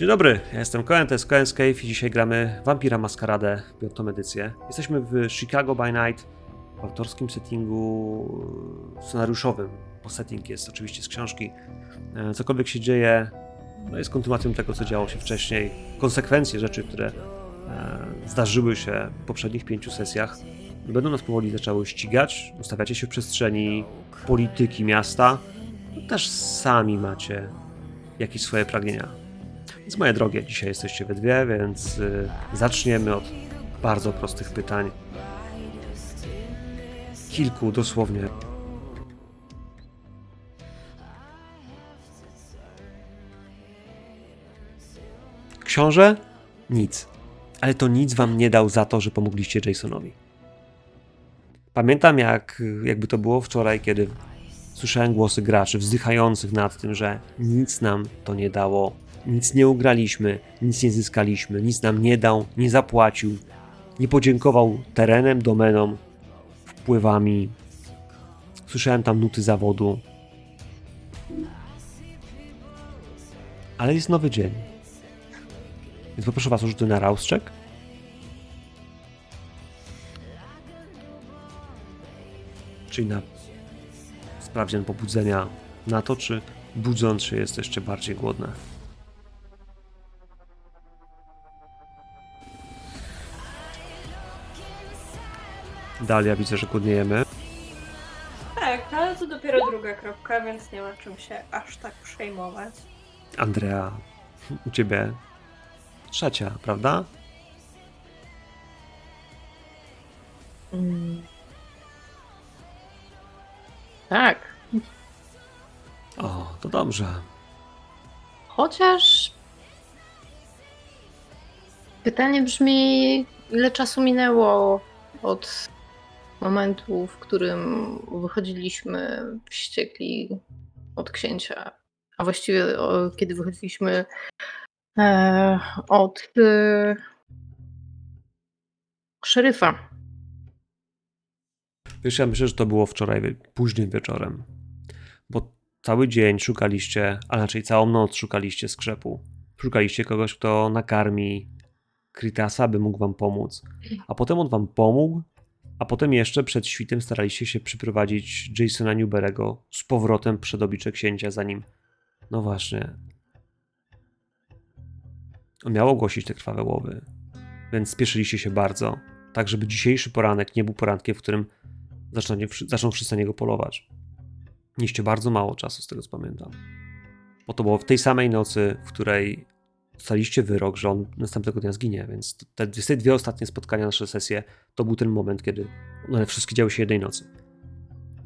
Dzień dobry, ja jestem Koen, to jest Koen Cave i dzisiaj gramy Vampira Maskaradę, piątą edycję. Jesteśmy w Chicago by Night, w autorskim settingu scenariuszowym, bo setting jest oczywiście z książki. E, Cokolwiek się dzieje, no jest kontynuacją tego, co działo się wcześniej. Konsekwencje rzeczy, które e, zdarzyły się w poprzednich pięciu sesjach, będą nas powoli zaczęły ścigać. Ustawiacie się w przestrzeni polityki miasta. No też sami macie jakieś swoje pragnienia. Więc moje drogie, dzisiaj jesteście we dwie, więc y, zaczniemy od bardzo prostych pytań. Kilku dosłownie. Książę? Nic. Ale to nic wam nie dał za to, że pomogliście Jasonowi. Pamiętam, jak, jakby to było wczoraj, kiedy słyszałem głosy graczy wzdychających nad tym, że nic nam to nie dało, nic nie ugraliśmy, nic nie zyskaliśmy, nic nam nie dał, nie zapłacił, nie podziękował terenem, domenom, wpływami. Słyszałem tam nuty zawodu. Ale jest nowy dzień. Więc poproszę Was o rzuty na Rauscheck. Czyli na sprawdzian pobudzenia na to, czy budząc się jest jeszcze bardziej głodne. Dalia widzę, że głodniejemy. Tak, ale to dopiero druga kropka, więc nie ma czym się aż tak przejmować. Andrea, u ciebie trzecia, prawda? Mm. Tak. O, to dobrze. Chociaż pytanie brzmi, ile czasu minęło od momentu, w którym wychodziliśmy wściekli od księcia, a właściwie o, kiedy wychodziliśmy e, od e, szeryfa. Wiesz, ja myślę, że to było wczoraj późnym wieczorem, bo cały dzień szukaliście, a raczej całą noc szukaliście skrzepu. Szukaliście kogoś, kto nakarmi Kritasa, by mógł wam pomóc. A potem on wam pomógł, a potem jeszcze przed świtem staraliście się przyprowadzić Jasona Newberego z powrotem przed oblicze księcia, zanim... No właśnie. On miał ogłosić te krwawe łowy, więc spieszyliście się bardzo, tak żeby dzisiejszy poranek nie był porankiem, w którym zaczną, zaczną wszyscy na niego polować. Mieliście bardzo mało czasu, z tego co pamiętam. Bo to było w tej samej nocy, w której dostaliście wyrok, że on następnego dnia zginie, więc te, te dwie ostatnie spotkania, nasze sesje, to był ten moment, kiedy one wszystkie działy się jednej nocy.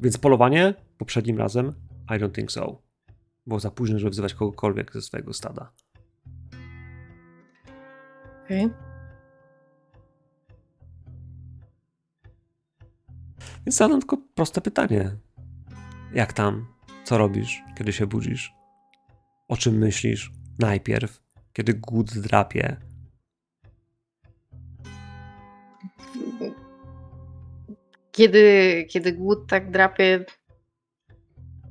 Więc polowanie poprzednim razem, I don't think so. Było za późno, żeby wzywać kogokolwiek ze swojego stada. Okay. Więc zadam tylko proste pytanie. Jak tam? Co robisz, kiedy się budzisz? O czym myślisz najpierw, kiedy głód drapie? Kiedy, kiedy głód tak drapie,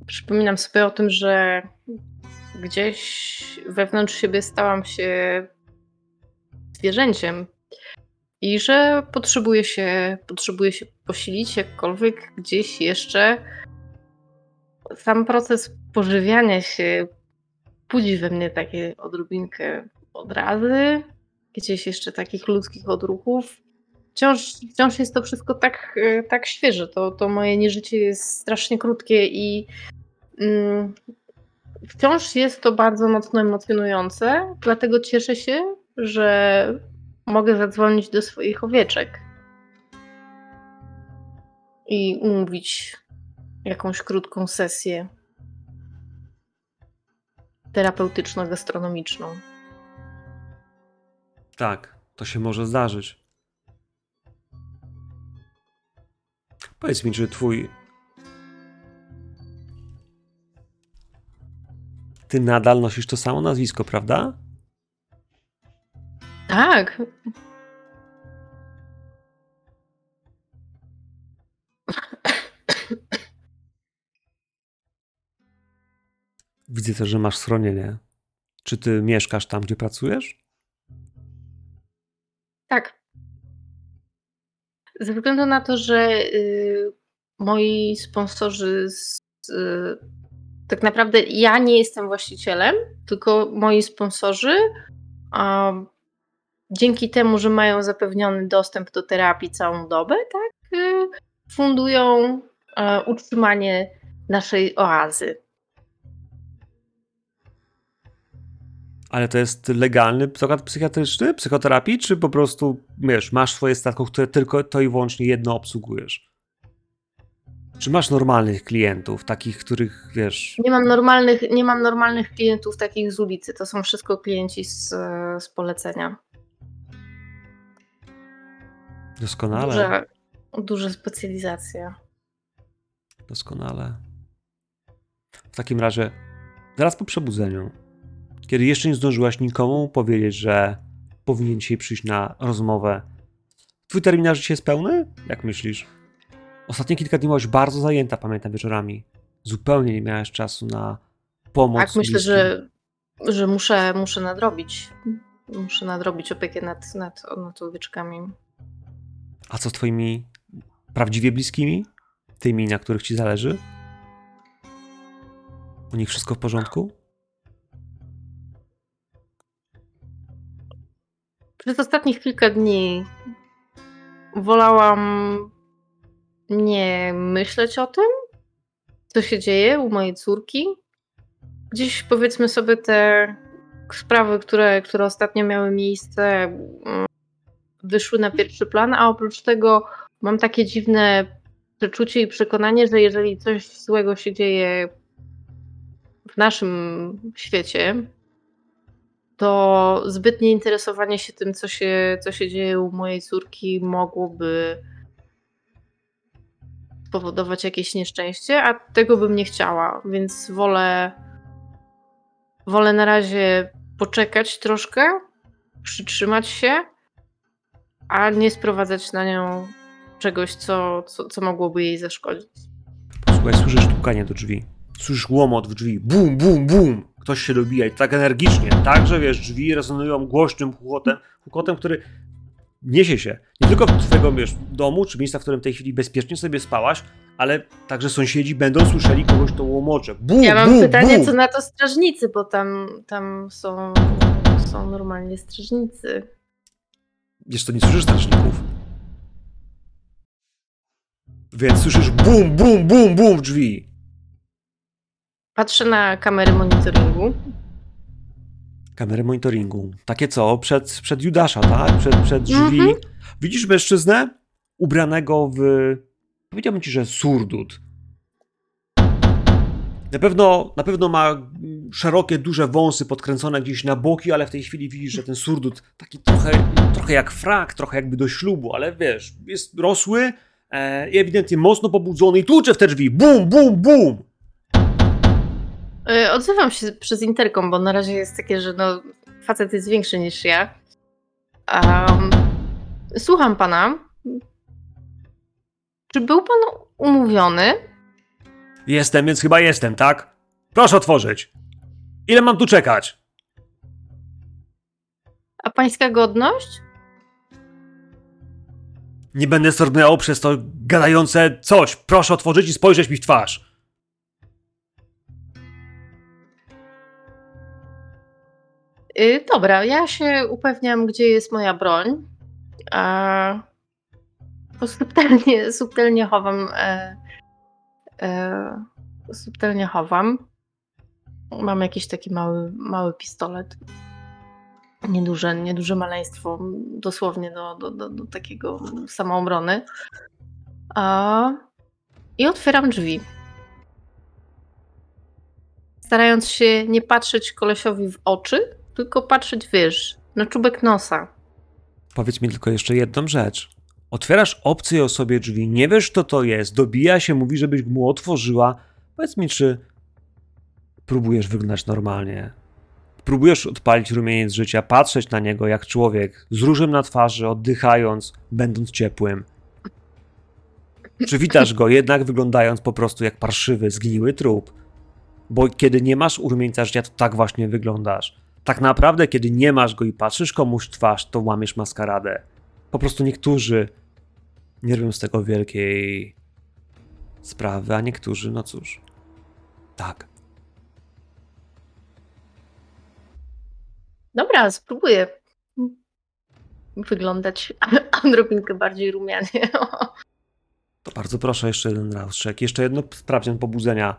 przypominam sobie o tym, że gdzieś wewnątrz siebie stałam się zwierzęciem i że potrzebuję się, potrzebuję się posilić jakkolwiek gdzieś jeszcze. Sam proces pożywiania się budzi we mnie takie odrobinkę odrazy, gdzieś jeszcze takich ludzkich odruchów. Wciąż, wciąż jest to wszystko tak, e, tak świeże. To, to moje nieżycie jest strasznie krótkie i mm, wciąż jest to bardzo mocno emocjonujące, dlatego cieszę się, że mogę zadzwonić do swoich owieczek i umówić jakąś krótką sesję terapeutyczno-gastronomiczną. Tak, to się może zdarzyć. Powiedz mi, czy twój. Ty nadal nosisz to samo nazwisko, prawda? Tak. Widzę też, że masz schronienie. Czy ty mieszkasz tam, gdzie pracujesz? Tak. Ze względu na to, że y, moi sponsorzy, z, tak naprawdę ja nie jestem właścicielem, tylko moi sponsorzy, a dzięki temu, że mają zapewniony dostęp do terapii całą dobę, tak, y, fundują e, utrzymanie naszej oazy. Ale to jest legalny zakład psychiatryczny, psychoterapii, czy po prostu, wiesz, masz swoje statko, które tylko to i wyłącznie jedno obsługujesz? Czy masz normalnych klientów, takich, których, wiesz... Nie mam normalnych, nie mam normalnych klientów takich z ulicy. To są wszystko klienci z, z polecenia. Doskonale, Duże, duże specjalizacje. doskonale. W takim razie, zaraz po przebudzeniu, kiedy jeszcze nie zdążyłaś nikomu powiedzieć, że powinien dzisiaj przyjść na rozmowę, twój terminarz dzisiaj jest pełny? Jak myślisz? Ostatnie kilka dni byłaś bardzo zajęta, pamiętam, wieczorami. Zupełnie nie miałaś czasu na pomoc. Tak, myślę, bliskim. że, że muszę, muszę nadrobić. Muszę nadrobić opiekę nad, nad, nad owieczkami. A co z twoimi prawdziwie bliskimi? Tymi, na których ci zależy? U nich wszystko w porządku? Przez ostatnich kilka dni wolałam nie myśleć o tym, co się dzieje u mojej córki. Gdzieś powiedzmy sobie te sprawy, które, które ostatnio miały miejsce, mm, wyszły na pierwszy plan, a oprócz tego mam takie dziwne przeczucie i przekonanie, że jeżeli coś złego się dzieje w naszym świecie, to zbytnie interesowanie się tym, co się, co się dzieje u mojej córki, mogłoby spowodować jakieś nieszczęście, a tego bym nie chciała, więc wolę, wolę na razie poczekać troszkę, przytrzymać się, a nie sprowadzać na nią czegoś, co, co, co mogłoby jej zaszkodzić. Słuchaj, słyszysz pukanie do drzwi. Słyszysz łomot w drzwi. Bum, bum, bum. Ktoś się dobija i tak energicznie. Tak, że wiesz, drzwi rezonują głośnym hukotem, hukotem, który niesie się nie tylko w twojego wiesz, domu, czy miejsca, w którym w tej chwili bezpiecznie sobie spałaś, ale także sąsiedzi będą słyszeli kogoś, to łomocze. Bum, Ja mam bum, pytanie, bum. co na to strażnicy, bo tam, tam są, są normalnie strażnicy. Wiesz, to nie słyszysz strażników. Więc słyszysz bum, bum, bum, bum w drzwi. Patrzę na kamery monitoringu. Kamery monitoringu. Takie co? Przed, przed Judasza, tak? Przed, przed drzwi. Mhm. Widzisz mężczyznę ubranego w. Powiedziałbym ci, że surdut. Na pewno, na pewno ma szerokie, duże wąsy podkręcone gdzieś na boki, ale w tej chwili widzisz, że ten surdut taki trochę, trochę jak frak, trochę jakby do ślubu, ale wiesz, jest rosły e, i ewidentnie mocno pobudzony i tłucze w te drzwi. Bum, bum, bum! Y, Odzywam się przez interkom, bo na razie jest takie, że no, facet jest większy niż ja. Um, słucham pana. Czy był pan umówiony? Jestem, więc chyba jestem, tak? Proszę otworzyć. Ile mam tu czekać? A pańska godność? Nie będę sorgnęło przez to gadające coś. Proszę otworzyć i spojrzeć mi w twarz. Y, dobra, ja się upewniam, gdzie jest moja broń. A bo subtelnie, subtelnie chowam. E, e, subtelnie chowam. Mam jakiś taki mały, mały pistolet. Nieduże, nieduże maleństwo, dosłownie do, do, do, do takiego samoobrony. A, I otwieram drzwi. Starając się nie patrzeć kolesiowi w oczy, tylko patrzeć, wiesz, na czubek nosa. Powiedz mi tylko jeszcze jedną rzecz. Otwierasz obcej osobie drzwi, nie wiesz kto to jest, dobija się, mówi, żebyś mu otworzyła. Powiedz mi, czy próbujesz wyglądać normalnie? Próbujesz odpalić rumieniec życia, patrzeć na niego jak człowiek, z różem na twarzy, oddychając, będąc ciepłym. Czy witasz go jednak wyglądając po prostu jak parszywy, zgniły trup? Bo kiedy nie masz urumieńca życia, to tak właśnie wyglądasz. Tak naprawdę, kiedy nie masz go i patrzysz komuś w twarz, to łamiesz maskaradę. Po prostu niektórzy nie robią z tego wielkiej sprawy, a niektórzy, no cóż, tak. Dobra, spróbuję wyglądać odrobinkę bardziej rumianie. To bardzo proszę, jeszcze jeden raz. Jeszcze jedno sprawdzian pobudzenia.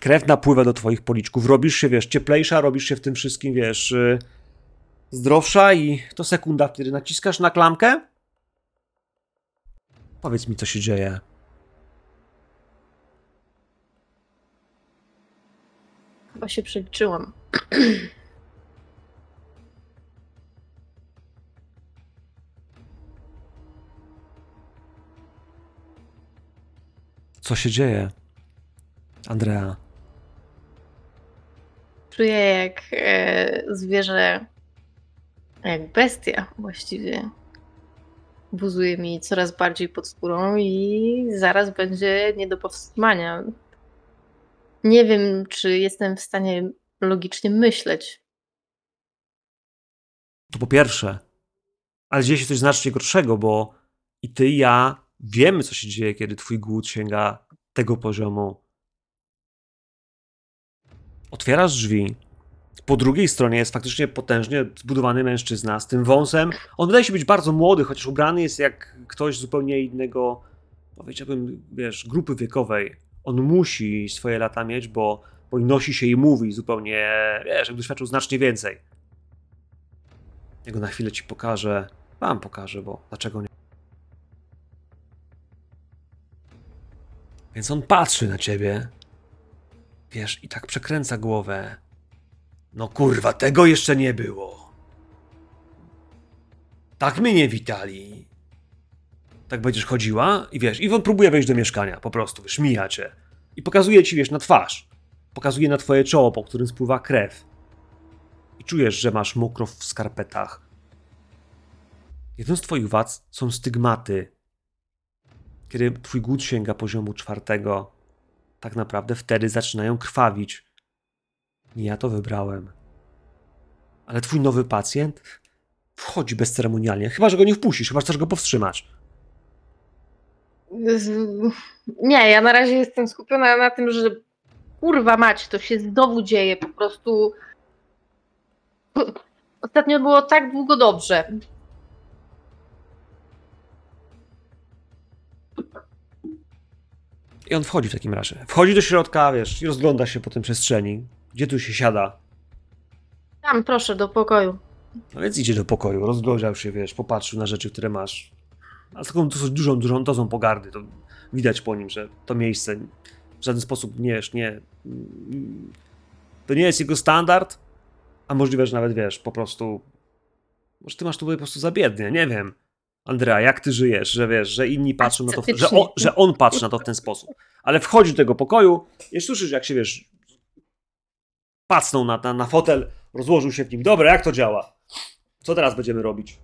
Krew napływa do twoich policzków. Robisz się, wiesz, cieplejsza, robisz się w tym wszystkim, wiesz, yy, zdrowsza i to sekunda, kiedy naciskasz na klamkę. Powiedz mi, co się dzieje. Chyba się przeliczyłam. Co się dzieje? Andrea. Czuję jak e, zwierzę, jak bestia właściwie. Buzuje mi coraz bardziej pod skórą i zaraz będzie nie do powstrzymania. Nie wiem, czy jestem w stanie logicznie myśleć. To po pierwsze. Ale dzieje się coś znacznie gorszego, bo i ty, i ja wiemy, co się dzieje, kiedy twój głód sięga tego poziomu. Otwierasz drzwi. Po drugiej stronie jest faktycznie potężnie zbudowany mężczyzna z tym wąsem. On wydaje się być bardzo młody, chociaż ubrany jest jak ktoś zupełnie innego, powiedziałbym, wiesz, grupy wiekowej. On musi swoje lata mieć, bo, bo nosi się i mówi zupełnie, wiesz, jak doświadczył znacznie więcej. Jego na chwilę ci pokażę. Wam pokażę, bo dlaczego nie? Więc on patrzy na ciebie. Wiesz, i tak przekręca głowę. No kurwa, tego jeszcze nie było. Tak mnie nie witali. Tak będziesz chodziła i wiesz, i on próbuje wejść do mieszkania, po prostu, wiesz, mija cię. I pokazuje ci, wiesz, na twarz. Pokazuje na twoje czoło, po którym spływa krew. I czujesz, że masz mokro w skarpetach. Jedną z twoich wad są stygmaty. Kiedy twój głód sięga poziomu czwartego, tak naprawdę wtedy zaczynają krwawić. Nie ja to wybrałem. Ale twój nowy pacjent wchodzi bezceremonialnie. Chyba, że go nie wpuścisz, chyba, że chcesz go powstrzymać. Nie, ja na razie jestem skupiona na tym, że kurwa mać, to się znowu dzieje po prostu. Ostatnio było tak długo dobrze. I on wchodzi w takim razie. Wchodzi do środka, wiesz, i rozgląda się po tym przestrzeni. Gdzie tu się siada? Tam, proszę, do pokoju. No więc idzie do pokoju, rozglądał się, wiesz, popatrzył na rzeczy, które masz. A z taką dosyć dużą, dużą dozą pogardy. To widać po nim, że to miejsce w żaden sposób nie, wiesz, nie. To nie jest jego standard, a możliwe, że nawet wiesz, po prostu. Może ty masz tu po prostu za biednie, nie wiem. Andrea, jak ty żyjesz, że wiesz, że inni patrzą na to, że on, że on patrzy na to w ten sposób. Ale wchodzi do tego pokoju i słyszysz, jak się wiesz, pacnął na, na, na fotel, rozłożył się w nim. Dobra, jak to działa? Co teraz będziemy robić?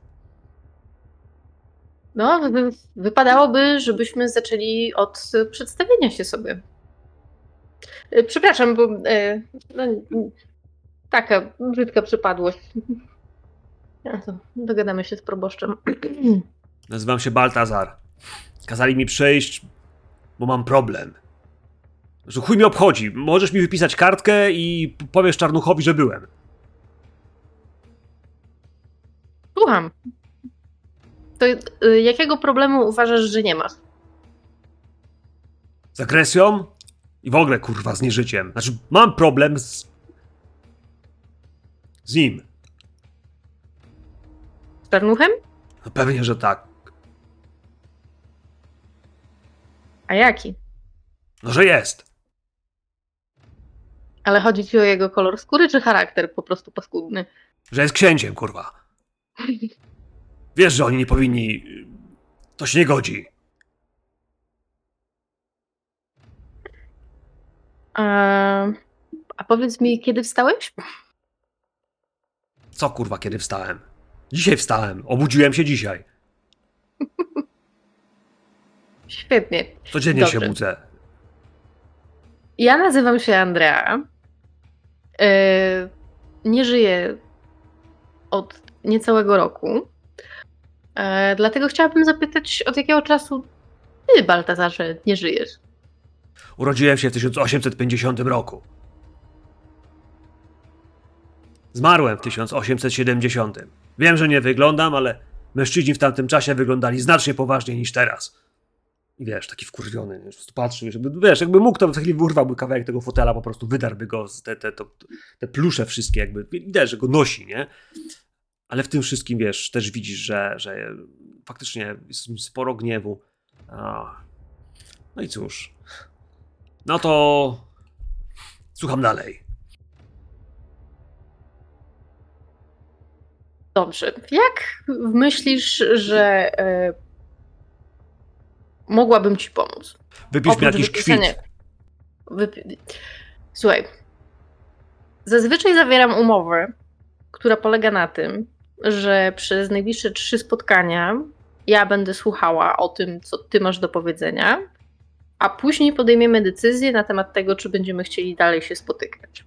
No, wy- wypadałoby, żebyśmy zaczęli od przedstawienia się sobie. E, Przepraszam, bo e, no, taka brzydka przypadłość. Ja to dogadamy się z proboszczem. Nazywam się Baltazar. Kazali mi przyjść, bo mam problem. Że chuj mi obchodzi. Możesz mi wypisać kartkę i powiesz Czarnuchowi, że byłem. Słucham. To e, jakiego problemu uważasz, że nie masz? Z agresją i w ogóle kurwa z nieżyciem. Znaczy, mam problem z. z nim. Czarnuchem? No pewnie, że tak. A jaki? No, że jest. Ale chodzi ci o jego kolor skóry czy charakter po prostu paskudny? Że jest księciem, kurwa. Wiesz, że oni nie powinni. To się nie godzi. A, a powiedz mi, kiedy wstałeś? Co kurwa, kiedy wstałem? Dzisiaj wstałem. Obudziłem się dzisiaj. Świetnie. Codziennie się Dobrze. budzę. Ja nazywam się Andrea. Yy, nie żyje od niecałego roku. E, dlatego chciałabym zapytać, od jakiego czasu ty, Baltazarze, nie żyjesz? Urodziłem się w 1850 roku. Zmarłem w 1870. Wiem, że nie wyglądam, ale mężczyźni w tamtym czasie wyglądali znacznie poważniej niż teraz. I wiesz, taki wkurwiony, prostu patrzył, wiesz, jakby, wiesz, jakby mógł, to w tej chwili urwałby kawałek tego fotela, po prostu wydarłby go, te, te, to, te plusze wszystkie, jakby, widać, że go nosi, nie? Ale w tym wszystkim, wiesz, też widzisz, że, że faktycznie jest sporo gniewu. No i cóż, no to słucham dalej. Dobrze. Jak myślisz, że e, mogłabym ci pomóc? Wypisz mi jakiś kwit. Wypi- Słuchaj. Zazwyczaj zawieram umowę, która polega na tym, że przez najbliższe trzy spotkania ja będę słuchała o tym, co ty masz do powiedzenia, a później podejmiemy decyzję na temat tego, czy będziemy chcieli dalej się spotykać.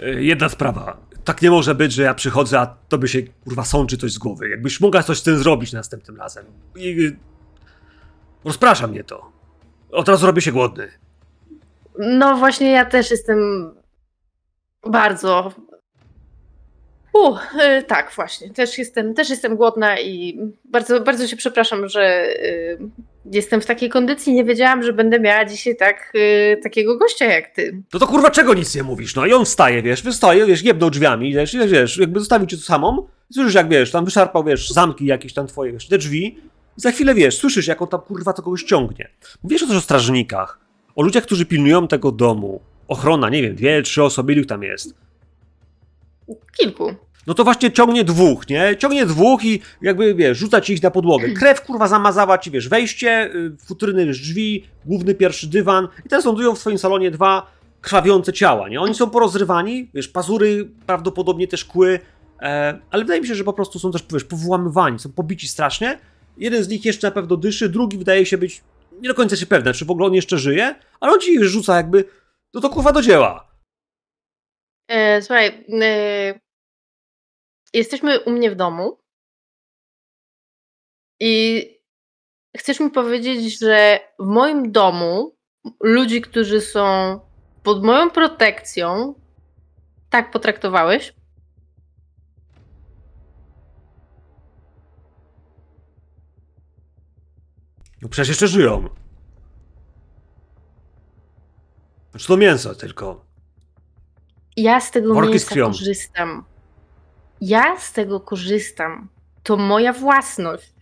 Y, Jedna sprawa. Tak nie może być, że ja przychodzę, a tobie się kurwa sączy coś z głowy. Jakbyś mogła coś z tym zrobić następnym razem. I... y, Rozprasza mnie to. Od razu robię się głodny. No właśnie, ja też jestem bardzo. U, y, tak, właśnie. Też jestem, też jestem głodna i bardzo, bardzo się przepraszam, że y, jestem w takiej kondycji. Nie wiedziałam, że będę miała dzisiaj tak, y, takiego gościa jak ty. No to kurwa czego nic nie mówisz? No i on wstaje, wiesz, wystaje, wiesz, jebnął drzwiami, wiesz, wiesz, jakby zostawił cię tu samą. Słyszysz jak, wiesz, tam wyszarpał, wiesz, zamki jakieś tam twoje, wiesz, te drzwi. I za chwilę, wiesz, słyszysz jak on tam kurwa to kogoś ciągnie. Wiesz też o strażnikach, o ludziach, którzy pilnują tego domu. Ochrona, nie wiem, dwie, trzy osoby, ilu tam jest. Kilku. No to właśnie ciągnie dwóch, nie? Ciągnie dwóch i jakby, wiesz, rzuca ci ich na podłogę. Krew, kurwa, zamazała ci, wiesz, wejście, y, futryny, drzwi, główny pierwszy dywan i teraz lądują w twoim salonie dwa krwawiące ciała, nie? Oni są porozrywani, wiesz, pazury, prawdopodobnie też kły, e, ale wydaje mi się, że po prostu są też, wiesz, powłamywani, są pobici strasznie. Jeden z nich jeszcze na pewno dyszy, drugi wydaje się być nie do końca się pewny, czy w ogóle on jeszcze żyje, ale on ci rzuca jakby, no to kurwa do dzieła. E, słuchaj, e, jesteśmy u mnie w domu i chcesz mi powiedzieć, że w moim domu ludzi, którzy są pod moją protekcją, tak potraktowałeś? No przecież jeszcze żyją. Znaczy to mięso tylko. Ja z tego Worki krwią. korzystam. Ja z tego korzystam. To moja własność.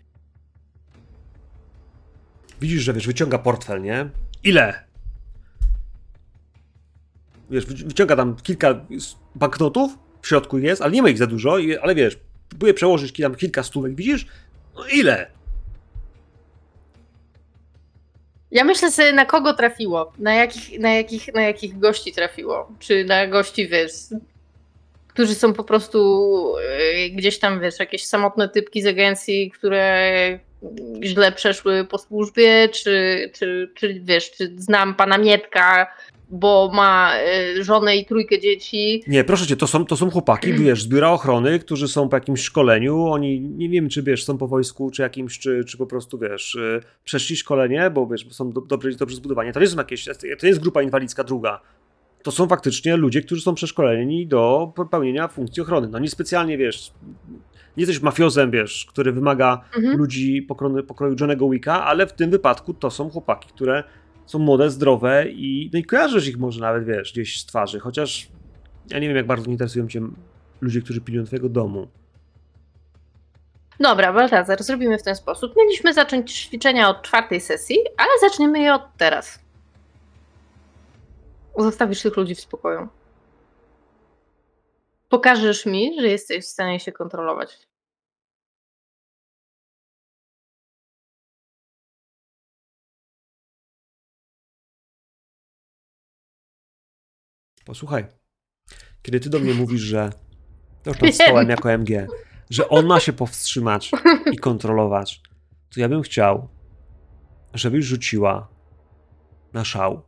Widzisz, że wiesz, wyciąga portfel, nie? Ile? Wiesz, wyci- wyciąga tam kilka banknotów, w środku jest, ale nie ma ich za dużo, ale wiesz, próbuje przełożyć tam kilka stówek, widzisz? No ile? Ja myślę sobie, na kogo trafiło, na jakich, na jakich, na jakich gości trafiło. Czy na gości, wiesz, którzy są po prostu e, gdzieś tam, wiesz, jakieś samotne typki z agencji, które źle przeszły po służbie, czy, czy, czy wiesz, czy znam pana Mietka, bo ma e, żonę i trójkę dzieci. Nie, proszę cię, to są, to są chłopaki, wiesz, z biura ochrony, którzy są po jakimś szkoleniu, oni, nie wiem, czy wiesz, są po wojsku, czy jakimś, czy, czy po prostu, wiesz, y, przeszli szkolenie, bo wiesz, są do, dobrze, dobrze zbudowani. To nie są jakieś, to jest grupa inwalidzka druga. To są faktycznie ludzie, którzy są przeszkoleni do pełnienia funkcji ochrony. No nie specjalnie, wiesz, nie jesteś mafiozem, wiesz, który wymaga Mhm. ludzi pokroju, pokroju Johnego Wicka, ale w tym wypadku to są chłopaki, które są młode, zdrowe i, no i kojarzysz ich może nawet, wiesz, gdzieś z twarzy, chociaż ja nie wiem, jak bardzo interesują cię ludzie, którzy pilnują twojego domu. Dobra, Baltazar, zrobimy w ten sposób. Mieliśmy zacząć ćwiczenia od czwartej sesji, ale zaczniemy je od teraz. Zostawisz tych ludzi w spokoju. Pokażesz mi, że jesteś w stanie się kontrolować. Posłuchaj, kiedy ty do mnie mówisz, że to już tam stołem jako MG, że on ma się powstrzymać i kontrolować, to ja bym chciał, żebyś rzuciła na szał.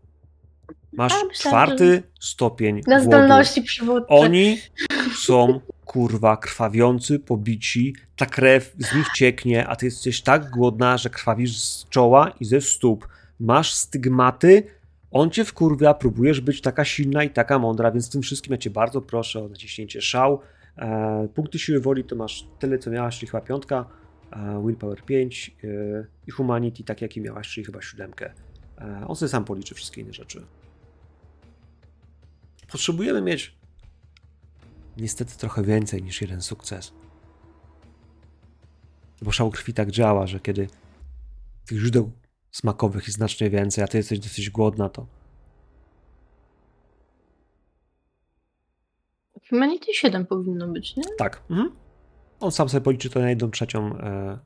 Masz myślałam, czwarty stopień Na głodu. zdolności przywódcze. Oni są kurwa krwawiący, pobici, ta krew z nich cieknie, a ty jesteś tak głodna, że krwawisz z czoła i ze stóp. Masz stygmaty, on cię wkurwia, próbujesz być taka silna i taka mądra, więc tym wszystkim ja cię bardzo proszę o naciśnięcie szał. E, punkty siły woli to masz tyle, co miałaś, czyli chyba piątka, e, willpower 5 e, i humanity, tak jaki miałaś, czyli chyba siódemkę. E, on sobie sam policzy wszystkie inne rzeczy. Potrzebujemy mieć niestety trochę więcej niż jeden sukces. Bo szał krwi tak działa, że kiedy tych źródeł smakowych jest znacznie więcej, a ty jesteś dosyć głodna, to Humanity 7 powinno być, nie? tak. Mhm. On sam sobie policzy to na jedną trzecią e...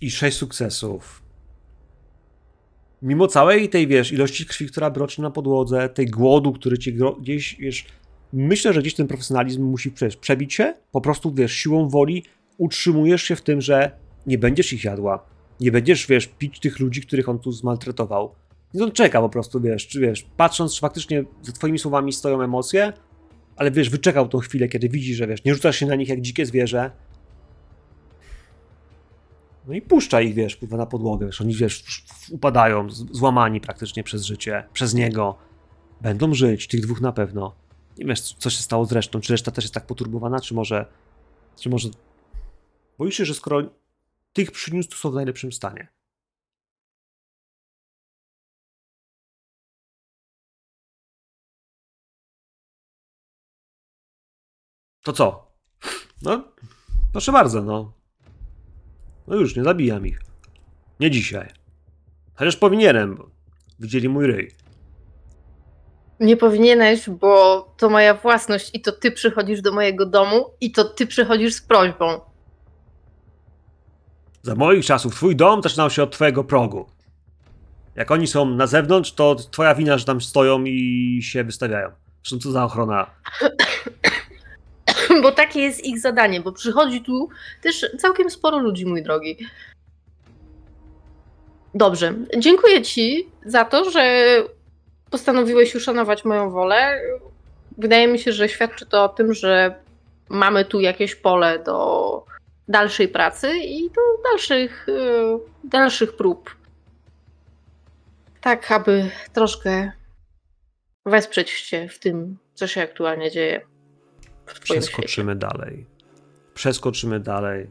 i sześć sukcesów. Mimo całej tej, wiesz, ilości krwi, która broczy na podłodze, tej głodu, który ci gdzieś, wiesz, myślę, że gdzieś ten profesjonalizm musi przecież przebić się, po prostu, wiesz, siłą woli utrzymujesz się w tym, że nie będziesz ich jadła, nie będziesz, wiesz, pić tych ludzi, których on tu zmaltretował. Więc on czeka po prostu, wiesz, czy wiesz, patrząc, czy faktycznie za twoimi słowami stoją emocje, ale wiesz, wyczekał tą chwilę, kiedy widzi, że wiesz, nie rzucasz się na nich jak dzikie zwierzę. No i puszcza ich, wiesz, kurwa, na podłogę, wiesz, oni, wiesz, upadają, złamani praktycznie przez życie, przez niego. Będą żyć, tych dwóch na pewno. Nie wiesz, co się stało z resztą, czy reszta też jest tak poturbowana, czy może, czy może boisz się, że skoro tych przyniósł, są w najlepszym stanie. To co? No, proszę bardzo, no. No już, nie zabijam ich. Nie dzisiaj. Chociaż powinienem, bo widzieli mój ryj. Nie powinieneś, bo to moja własność i to ty przychodzisz do mojego domu i to ty przychodzisz z prośbą. Za moich czasów twój dom zaczynał się od twojego progu. Jak oni są na zewnątrz, to twoja wina, że tam stoją i się wystawiają. Zresztą co za ochrona. Bo takie jest ich zadanie, bo przychodzi tu też całkiem sporo ludzi, mój drogi. Dobrze, dziękuję ci za to, że postanowiłeś uszanować moją wolę. Wydaje mi się, że świadczy to o tym, że mamy tu jakieś pole do dalszej pracy i do dalszych, e, dalszych prób. Tak, aby troszkę wesprzeć cię w tym, co się aktualnie dzieje. Przeskoczymy dalej. Przeskoczymy dalej.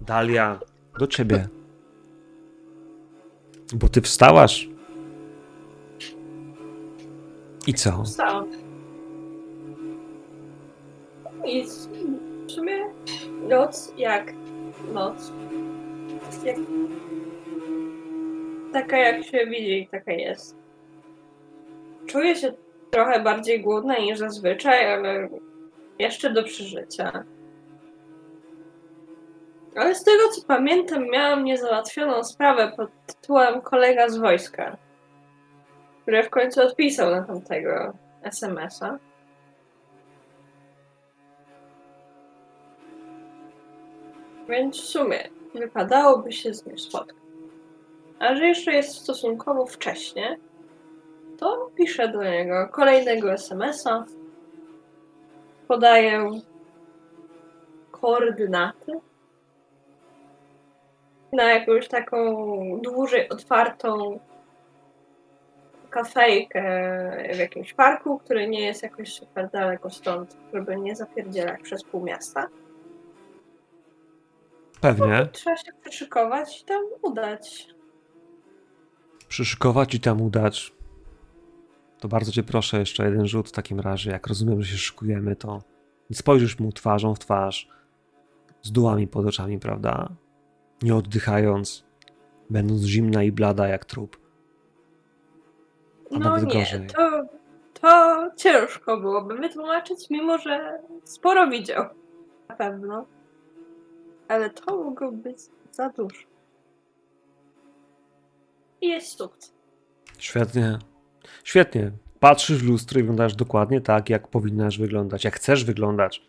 Dalia, do ciebie. Bo ty wstałaś. I co? Wstałam. Nic. W sumie noc jak noc. Jak... Taka jak się widzi, taka jest. Czuję się trochę bardziej głodna niż zazwyczaj, ale jeszcze do przeżycia. Ale z tego co pamiętam, miałam niezałatwioną sprawę pod tytułem kolega z wojska, który w końcu odpisał na tamtego SMS-a. Więc w sumie wypadałoby się z nim spotkać. A że jeszcze jest stosunkowo wcześnie, to piszę do niego kolejnego SMS-a. Podaję koordynaty na jakąś taką dłużej otwartą kafejkę w jakimś parku, który nie jest jakoś super daleko stąd, żeby nie zapierdzielać przez pół miasta. Pewnie. Trzeba się przyszykować i tam udać. Przyszykować i tam udać. To bardzo cię proszę, jeszcze jeden rzut w takim razie. Jak rozumiem, że się szykujemy, to nie spojrzysz mu twarzą w twarz, z dułami pod oczami, prawda? Nie oddychając, będąc zimna i blada jak trup. A No nie, gorzej. to, to ciężko byłoby wytłumaczyć, mimo że sporo widział. Na pewno. Ale to mogło być za dużo. I jest sukces. Świetnie. Świetnie. Patrzysz w lustro i wyglądasz dokładnie tak, jak powinnaś wyglądać, jak chcesz wyglądać.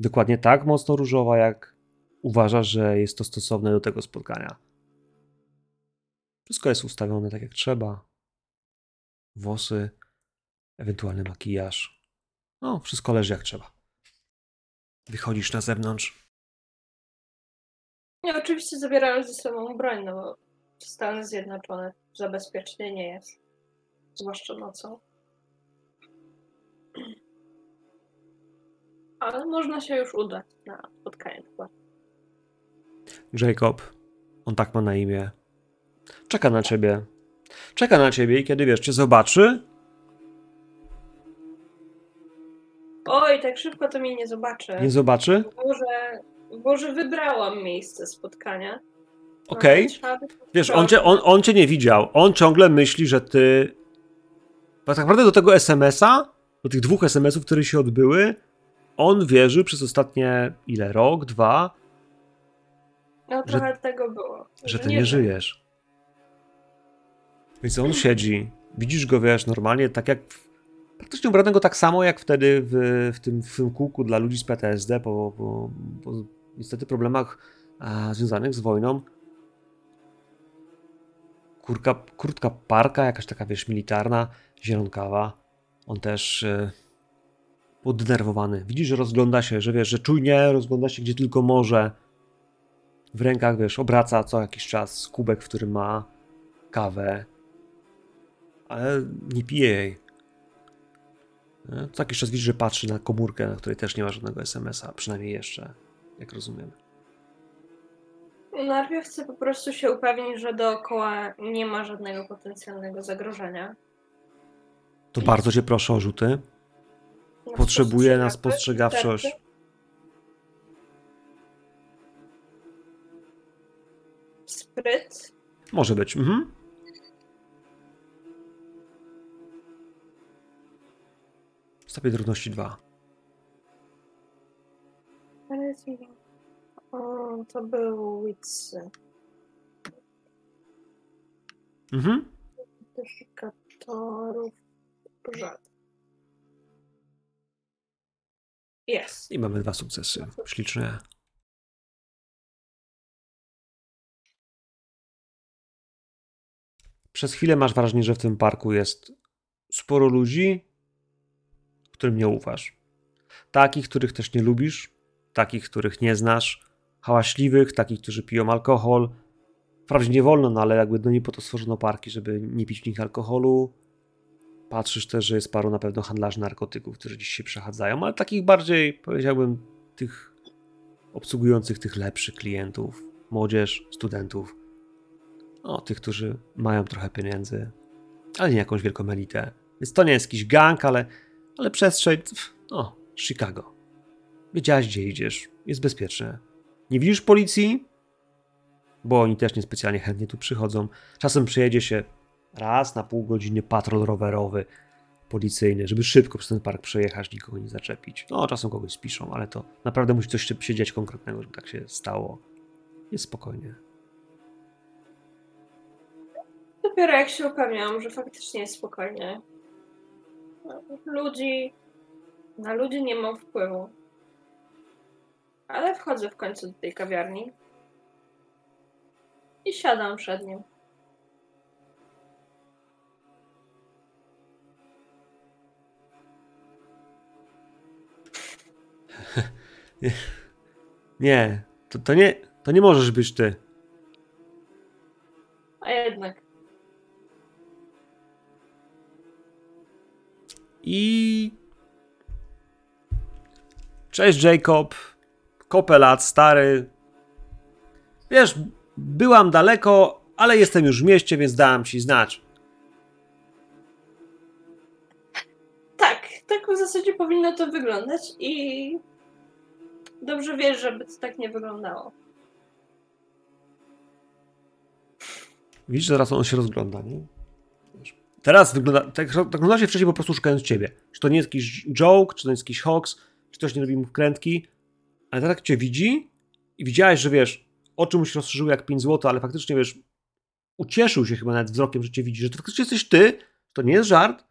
Dokładnie tak mocno różowa, jak uważasz, że jest to stosowne do tego spotkania. Wszystko jest ustawione tak, jak trzeba. włosy, ewentualny makijaż. No, wszystko leży jak trzeba. Wychodzisz na zewnątrz. Ja oczywiście zabierałem ze sobą broń, no bo Stany Zjednoczone zabezpiecznie nie jest. Zwłaszcza nocą. Ale można się już udać na spotkanie chyba. Jacob, on tak ma na imię, czeka na ciebie. Czeka na ciebie i kiedy wiesz, cię zobaczy, Oj, tak szybko to mnie nie zobaczy. nie zobaczy, Może, może wybrałam miejsce spotkania. okej. By- Wiesz, on cię, on, on cię nie widział. On ciągle myśli, że ty. Bo tak naprawdę do tego SMS-a, do tych dwóch SMS-ów, które się odbyły, on wierzy przez ostatnie ile? Rok, dwa, No trochę tego było. że ty nie wiem. żyjesz. Więc on siedzi, widzisz go, wiesz, normalnie, tak jak. Praktycznie ubranego tak samo jak wtedy w, w, tym, w tym kółku dla ludzi z PTSD po, po, po niestety problemach a, związanych z wojną. Kurka, parka, jakaś taka, wiesz, militarna, zielonkawa. On też e, poddenerwowany. Widzisz, że rozgląda się, że wiesz, że czujnie rozgląda się gdzie tylko może w rękach, wiesz, obraca co jakiś czas kubek, w którym ma kawę, ale nie pije jej. Nie? Co jakiś czas widzisz, że patrzy na komórkę, na której też nie ma żadnego SMS-a, przynajmniej jeszcze, jak rozumiem. Najpierw chcę po prostu się upewnić, że dookoła nie ma żadnego potencjalnego zagrożenia. To bardzo cię proszę o rzuty. Na Potrzebuję na spostrzegawczość. spostrzegawczość. Spryt. Może być. Mhm. Stopień trudności 2. O, to był Witsy. Mhm. Identyfikatorów żad. Jest. I mamy dwa sukcesy. Śliczne. Przez chwilę masz wrażenie, że w tym parku jest sporo ludzi, którym nie ufasz. Takich, których też nie lubisz, takich, których nie znasz, hałaśliwych, takich, którzy piją alkohol. Wprawdzie nie wolno, no ale jakby no nie po to stworzono parki, żeby nie pić w nich alkoholu. Patrzysz też, że jest paru na pewno handlarzy narkotyków, którzy dziś się przechadzają, ale takich bardziej, powiedziałbym, tych obsługujących tych lepszych klientów, młodzież, studentów, no, tych, którzy mają trochę pieniędzy, ale nie jakąś wielką elitę. Więc to nie jest jakiś gang, ale, ale przestrzeń, no, Chicago. Wiedziałeś, gdzie idziesz, jest bezpieczne. Nie widzisz policji, bo oni też niespecjalnie chętnie tu przychodzą. Czasem przyjedzie się raz na pół godziny patrol rowerowy, policyjny, żeby szybko przez ten park przejechać, nikogo nie zaczepić. No, czasem kogoś spiszą, ale to naprawdę musi coś się dziać konkretnego, żeby tak się stało. Jest spokojnie. Dopiero jak się upewniam, że faktycznie jest spokojnie. Ludzi. Na ludzi nie mam wpływu. Ale wchodzę w końcu do tej kawiarni. I siadam przed nim. Nie, to, to nie, to nie możesz być ty. A jednak. I. Cześć, Jacob. Kopę lat, stary. Wiesz, byłam daleko, ale jestem już w mieście, więc dałam ci znać. Tak, tak w zasadzie powinno to wyglądać i dobrze wiesz, żeby to tak nie wyglądało. Widzisz, teraz on się rozgląda, nie? Teraz wygląda, tak, tak wygląda się wcześniej po prostu szukając ciebie. Czy to nie jest jakiś joke, czy to jest jakiś hoax, czy ktoś nie robi mu wkrętki, ale jak cię widzi i widziałeś, że wiesz, oczy mu się rozszerzyły jak 5 zł, ale faktycznie wiesz, ucieszył się chyba nawet wzrokiem, że cię widzi, że to faktycznie jesteś ty, to nie jest żart,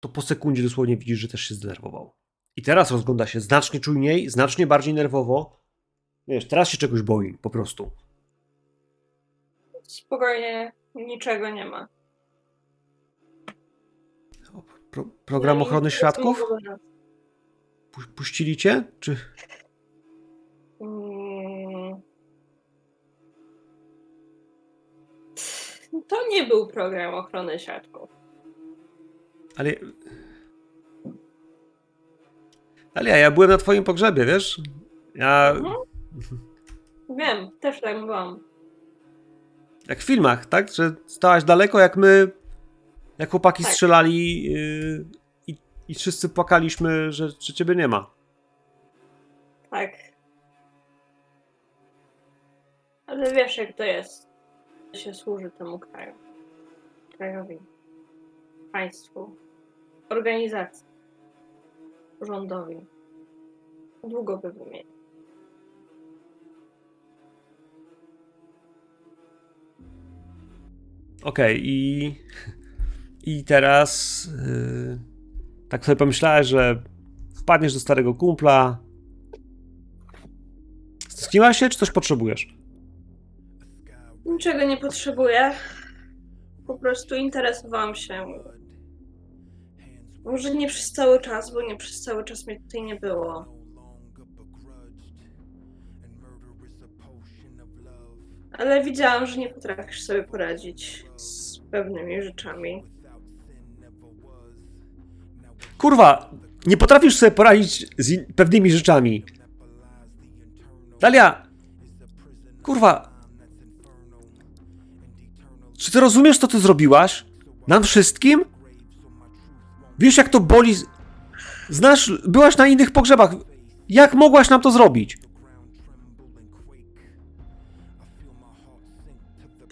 to po sekundzie dosłownie widzisz, że też się zdenerwował. I teraz rozgląda się znacznie czujniej, znacznie bardziej nerwowo. Wiesz, teraz się czegoś boi, po prostu. Spokojnie, niczego nie ma. Pro, program No ochrony świadków? Puścili cię? Czy... Mm. To nie był program ochrony świadków. Ale... Ale ja, ja byłem na twoim pogrzebie, wiesz? Ja... Mhm. Wiem, też tak byłam. Jak w filmach, tak? Że stałaś daleko, jak my... Jak chłopaki Tak. strzelali yy, i, wszyscy płakaliśmy, że, że ciebie nie ma. Tak. Ale wiesz, jak to jest. się służy temu kraju. Krajowi. Państwu. Organizacji. Rządowi. Długo by wymienić. Okej, i, i teraz yy, tak sobie pomyślałeś, że wpadniesz do starego kumpla. Stęskniłaś się, czy coś potrzebujesz? Niczego nie potrzebuję. Po prostu interesowałam się. Może nie przez cały czas, bo nie przez cały czas mnie tutaj nie było. Ale widziałam, że nie potrafisz sobie poradzić z pewnymi rzeczami. Kurwa, nie potrafisz sobie poradzić z pewnymi rzeczami. Dalia, kurwa, czy ty rozumiesz, co ty zrobiłaś? Nam wszystkim? Wiesz, jak to boli? Znasz, byłaś na innych pogrzebach. Jak mogłaś nam to zrobić?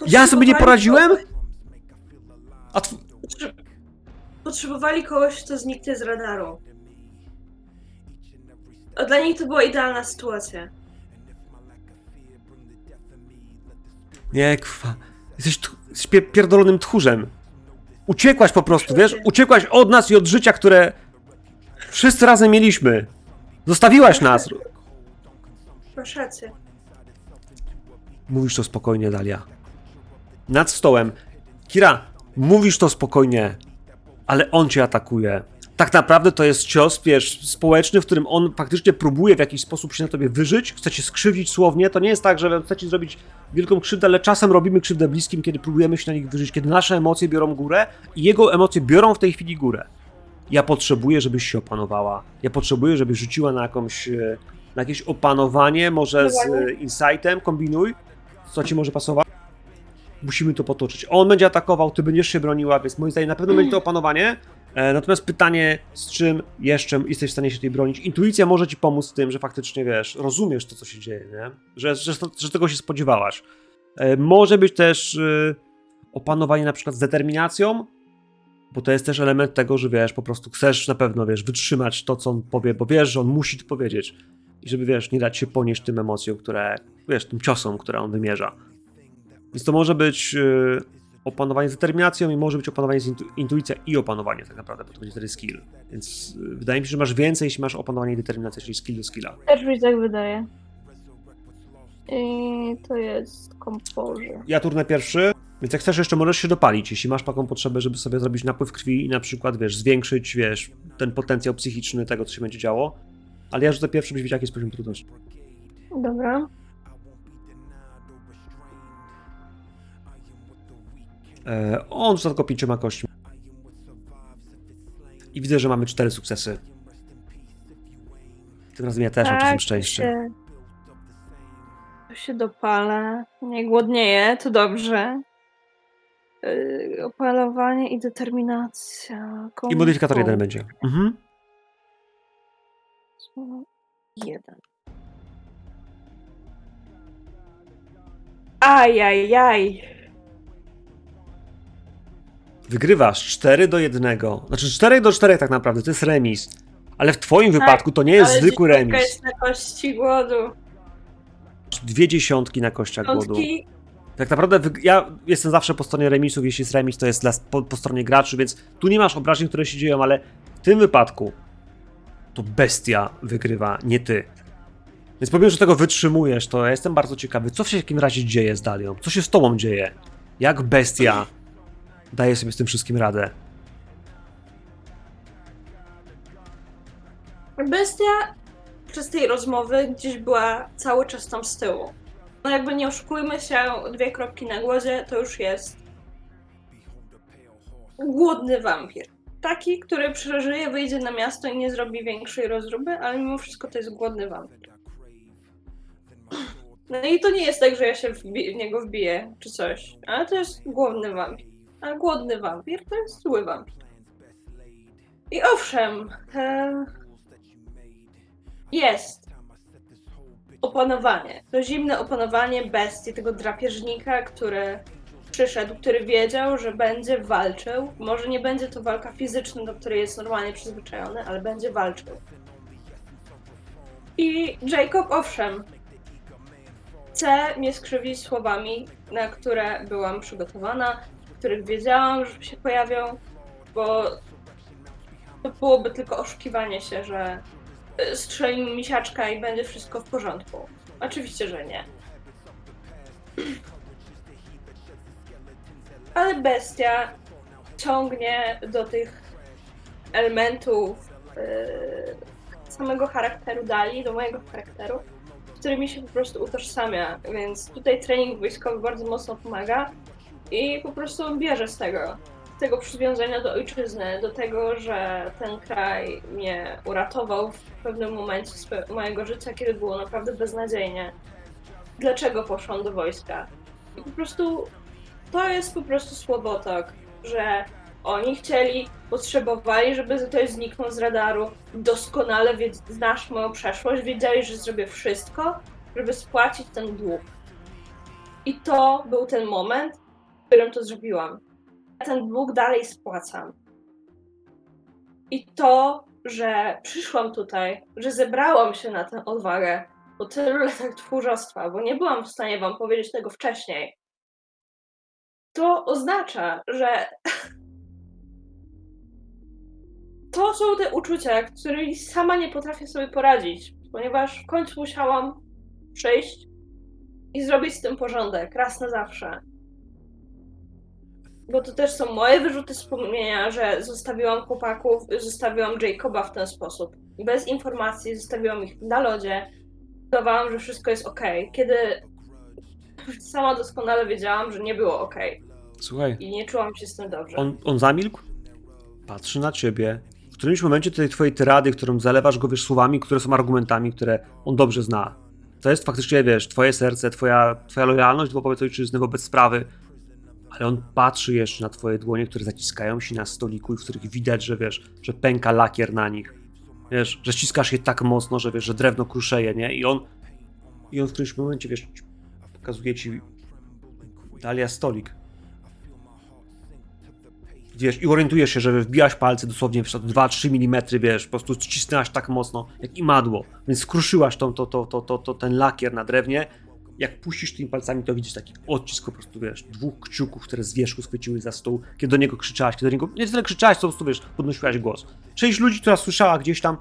Ja sobie nie poradziłem? A tw- Potrzebowali kogoś, kto zniknie z radaru. A dla nich to była idealna sytuacja. Nie, kurwa. Jesteś, tch- jesteś pie- pierdolonym tchórzem. Uciekłaś po prostu, wiesz? Uciekłaś od nas i od życia, które wszyscy razem mieliśmy. Zostawiłaś nas. Masz rację. Mówisz to spokojnie, Dalia. Nad stołem. Kira, mówisz to spokojnie, ale on cię atakuje. Tak naprawdę to jest cios, wiesz, społeczny, w którym on faktycznie próbuje w jakiś sposób się na tobie wyżyć, chce cię skrzywdzić słownie. To nie jest tak, że chce ci zrobić wielką krzywdę, ale czasem robimy krzywdę bliskim, kiedy próbujemy się na nich wyżyć, kiedy nasze emocje biorą górę i jego emocje biorą w tej chwili górę. Ja potrzebuję, żebyś się opanowała. Ja potrzebuję, żebyś rzuciła na jakąś, e, na jakieś opanowanie, może z e, insightem, kombinuj, co ci może pasować. Musimy to potoczyć. On będzie atakował, ty będziesz się broniła, więc moim zdaniem na pewno będzie to opanowanie. E, Natomiast pytanie, z czym jeszcze jesteś w stanie się tej bronić? Intuicja może ci pomóc w tym, że faktycznie wiesz, rozumiesz to, co się dzieje, nie? Że, że, że tego się spodziewałaś. E, Może być też e, opanowanie na przykład z determinacją, bo to jest też element tego, że wiesz, po prostu chcesz na pewno, wiesz, wytrzymać to, co on powie, bo wiesz, że on musi to powiedzieć. I żeby, wiesz, nie dać się ponieść tym emocjom, które, wiesz, tym ciosom, które on wymierza. Więc to może być y, opanowanie z determinacją i może być opanowanie z intu intuicja i opanowanie tak naprawdę, bo to będzie wtedy skill. Więc y, wydaje mi się, że masz więcej, jeśli masz opanowanie i determinację, czyli skill do skilla. Też mi tak wydaje. I to jest composure. Ja turnę pierwszy, więc jak chcesz jeszcze możesz się dopalić, jeśli masz taką potrzebę, żeby sobie zrobić napływ krwi i na przykład, wiesz, zwiększyć, wiesz, ten potencjał psychiczny tego, co się będzie działo. Ale ja rzucę pierwszy, byś wiedział, jaki jest poziom trudności. Dobra. On rzuca tylko pięcioma kośćmi. I widzę, że mamy cztery sukcesy. Tym razem ja też mam czasem szczęście. Się, to się dopala. Nie głodnieje, to dobrze. Yy, opalowanie i determinacja. I modyfikator jeden będzie. Mhm. Jeden. Ajajaj. Wygrywasz 4 do 1. Znaczy 4 do 4 tak naprawdę, to jest remis. Ale w twoim Tak, wypadku to nie jest zwykły remis. jest na kości głodu. Dwie dziesiątki na kościach głodu. Tak naprawdę wyg- ja jestem zawsze po stronie remisów, jeśli jest remis, to jest dla, po, po stronie graczy, więc tu nie masz obrażeń, które się dzieją, ale w tym wypadku to bestia wygrywa, nie ty. Więc pomimo, że tego wytrzymujesz, to ja jestem bardzo ciekawy, co w takim razie dzieje z Dalią? Co się z tobą dzieje? Jak bestia daje sobie z tym wszystkim radę? Bestia przez tej rozmowy gdzieś była cały czas tam z tyłu. No jakby nie oszukujmy się, dwie kropki na głodzie to już jest głodny wampir. Taki, który przeżyje, wyjdzie na miasto i nie zrobi większej rozruby, ale mimo wszystko to jest głodny wampir. No i to nie jest tak, że ja się w niego wbiję czy coś, ale to jest głodny wampir. A głodny wampir to jest zły wampir. I owszem, e, jest opanowanie. To zimne opanowanie bestii, tego drapieżnika, który przyszedł, który wiedział, że będzie walczył. Może nie będzie to walka fizyczna, do której jest normalnie przyzwyczajony, ale będzie walczył. I Jacob, owszem, chce mnie skrzywić słowami, na które byłam przygotowana, których wiedziałam, że się pojawią, bo to byłoby tylko oszukiwanie się, że y, strzeli mi misiaczka i będzie wszystko w porządku. Oczywiście, że nie. Ale bestia ciągnie do tych elementów yy, samego charakteru Dali, do mojego charakteru, z którymi się po prostu utożsamia, więc tutaj trening wojskowy bardzo mocno pomaga i po prostu bierze z tego, z tego przywiązania do ojczyzny, do tego, że ten kraj mnie uratował w pewnym momencie mojego życia, kiedy było naprawdę beznadziejnie. Dlaczego poszłam do wojska? I po prostu to jest po prostu słowotok, że oni chcieli, potrzebowali, żeby ktoś zniknął z radaru. Doskonale wie, znasz moją przeszłość, wiedzieli, że zrobię wszystko, żeby spłacić ten dług. I to był ten moment, którym to zrobiłam. Ja ten dług dalej spłacam. I to, że przyszłam tutaj, że zebrałam się na tę odwagę po tylu latach tchórzostwa, bo nie byłam w stanie wam powiedzieć tego wcześniej, to oznacza, że to są te uczucia, którymi sama nie potrafię sobie poradzić, ponieważ w końcu musiałam przyjść i zrobić z tym porządek raz na zawsze. Bo to też są moje wyrzuty sumienia, że zostawiłam chłopaków, zostawiłam Jacoba w ten sposób. Bez informacji zostawiłam ich na lodzie. Udawałam, że wszystko jest ok, kiedy sama doskonale wiedziałam, że nie było ok Słuchaj, i nie czułam się z tym dobrze. on, on zamilkł, patrzy na ciebie. W którymś momencie tej twojej tyrady, którą zalewasz go, wiesz, słowami, które są argumentami, które on dobrze zna. To jest faktycznie, wiesz, twoje serce, twoja, twoja lojalność wobec ojczyzny, wobec sprawy. Ale on patrzy jeszcze na twoje dłonie, które zaciskają się na stoliku i w których widać, że wiesz, że pęka lakier na nich. Wiesz, że ściskasz je tak mocno, że wiesz, że drewno kruszeje, nie? I on, i on w którymś momencie, wiesz, pokazuje ci Dalia stolik. Wiesz, i orientujesz się, że wbijasz palce dosłownie w 2-3 mm, wiesz, po prostu ścisnęłaś tak mocno, jak imadło, więc skruszyłaś tą, to, to, to, to, to, ten lakier na drewnie. Jak puścisz tymi palcami, to widzisz taki odcisk po prostu, wiesz, dwóch kciuków, które z wierzchu schwyciły za stół, kiedy do niego krzyczałaś, kiedy do niego, nie tyle krzyczałaś, co po prostu, wiesz, podnosiłaś głos. Część ludzi, która słyszała gdzieś tam,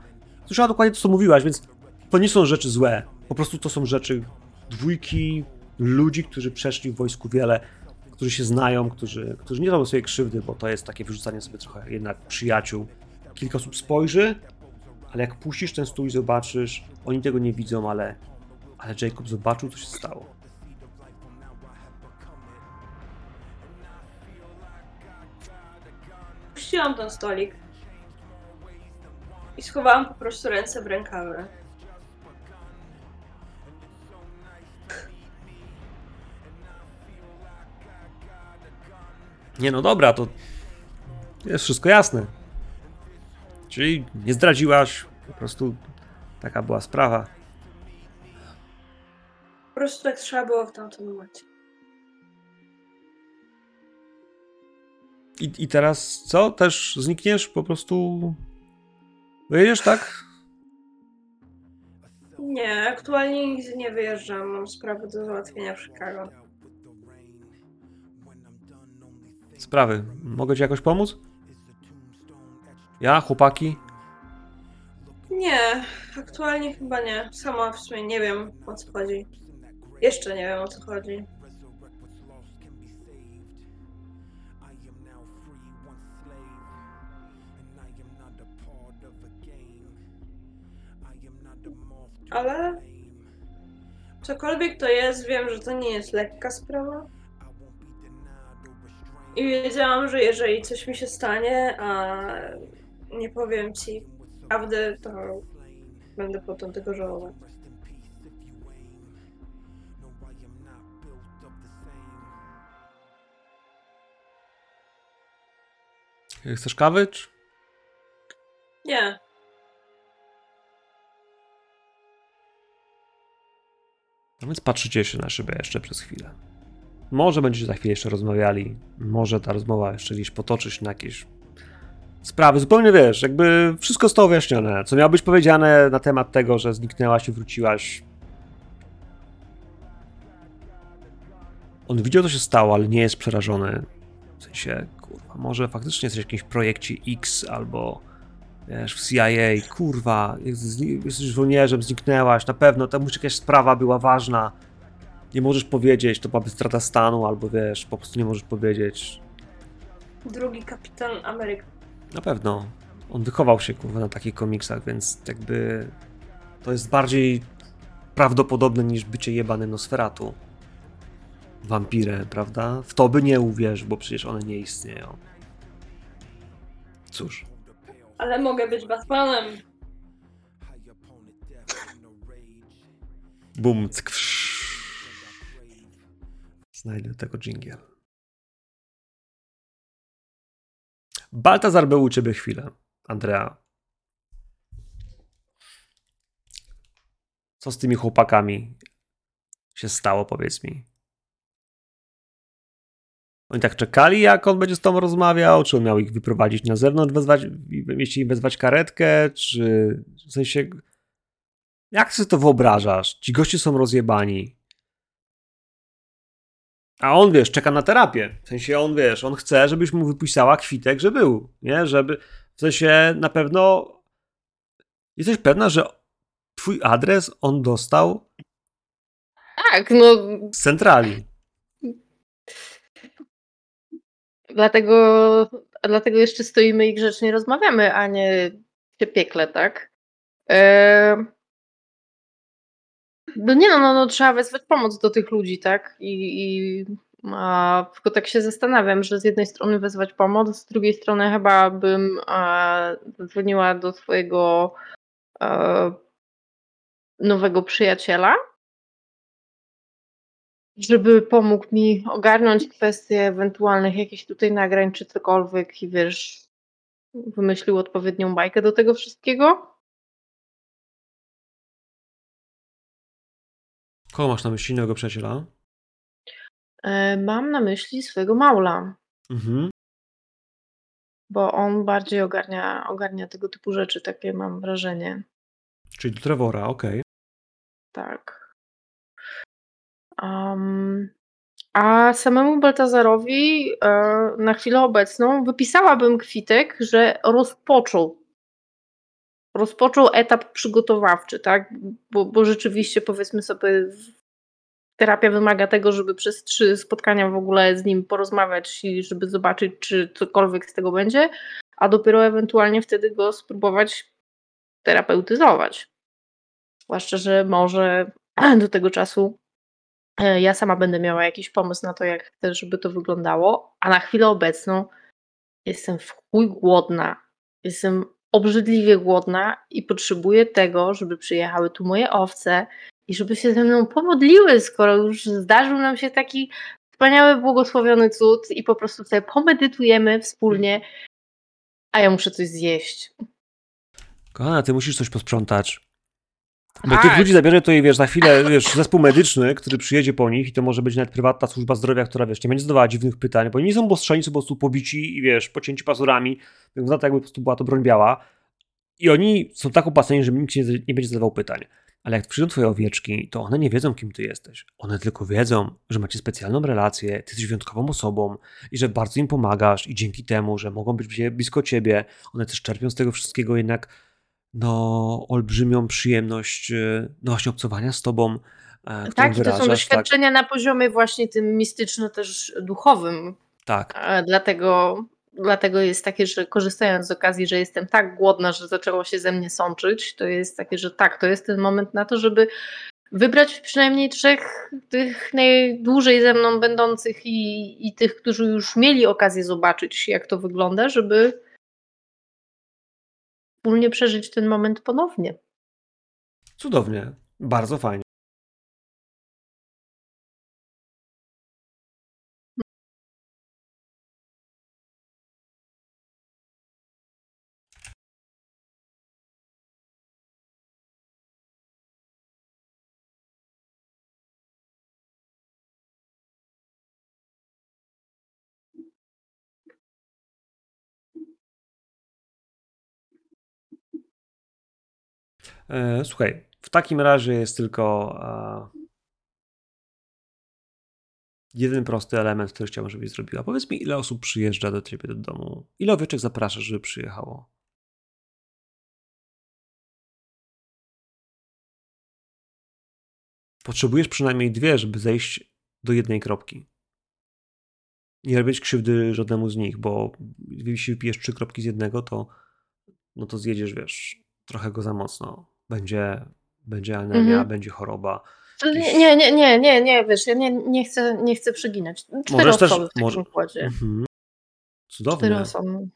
słyszała dokładnie to, co mówiłaś, więc to nie są rzeczy złe, po prostu to są rzeczy dwójki ludzi, którzy przeszli w wojsku wiele, którzy się znają, którzy, którzy nie robią sobie krzywdy, bo to jest takie wyrzucanie sobie trochę jednak przyjaciół. Kilka osób spojrzy, ale jak puścisz ten stół i zobaczysz, oni tego nie widzą, ale, ale Jacob zobaczył, co się stało. Puściłam ten stolik i schowałam po prostu ręce w rękawy. Nie no dobra, to jest wszystko jasne. Czyli nie zdradziłaś, po prostu taka była sprawa. Po prostu tak trzeba było w tamtym momencie. I, I teraz co? Też znikniesz? Po prostu wyjedziesz, tak? Nie, aktualnie nigdzie nie wyjeżdżam. Mam sprawy do załatwienia w Chicago. Sprawy. Mogę ci jakoś pomóc? Ja, chłopaki? Nie, aktualnie chyba nie. Sama w sumie nie wiem o co chodzi. Jeszcze nie wiem o co chodzi. Ale cokolwiek to jest, wiem, że to nie jest lekka sprawa. I wiedziałam, że jeżeli coś mi się stanie, a nie powiem ci prawdy, to będę potem tego żałować. Chcesz kawy? Czy... Nie. No więc patrzycie się na szybę jeszcze przez chwilę. Może będziecie za chwilę jeszcze rozmawiali, może ta rozmowa jeszcze gdzieś potoczy się na jakieś sprawy. Zupełnie wiesz, jakby wszystko zostało wyjaśnione. Co miało być powiedziane na temat tego, że zniknęłaś i wróciłaś. On widział, co się stało, ale nie jest przerażony. Sensie, kurwa, może faktycznie jesteś w jakimś projekcie X albo wiesz, w CIA, kurwa, jesteś żołnierzem, zniknęłaś, na pewno, tam już jakaś sprawa była ważna. Nie możesz powiedzieć, to byłaby strata stanu, albo wiesz, po prostu nie możesz powiedzieć. Drugi kapitan Ameryki. Na pewno. On wychował się, kurwa, na takich komiksach, więc jakby to jest bardziej prawdopodobne niż bycie jebanym Nosferatu. Wampirem, prawda? W to by nie uwierzył, bo przecież one nie istnieją. Cóż. Ale mogę być Batmanem. Bum, ck, Znajdę tego dżingiel. Baltazar był u ciebie chwilę, Andrea. Co z tymi chłopakami się stało, powiedz mi? Oni tak czekali, jak on będzie z tobą rozmawiał? Czy on miał ich wyprowadzić na zewnątrz, wezwać, im wezwać karetkę? Czy w sensie. Jak sobie to wyobrażasz? Ci goście są rozjebani. A on, wiesz, czeka na terapię. W sensie on, wiesz, on chce, żebyś mu wypisała kwitek, że był. Nie? Żeby. W sensie na pewno. Jesteś pewna, że twój adres on dostał. Tak, no. Z centrali. Dlatego, dlatego jeszcze stoimy i grzecznie rozmawiamy, a nie się piekle, tak? Eee... No nie no, no, no, trzeba wezwać pomoc do tych ludzi, tak? I, i a, tylko tak się zastanawiam, że z jednej strony wezwać pomoc, z drugiej strony chyba bym a, zadzwoniła do swojego a, nowego przyjaciela, żeby pomógł mi ogarnąć kwestie ewentualnych jakichś tutaj nagrań czy cokolwiek i wiesz, wymyślił odpowiednią bajkę do tego wszystkiego. Kogo masz na myśli innego przyjaciela? E, mam na myśli swojego Maula. Mhm. Bo on bardziej ogarnia, ogarnia tego typu rzeczy, takie mam wrażenie. Czyli do Trevora, okej. Tak. A samemu Baltazarowi e, na chwilę obecną wypisałabym kwitek, że rozpoczął rozpoczął etap przygotowawczy, tak? Bo, bo rzeczywiście powiedzmy sobie, terapia wymaga tego, żeby przez trzy spotkania w ogóle z nim porozmawiać i żeby zobaczyć, czy cokolwiek z tego będzie, a dopiero ewentualnie wtedy go spróbować terapeutyzować. Zwłaszcza, że może do tego czasu e, ja sama będę miała jakiś pomysł na to, jak chcę, żeby to wyglądało, a na chwilę obecną jestem w chuj głodna. Jestem obrzydliwie głodna i potrzebuję tego, żeby przyjechały tu moje owce i żeby się ze mną pomodliły, skoro już zdarzył nam się taki wspaniały, błogosławiony cud i po prostu sobie pomedytujemy wspólnie, a ja muszę coś zjeść. Kochana, ty musisz coś posprzątać. Bo tych ludzi zabierze to i wiesz, za chwilę wiesz, zespół medyczny, który przyjedzie po nich i to może być nawet prywatna służba zdrowia, która wiesz, nie będzie zadawała dziwnych pytań, bo oni nie są bostrzeni, są po prostu pobici i wiesz, pocięci pazurami, wygląda to jakby po prostu była to broń biała. I oni są tak opłaceni, że nikt nie, nie będzie zadawał pytań. Ale jak przyjdą twoje owieczki, to one nie wiedzą, kim ty jesteś. One tylko wiedzą, że macie specjalną relację, ty jesteś wyjątkową osobą i że bardzo im pomagasz i dzięki temu, że mogą być blisko ciebie, one też czerpią z tego wszystkiego jednak no, olbrzymią przyjemność e, no właśnie obcowania z tobą. E, tak, to są tak. doświadczenia tak. na poziomie właśnie tym mistyczno też duchowym. Tak. E, dlatego dlatego jest takie, że korzystając z okazji, że jestem tak głodna, że zaczęło się ze mnie sączyć, to jest takie, że tak, to jest ten moment na to, żeby wybrać przynajmniej trzech tych najdłużej ze mną będących i, i tych, którzy już mieli okazję zobaczyć, jak to wygląda, żeby wspólnie przeżyć ten moment ponownie. Cudownie, bardzo fajnie. Słuchaj, w takim razie jest tylko e, jeden prosty element, który chciałbym, żebyś zrobiła. Powiedz mi, ile osób przyjeżdża do ciebie do domu? Ile owieczek zapraszasz, żeby przyjechało? Potrzebujesz przynajmniej dwie, żeby zejść do jednej kropki. Nie robić krzywdy żadnemu z nich, bo jeśli wypijesz trzy kropki z jednego, to no to zjedziesz, wiesz, trochę go za mocno będzie, będzie anemia, Mhm. będzie choroba. Nie, nie, nie, nie, nie, nie, wiesz, ja nie, nie, chcę, nie chcę przeginać. Cztery Możesz też- osoby w takim może- układzie. Mhm. Cztery Cudownie. osoby.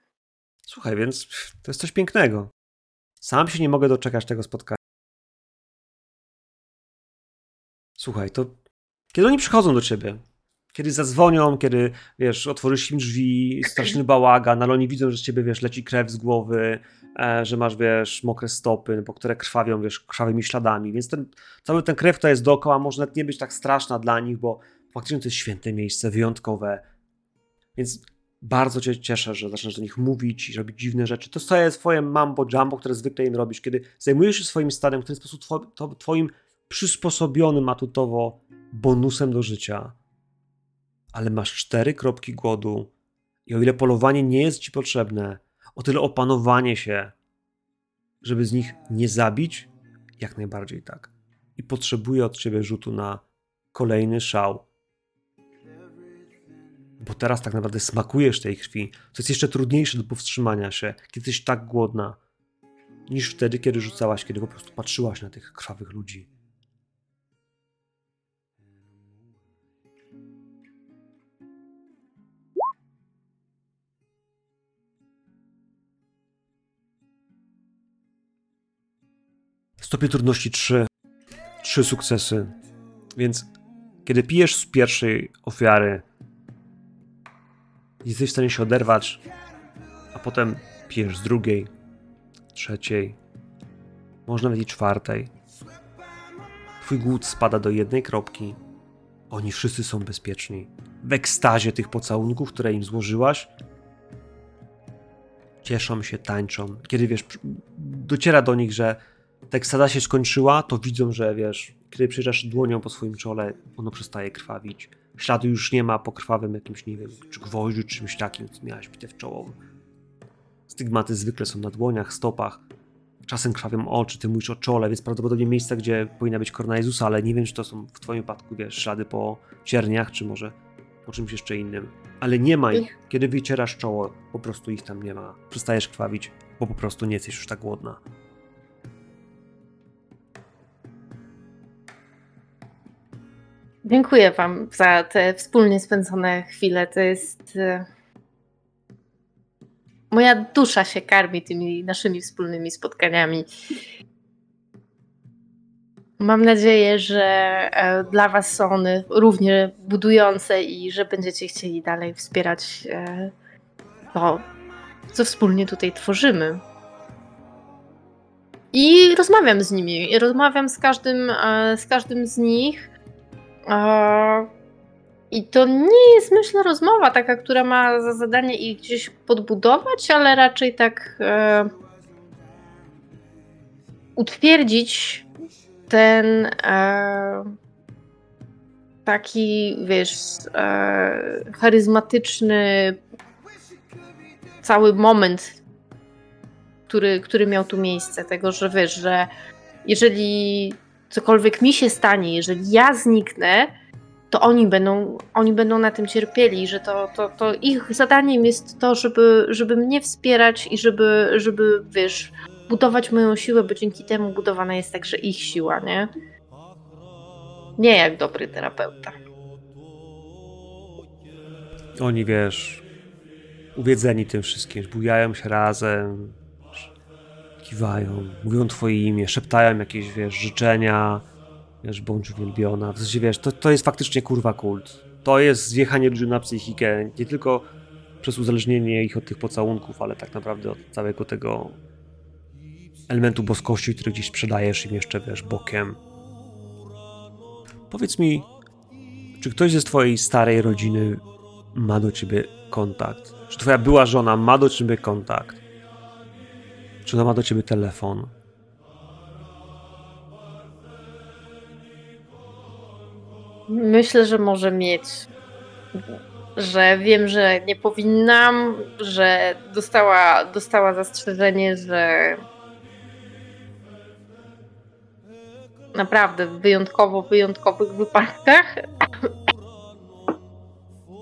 Słuchaj, więc to jest coś pięknego. Sam się nie mogę doczekać tego spotkania. Słuchaj, to kiedy oni przychodzą do ciebie, kiedy zadzwonią, kiedy, wiesz, otworzysz im drzwi, straszny bałagan, ale oni widzą, że z ciebie, wiesz, leci krew z głowy, e, że masz, wiesz, mokre stopy, po które krwawią, wiesz, krwawymi śladami, więc ten, cały ten krew, która jest dookoła, może nawet nie być tak straszna dla nich, bo faktycznie to jest święte miejsce, wyjątkowe, więc bardzo cię cieszę, że zaczynasz do nich mówić i robić dziwne rzeczy. To jest twoje mambo jumbo, które zwykle im robisz, kiedy zajmujesz się swoim stadem, który jest po prostu two, to, twoim przysposobionym atutowo bonusem do życia, ale masz cztery kropki głodu i o ile polowanie nie jest ci potrzebne, o tyle opanowanie się, żeby z nich nie zabić, jak najbardziej tak. I potrzebuję od ciebie rzutu na kolejny szał. Bo teraz tak naprawdę smakujesz tej krwi, co jest jeszcze trudniejsze do powstrzymania się, kiedy jesteś tak głodna, niż wtedy, kiedy rzucałaś, kiedy po prostu patrzyłaś na tych krwawych ludzi. Stopień trudności 3. Trzy sukcesy. Więc kiedy pijesz z pierwszej ofiary, jesteś w stanie się oderwać, a potem pijesz z drugiej, trzeciej, może nawet i czwartej. Twój głód spada do jednej kropki. Oni wszyscy są bezpieczni. W ekstazie tych pocałunków, które im złożyłaś, cieszą się, tańczą. Kiedy wiesz, dociera do nich, że ta ekstada się skończyła, to widzą, że wiesz, kiedy przyjeżdżasz dłonią po swoim czole, ono przestaje krwawić. Śladu już nie ma po krwawym jakimś, nie wiem, czy gwoździu, czy czymś takim, co miałaś bite w czoło. Stygmaty zwykle są na dłoniach, stopach. Czasem krwawią oczy, ty mówisz o czole, więc prawdopodobnie miejsca, gdzie powinna być korona Jezusa, ale nie wiem, czy to są w twoim wypadku, wiesz, ślady po cierniach, czy może po czymś jeszcze innym. Ale nie ma ich. Kiedy wycierasz czoło, po prostu ich tam nie ma. Przestajesz krwawić, bo po prostu nie jesteś już tak głodna. Dziękuję Wam za te wspólnie spędzone chwile. To jest. e, Moja dusza się karmi tymi naszymi wspólnymi spotkaniami. Mam nadzieję, że e, dla Was są one równie budujące i że będziecie chcieli dalej wspierać e, to, co wspólnie tutaj tworzymy. I rozmawiam z nimi. Rozmawiam z każdym, z każdym z nich. I to nie jest, myślę, rozmowa taka, która ma za zadanie ich gdzieś podbudować, ale raczej tak e, utwierdzić ten e, taki, wiesz, e, charyzmatyczny cały moment, który, który miał tu miejsce. Tego, że wiesz, że jeżeli cokolwiek mi się stanie, jeżeli ja zniknę, to oni będą, oni będą na tym cierpieli, że to, to, to ich zadaniem jest to, żeby, żeby mnie wspierać i żeby, żeby, wiesz, budować moją siłę, bo dzięki temu budowana jest także ich siła, nie? Nie jak dobry terapeuta. Oni, wiesz, uwiedzeni tym wszystkim, bujają się razem, kiwają, mówią twoje imię, szeptają jakieś, wiesz, życzenia, wiesz, bądź uwielbiona. W sensie, wiesz, to, to jest faktycznie kurwa kult. To jest zjechanie ludzi na psychikę, nie tylko przez uzależnienie ich od tych pocałunków, ale tak naprawdę od całego tego elementu boskości, który gdzieś sprzedajesz im jeszcze, wiesz, bokiem. Powiedz mi, czy ktoś ze twojej starej rodziny ma do ciebie kontakt? Czy twoja była żona ma do ciebie kontakt? Czy ona ma do ciebie telefon? Myślę, że może mieć. Że wiem, że nie powinnam, że dostała, dostała zastrzeżenie, że naprawdę w wyjątkowo wyjątkowych wypadkach.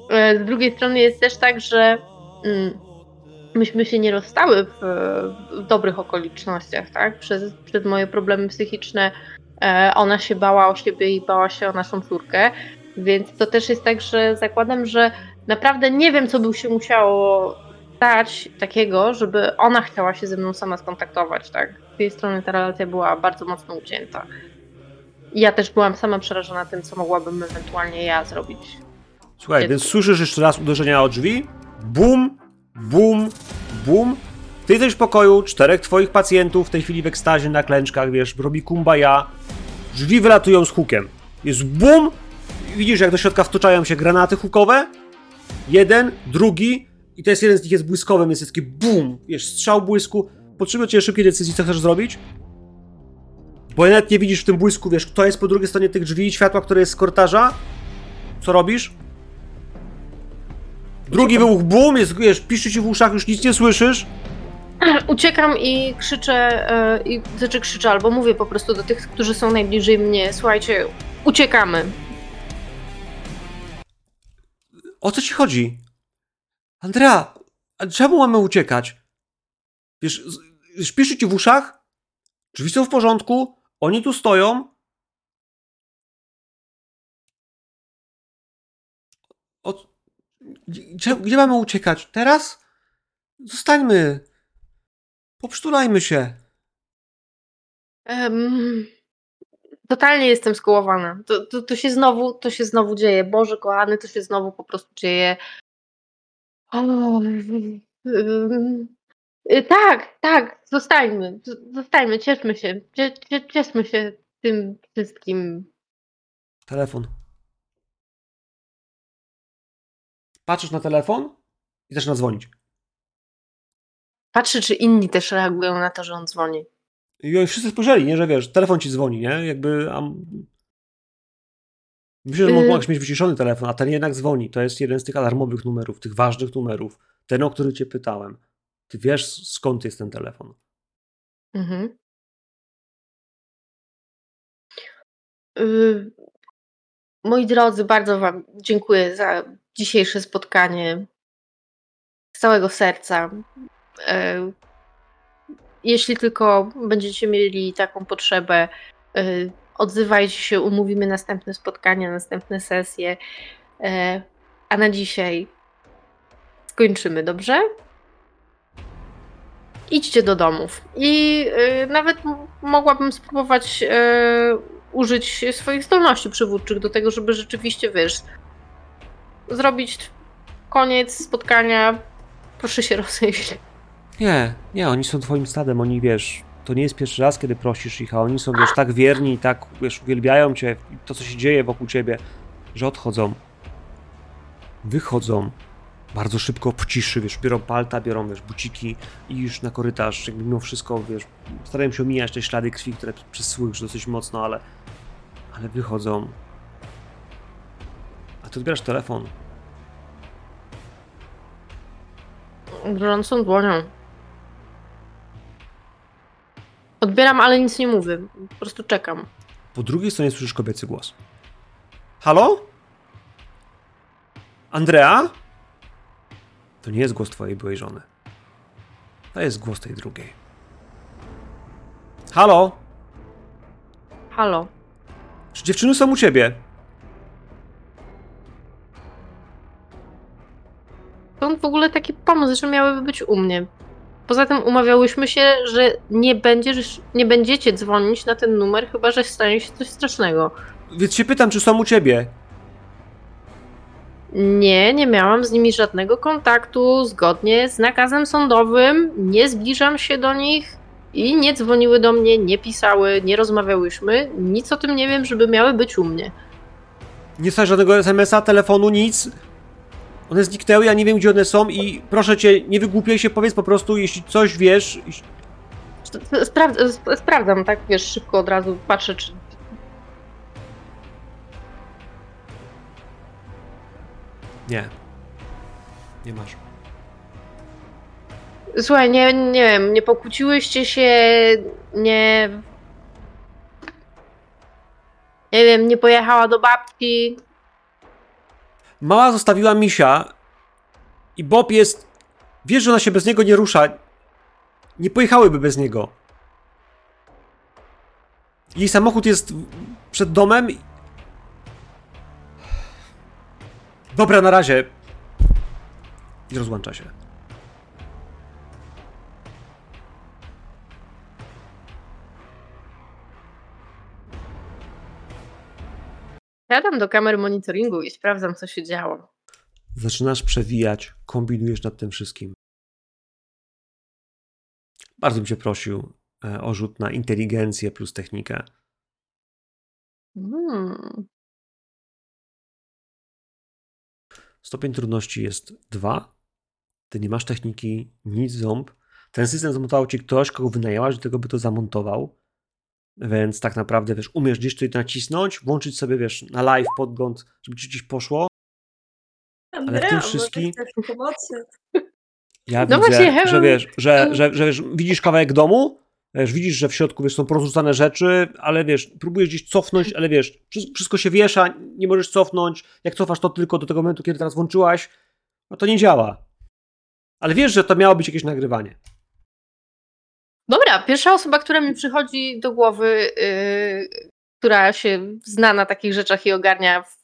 E, Z drugiej strony jest też tak, że mm, myśmy się nie rozstały w, w dobrych okolicznościach, tak? Przez, przez moje problemy psychiczne e, ona się bała o siebie i bała się o naszą córkę, więc to też jest tak, że zakładam, że naprawdę nie wiem, co by się musiało stać takiego, żeby ona chciała się ze mną sama skontaktować, tak? Z tej strony ta relacja była bardzo mocno ucięta. Ja też byłam sama przerażona tym, co mogłabym ewentualnie ja zrobić. Słuchaj, Dziecko. więc słyszysz jeszcze raz uderzenia o drzwi? Bum, bum, bum. Ty jesteś w pokoju, czterech twoich pacjentów w tej chwili w ekstazie na klęczkach, wiesz, robi kumbaya. Drzwi wylatują z hukiem. Jest bum, widzisz jak do środka wtoczają się granaty hukowe. Jeden, drugi i to jest jeden z nich jest błyskowym, jest taki bum, wiesz, strzał błysku. Potrzebuję cię szybkiej decyzji, co chcesz zrobić. Bo nawet nie widzisz w tym błysku, wiesz, kto jest po drugiej stronie tych drzwi światła, które jest z korytarza. Co robisz? Drugi wybuch, bum, jest, wiesz, piszczy ci w uszach, już nic nie słyszysz. Uciekam i krzyczę, e, i, znaczy krzyczę, albo mówię po prostu do tych, którzy są najbliżej mnie, słuchajcie, uciekamy. O co ci chodzi? Andrea, a czemu mamy uciekać? Wiesz, wiesz, piszczy ci w uszach, drzwi są w porządku, oni tu stoją. O, gdzie, gdzie mamy uciekać? Teraz? Zostańmy. Poprztulajmy się. Em, totalnie jestem skołowana. To, to, to się znowu, to się znowu dzieje. Boże kochany, to się znowu po prostu dzieje. O, y, tak, tak, zostańmy, zostańmy, cieszmy się, cie, cie, cieszmy się tym wszystkim. Telefon. Patrzysz na telefon i zaczyna dzwonić. Patrzę, czy inni też reagują na to, że on dzwoni. I oni wszyscy spojrzeli, nie? Że wiesz, telefon ci dzwoni, nie? Jakby... A... Myślę, że Y- mogłeś mieć wyciszony telefon, a ten jednak dzwoni. To jest jeden z tych alarmowych numerów, tych ważnych numerów. Ten, o który cię pytałem. Ty wiesz, skąd jest ten telefon. Mhm. Y, Moi drodzy, bardzo Wam dziękuję za dzisiejsze spotkanie. Z całego serca. E, Jeśli tylko będziecie mieli taką potrzebę, e, odzywajcie się, umówimy następne spotkania, następne sesje. E, A na dzisiaj skończymy, dobrze? idźcie do domów. I nawet mogłabym spróbować użyć swoich zdolności przywódczych do tego, żeby rzeczywiście, wiesz, zrobić koniec spotkania. Proszę się rozejść. Nie, nie, oni są twoim stadem, oni wiesz, to nie jest pierwszy raz, kiedy prosisz ich, a oni są, wiesz, tak wierni i tak, wiesz, uwielbiają cię, to, co się dzieje wokół ciebie, że odchodzą. Wychodzą. Bardzo szybko w ciszy, wiesz, biorą palta, biorą, wiesz, buciki i już na korytarz, jakby mimo wszystko, wiesz, starają się omijać te ślady krwi, które przysłujesz dosyć mocno, ale, ale wychodzą. A ty odbierasz telefon. Gorącą dłonią. Odbieram, ale nic nie mówię. Po prostu czekam. Po drugiej stronie słyszysz kobiecy głos. Halo? Andrea? To nie jest głos twojej byłej żony. To jest głos tej drugiej. Halo? Halo. Czy dziewczyny są u ciebie? Skąd w ogóle taki pomysł, że miałyby być u mnie? Poza tym umawiałyśmy się, że nie, będziesz, nie będziecie dzwonić na ten numer, chyba że stanie się coś strasznego. Więc się pytam, czy są u ciebie. Nie, nie miałam z nimi żadnego kontaktu. Zgodnie z nakazem sądowym nie zbliżam się do nich i nie dzwoniły do mnie, nie pisały, nie rozmawiałyśmy. Nic o tym nie wiem, żeby miały być u mnie. Nie stać żadnego SMS-a, telefonu, nic. One zniknęły, ja nie wiem, gdzie one są i proszę cię, nie wygłupiaj się, powiedz po prostu, jeśli coś wiesz. jeśli- Spra- sp- sprawdzam, tak wiesz, szybko od razu patrzę, czy. Nie. Nie masz. Słuchaj, nie, nie wiem, nie pokłóciłyście się, nie. Nie wiem, nie pojechała do babci. Mała zostawiła misia i Bob jest... Wiesz, że ona się bez niego nie rusza. Nie pojechałyby bez niego. Jej samochód jest przed domem. Dobra, na razie. I rozłącza się. Siadam do kamer monitoringu i sprawdzam, co się działo. Zaczynasz przewijać, kombinujesz nad tym wszystkim. Bardzo bym cię prosił e, o rzut na inteligencję plus technikę. Hmm. Stopień trudności jest 2. Ty nie masz techniki, nic ząb. Ten system zamontował ci ktoś, kogo wynajęłaś, do tego by to zamontował. Więc tak naprawdę, wiesz, umiesz gdzieś tutaj nacisnąć, włączyć sobie, wiesz, na live podgląd, żeby ci gdzieś poszło. Andrea, tym może wszystkim-? Ja No widzę, właśnie, że wiesz, że, że, że wiesz, widzisz kawałek domu, wiesz, widzisz, że w środku wiesz, są porozrzucane rzeczy, ale wiesz, próbujesz gdzieś cofnąć, ale wiesz, wszy- wszystko się wiesza, nie możesz cofnąć. Jak cofasz to tylko do tego momentu, kiedy teraz włączyłaś, no to nie działa. Ale wiesz, że to miało być jakieś nagrywanie. Dobra, pierwsza osoba, która mi przychodzi do głowy, yy, która się zna na takich rzeczach i ogarnia w,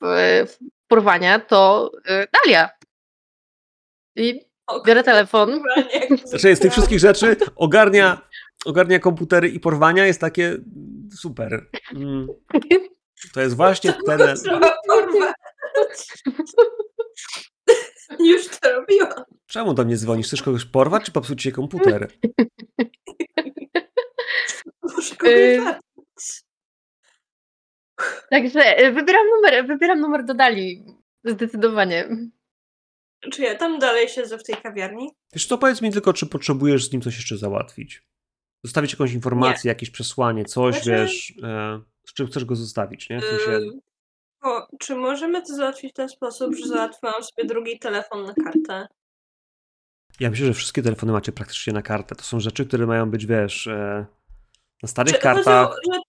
w porwania, to yy, Dalia. I biorę telefon. Znaczy, z tych wszystkich rzeczy ogarnia, ogarnia komputery i porwania jest takie super. Mm. To jest właśnie ten... Już to robiłam. Czemu do mnie dzwonisz? Chcesz kogoś porwać, czy popsuć ci komputer? Muszę go Yy. wybrać. Także yy, wybieram numer, wybieram numer do Dali. Zdecydowanie. Czy ja tam dalej siedzę w tej kawiarni? Wiesz co, powiedz mi tylko, czy potrzebujesz z nim coś jeszcze załatwić? Zostawić jakąś informację, jakieś przesłanie, coś, Znaczy- wiesz, e, z czym chcesz go zostawić, nie? Yy, o, czy możemy to załatwić w ten sposób, że załatwiłam sobie drugi telefon na kartę? ja myślę, że wszystkie telefony macie praktycznie na kartę. To są rzeczy, które mają być, wiesz, e, na starych Czy chodzi kartach. o, że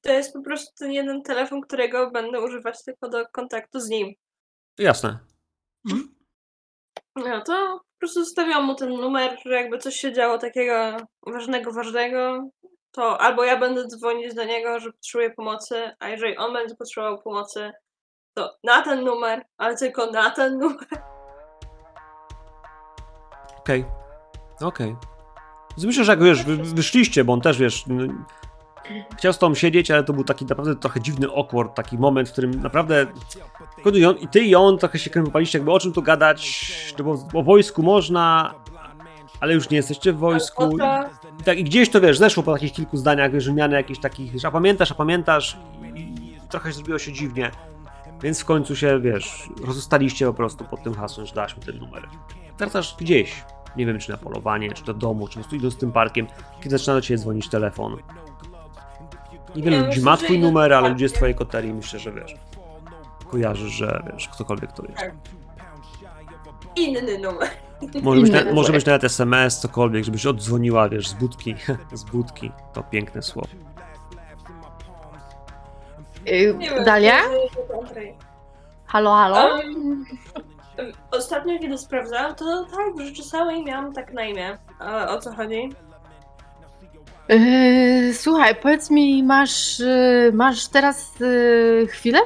to jest po prostu ten jeden telefon, którego będę używać tylko do kontaktu z nim. Jasne. No to po prostu zostawiłam mu ten numer, że jakby coś się działo takiego ważnego, ważnego, to albo ja będę dzwonić do niego, że potrzebuję pomocy, a jeżeli on będzie potrzebował pomocy, to na ten numer, ale tylko na ten numer. Okej. Okej. Więc Myślę, że jak wiesz, wy, wyszliście, bo on też wiesz. Chciał z tobą siedzieć, ale to był taki naprawdę trochę dziwny awkward, taki moment, w którym naprawdę i, ty i on trochę się krępowaliście, jakby o czym tu gadać, no bo o wojsku można, ale już nie jesteście w wojsku. I, tak, I gdzieś to wiesz, zeszło po takich kilku zdaniach, wiesz, wymiany jakichś takich, że a pamiętasz, a pamiętasz i, trochę zrobiło się dziwnie. Więc w końcu się, wiesz, rozstaliście po prostu pod tym hasłem, że dałaś mi ten numer. Wracasz gdzieś, nie wiem, czy na polowanie, czy do domu, czy po prostu idąc tym parkiem, kiedy zaczyna do ciebie dzwonić telefon. Niewiele Ja ludzi ma twój numer, ale ludzie z twojej koterii myślę, że wiesz, kojarzysz, że wiesz, ktokolwiek to jest. Tak. Inny numer. Może być, Inny na, może numer. być nawet SMS, cokolwiek, żebyś oddzwoniła, wiesz, z budki. z budki. To piękne słowo. Yy, wiem, Dalia? Halo, halo? Um, Ostatnio, kiedy sprawdzałam, to tak, w rzeczy samej miałam tak na imię. A o co chodzi? Yy, słuchaj, powiedz mi, masz, yy, masz teraz yy, chwilę?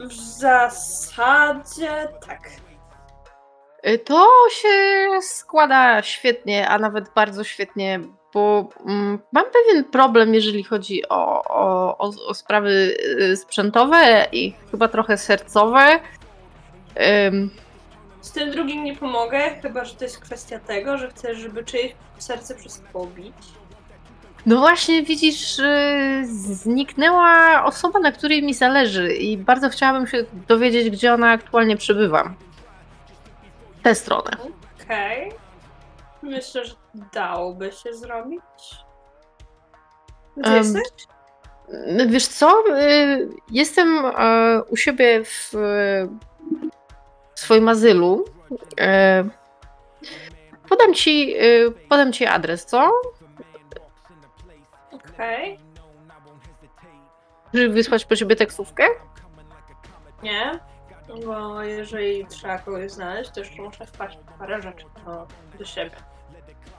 W zasadzie tak. Yy, To się składa świetnie, a nawet bardzo świetnie, bo mm, mam pewien problem, jeżeli chodzi o, o, o, o sprawy yy, sprzętowe i chyba trochę sercowe. Ym, Z tym drugim nie pomogę, chyba że to jest kwestia tego, że chcesz, żeby czyjeś serce przestało bić. No właśnie, widzisz, zniknęła osoba, na której mi zależy i bardzo chciałabym się dowiedzieć, gdzie ona aktualnie przebywa. W tę stronę. Okej. Myślę, że dałoby się zrobić. Gdzie Em, jesteś? Wiesz co? Yy, Jestem yy, u siebie w, w swoim azylu. Yy, Podam ci, yy, podam ci adres, co? Okej. Żeby wysłać po ciebie taksówkę? Nie. Bo jeżeli trzeba kogoś znaleźć, to jeszcze muszę wpaść parę rzeczy do, do siebie.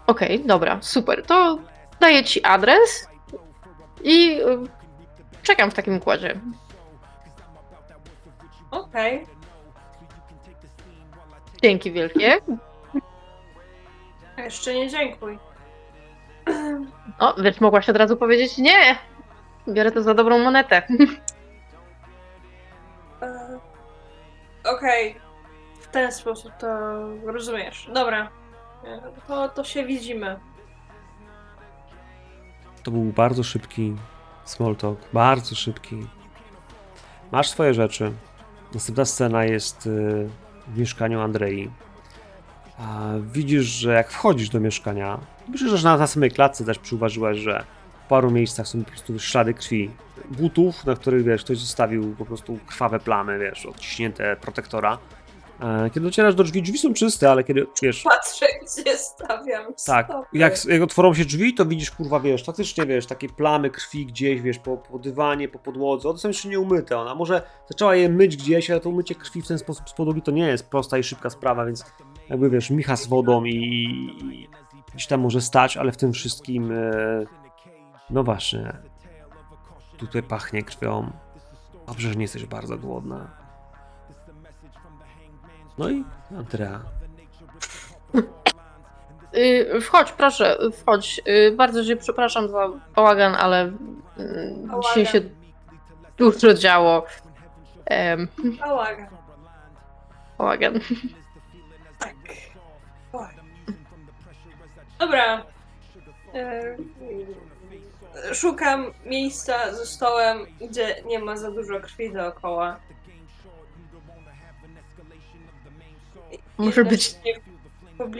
Okej, dobra, super. To daję ci adres i yy, czekam w takim układzie. Okej. Dzięki wielkie. Jeszcze nie dziękuj. O, wiesz, mogłaś od razu powiedzieć nie. Biorę to za dobrą monetę. E, Okej. W ten sposób to rozumiesz. Dobra. E, To, to się widzimy. To był bardzo szybki small talk, bardzo szybki. Masz swoje rzeczy. Następna scena jest y, w mieszkaniu Andrei. Widzisz, że jak wchodzisz do mieszkania, myślę, że na, na samej klatce też przyuważyłaś, że w paru miejscach są po prostu ślady krwi. Butów, na których wiesz, ktoś zostawił po prostu krwawe plamy, wiesz, odciśnięte protektora. E, Kiedy docierasz do drzwi, drzwi są czyste, ale kiedy wiesz, Patrzę, gdzie stawiam tak, stopy. jak, jak otworzą się drzwi, to widzisz, kurwa, wiesz, faktycznie, wiesz, takie plamy krwi gdzieś, wiesz, po, po dywanie, po podłodze, one są jeszcze nie umyte, ona może zaczęła je myć gdzieś, ale to umycie krwi w ten sposób z podłogi to nie jest prosta i szybka sprawa, więc jakby, wiesz, micha z wodą i, i gdzieś tam może stać, ale w tym wszystkim, e, no właśnie, tutaj pachnie krwią, dobrze, że nie jesteś bardzo głodna. No i Andrea, Yy, wchodź, proszę, wchodź. Yy, bardzo się przepraszam za bałagan, ale Bałagan. dzisiaj się dużo działo. Em, Bałagan. bałagan. Tak. Bałagan. Dobra. E, Szukam miejsca ze stołem, gdzie nie ma za dużo krwi dookoła. Może być-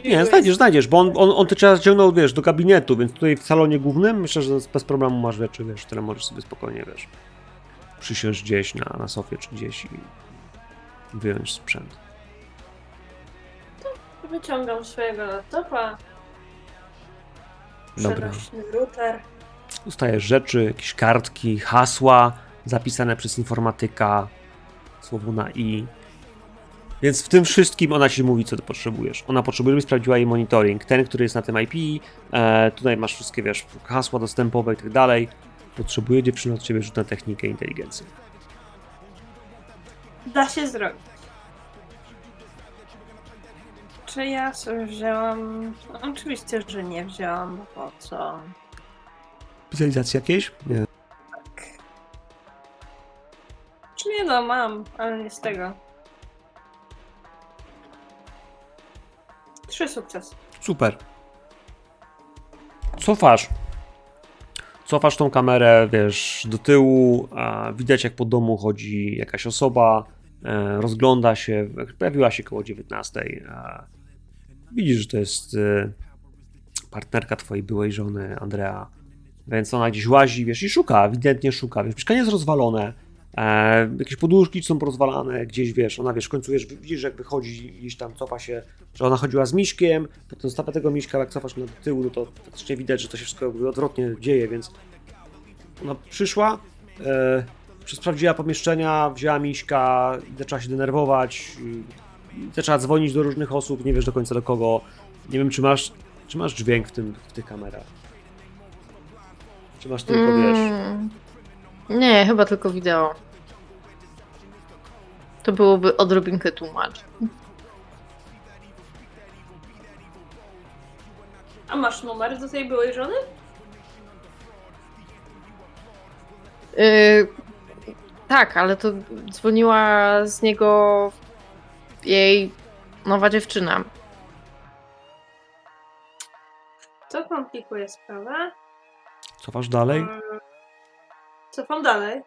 Nie, znajdziesz, znajdziesz, bo on, on, on ty cię zaciągnął, wiesz, do gabinetu, więc tutaj w salonie głównym myślę, że bez problemu masz rzeczy, wiesz, które możesz sobie spokojnie, wiesz, przysiąść gdzieś na, na sofie czy gdzieś i wyjąć sprzęt. Wyciągam swojego laptopa. Dobra. Przenośny router. Dostajesz rzeczy, jakieś kartki, hasła zapisane przez informatyka, słowo na i. Więc w tym wszystkim ona ci mówi, co ty potrzebujesz. Ona potrzebuje, żebyś sprawdziła jej monitoring, ten, który jest na tym IP. E, tutaj masz wszystkie, wiesz, hasła dostępowe i tak dalej. Potrzebuje dziewczyna od ciebie rzut na technikę i inteligencję. Da się zrobić. Czy ja sobie wzięłam? Oczywiście, że nie wzięłam, bo po co? Specjalizacje jakieś? Nie. Czy nie no, mam, ale nie z tego. Trzy sukcesy. Super. Cofasz. Cofasz tą kamerę, wiesz, do tyłu, widać jak po domu chodzi jakaś osoba, e, rozgląda się, pojawiła się koło 19. A widzisz, że to jest e, partnerka twojej byłej żony, Andrea, więc ona gdzieś łazi, wiesz, i szuka, ewidentnie szuka, wiesz, mieszkanie jest rozwalone, e, jakieś podłóżki są porozwalane, gdzieś, wiesz, ona, wiesz, w końcu, wiesz, widzisz, jak wychodzi, gdzieś tam cofa się, że ona chodziła z miśkiem, potem zostawia tego miśka, jak cofasz na tył, no to faktycznie widać, że to się wszystko odwrotnie dzieje, więc ona przyszła, e, sprawdziła pomieszczenia, wzięła miśka zaczęła się denerwować. Zaczęła dzwonić do różnych osób, nie wiesz do końca do kogo. Nie wiem, czy masz, czy masz dźwięk w, tym, w tych kamerach. Czy masz tylko, wiesz... Mm. Nie, chyba tylko wideo. To byłoby odrobinkę tłumacz. A masz numer do tej byłej żony? Yy, tak, ale to dzwoniła z niego jej nowa dziewczyna. To komplikuje sprawę. Cofasz dalej? Mm, Cofam dalej.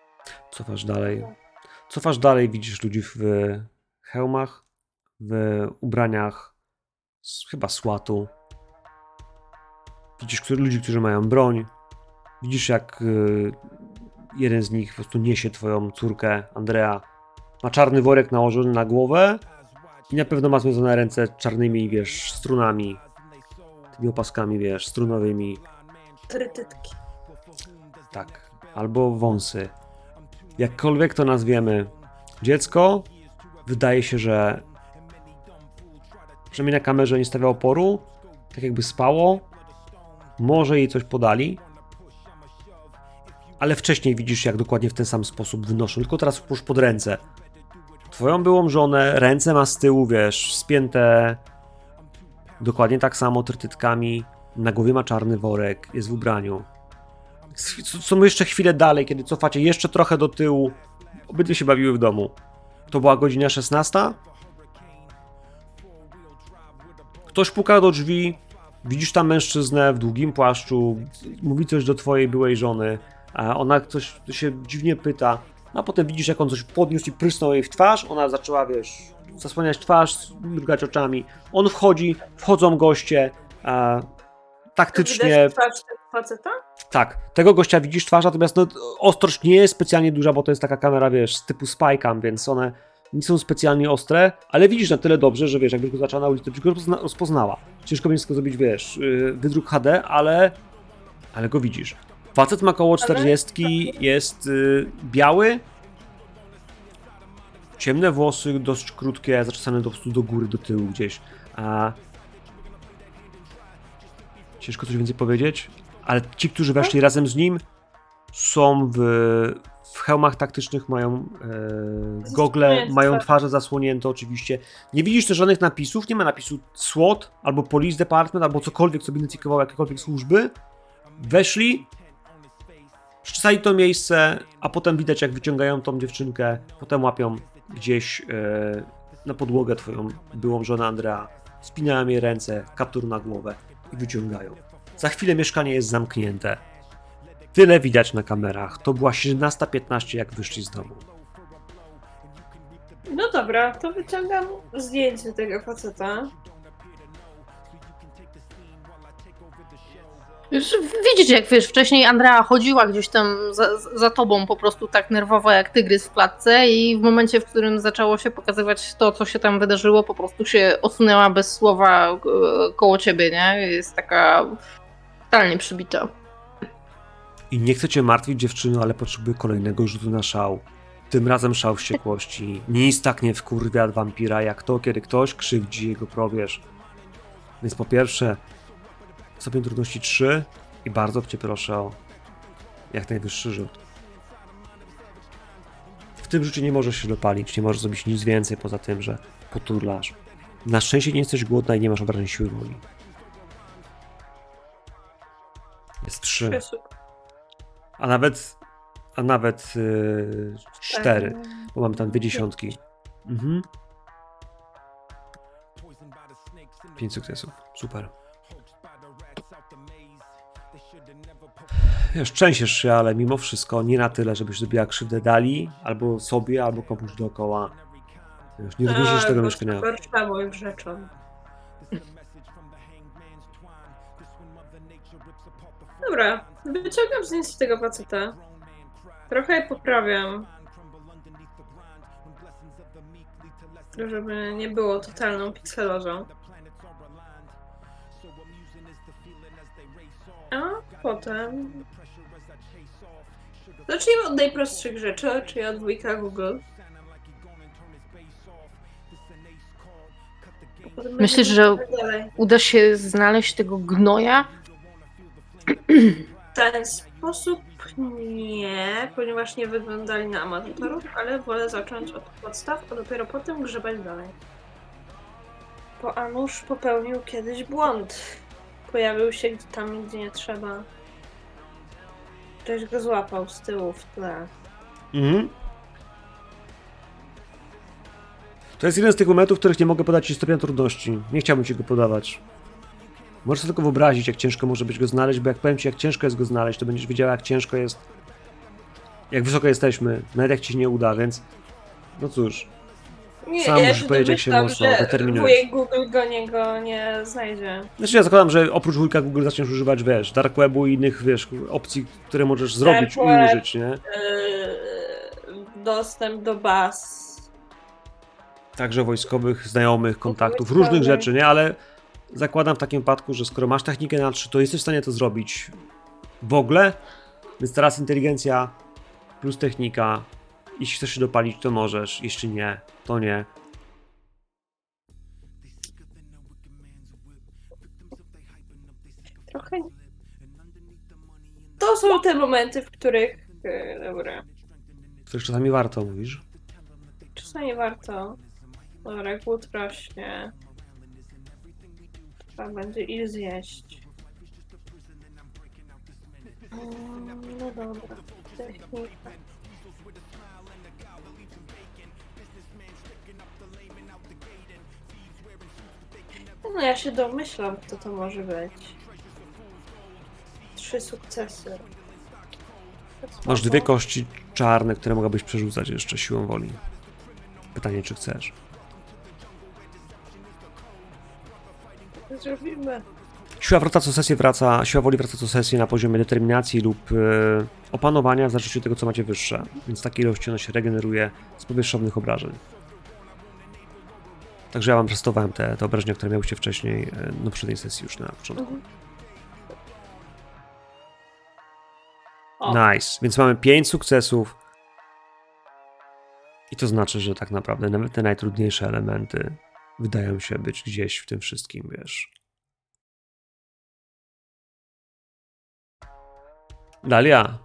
Cofasz dalej. Cofasz dalej, widzisz ludzi w hełmach, w ubraniach z, chyba słatu. Widzisz ludzi, którzy mają broń. Widzisz, jak y, jeden z nich po prostu niesie twoją córkę, Andrea. Ma czarny worek nałożony na głowę i na pewno ma związane ręce czarnymi, wiesz, strunami. Tymi opaskami, wiesz, strunowymi. Trytytki. Tak. Albo wąsy. Jakkolwiek to nazwiemy. Dziecko wydaje się, że przynajmniej na kamerze nie stawia oporu. Tak jakby spało. Może jej coś podali. Ale wcześniej widzisz, jak dokładnie w ten sam sposób wynoszą. Tylko teraz wpusz pod ręce. Twoją byłą żonę, ręce ma z tyłu, wiesz, spięte dokładnie tak samo trytytkami. Na głowie ma czarny worek, jest w ubraniu. Są jeszcze chwilę dalej, kiedy cofacie jeszcze trochę do tyłu. Obydwie się bawiły w domu. To była godzina 16. Ktoś puka do drzwi. Widzisz tam mężczyznę w długim płaszczu. Mówi coś do twojej byłej żony. A ona coś się dziwnie pyta. A potem widzisz, jak on coś podniósł i prysnął jej w twarz. Ona zaczęła, wiesz, zasłaniać twarz, mrugać oczami. On wchodzi, wchodzą goście. A, taktycznie twarz faceta? tak, tego gościa widzisz twarz, natomiast no, ostrość nie jest specjalnie duża, bo to jest taka kamera, wiesz, z typu spycam, więc one nie są specjalnie ostre, ale widzisz na tyle dobrze, że wiesz, jakbyś go zaczęła na ulicy, to byś go rozpozna- rozpoznała. Ciężko będzie tylko zrobić, wiesz, yy, wydruk HD, ale, ale go widzisz. Facet ma koło 40, jest yy, biały, ciemne włosy, dość krótkie, zaczesane prostu do góry, do tyłu gdzieś. A... Ciężko coś więcej powiedzieć, ale ci, którzy weszli razem z nim, są w, w hełmach taktycznych, mają e, gogle, mają twarze. twarze zasłonięte oczywiście. Nie widzisz też żadnych napisów, nie ma napisu SWAT, albo Police Department, albo cokolwiek, co by identyfikowało jakiekolwiek służby. Weszli, przeczesali to miejsce, a potem widać, jak wyciągają tą dziewczynkę, potem łapią gdzieś e, na podłogę twoją byłą żonę Andrea, spinają jej ręce, kaptur na głowę i wyciągają. Za chwilę mieszkanie jest zamknięte. Tyle widać na kamerach. To była 17.15, jak wyszli z domu. No dobra, to wyciągam zdjęcie tego faceta. Widzicie, jak wiesz, wcześniej Andrea chodziła gdzieś tam za, za tobą po prostu tak nerwowo jak tygrys w klatce i w momencie, w którym zaczęło się pokazywać to, co się tam wydarzyło, po prostu się odsunęła bez słowa e, koło ciebie, nie? Jest taka totalnie przybita. I nie chcę cię martwić, dziewczyno, ale potrzebuję kolejnego rzutu na szał. Tym razem szał wściekłości. Nic tak nie wkurwia wampira, jak to, kiedy ktoś krzywdzi jego probierz. Więc po pierwsze, stopień trudności 3 i bardzo cię proszę o jak najwyższy rzut. W tym rzucie nie możesz się dopalić, nie możesz zrobić nic więcej poza tym, że poturlasz. Na szczęście nie jesteś głodna i nie masz obrażeń siły woli. Jest 3. Przysług. A nawet, a nawet yy, cztery, bo mamy tam dwie dziesiątki. Mhm. Pięć sukcesów. Super. Wiesz, trzęsiesz się, ale mimo wszystko nie na tyle, żebyś zrobiła krzywdę Dali, albo sobie, albo komuś dookoła. Wiesz, nie rozniesiesz A, tego mieszkania. Gorsza moim rzeczom. Dobra, wyciągam zdjęcie tego faceta. Trochę je poprawiam. Żeby nie było totalną pikselozą. A potem Zacznijmy od najprostszych rzeczy, czyli od wujka Google. Myślisz, że- dalej. Uda się znaleźć tego gnoja? W ten sposób nie, ponieważ nie wyglądali na amatorów, ale wolę zacząć od podstaw, a dopiero potem grzebać dalej. Bo Anusz popełnił kiedyś błąd. Pojawił się tam, gdzie nie trzeba. Ktoś go złapał z tyłu w tle. Mhm. To jest jeden z tych momentów, w których nie mogę podać ci stopnia trudności. Nie chciałbym ci go podawać. Możesz sobie tylko wyobrazić, jak ciężko może być go znaleźć, bo jak powiem ci, jak ciężko jest go znaleźć, to będziesz wiedziała, jak ciężko jest. Jak wysoko jesteśmy, nawet jak ci się nie uda, więc. No cóż. Nie, Sam ja musisz się powiedzieć, jak się domyślam, mocno że determinujesz. Wujek Google go nie, go nie znajdzie. Znaczy ja zakładam, że oprócz wujka Google zaczniesz używać, wiesz, dark webu i innych, wiesz, opcji, które możesz zrobić i web. użyć, nie? Yy, dostęp do baz. Także wojskowych, znajomych, kontaktów, wojskowych. różnych rzeczy, nie? Ale zakładam w takim wypadku, że skoro masz technikę na 3, to jesteś w stanie to zrobić w ogóle. Więc teraz inteligencja plus technika. Jeśli chcesz się dopalić, to możesz. Jeśli nie, to nie. Trochę. To są te momenty, w których. Yy, dobra. To już czasami warto, mówisz. Czasami warto. Dobra, głód rośnie. Trzeba będzie ich zjeść. Mm, No dobra. Technika. No ja się domyślam, kto to może być. Trzy sukcesy. Masz dwie kości czarne, które mogłabyś przerzucać jeszcze siłą woli. Pytanie, czy chcesz. Zrobimy. Siła wraca co sesję wraca, siła woli wraca co sesję na poziomie determinacji lub e, opanowania, w zależności od tego, co macie wyższe. Więc takiej ilości ona się regeneruje z powierzchownych obrażeń. Także ja wam testowałem te, te obrażenia, które miałyście wcześniej e, na poprzedniej sesji już na początku. Mhm. Nice. Więc mamy 5 sukcesów. I to znaczy, że tak naprawdę nawet te najtrudniejsze elementy wydają się być gdzieś w tym wszystkim, wiesz. Dalia,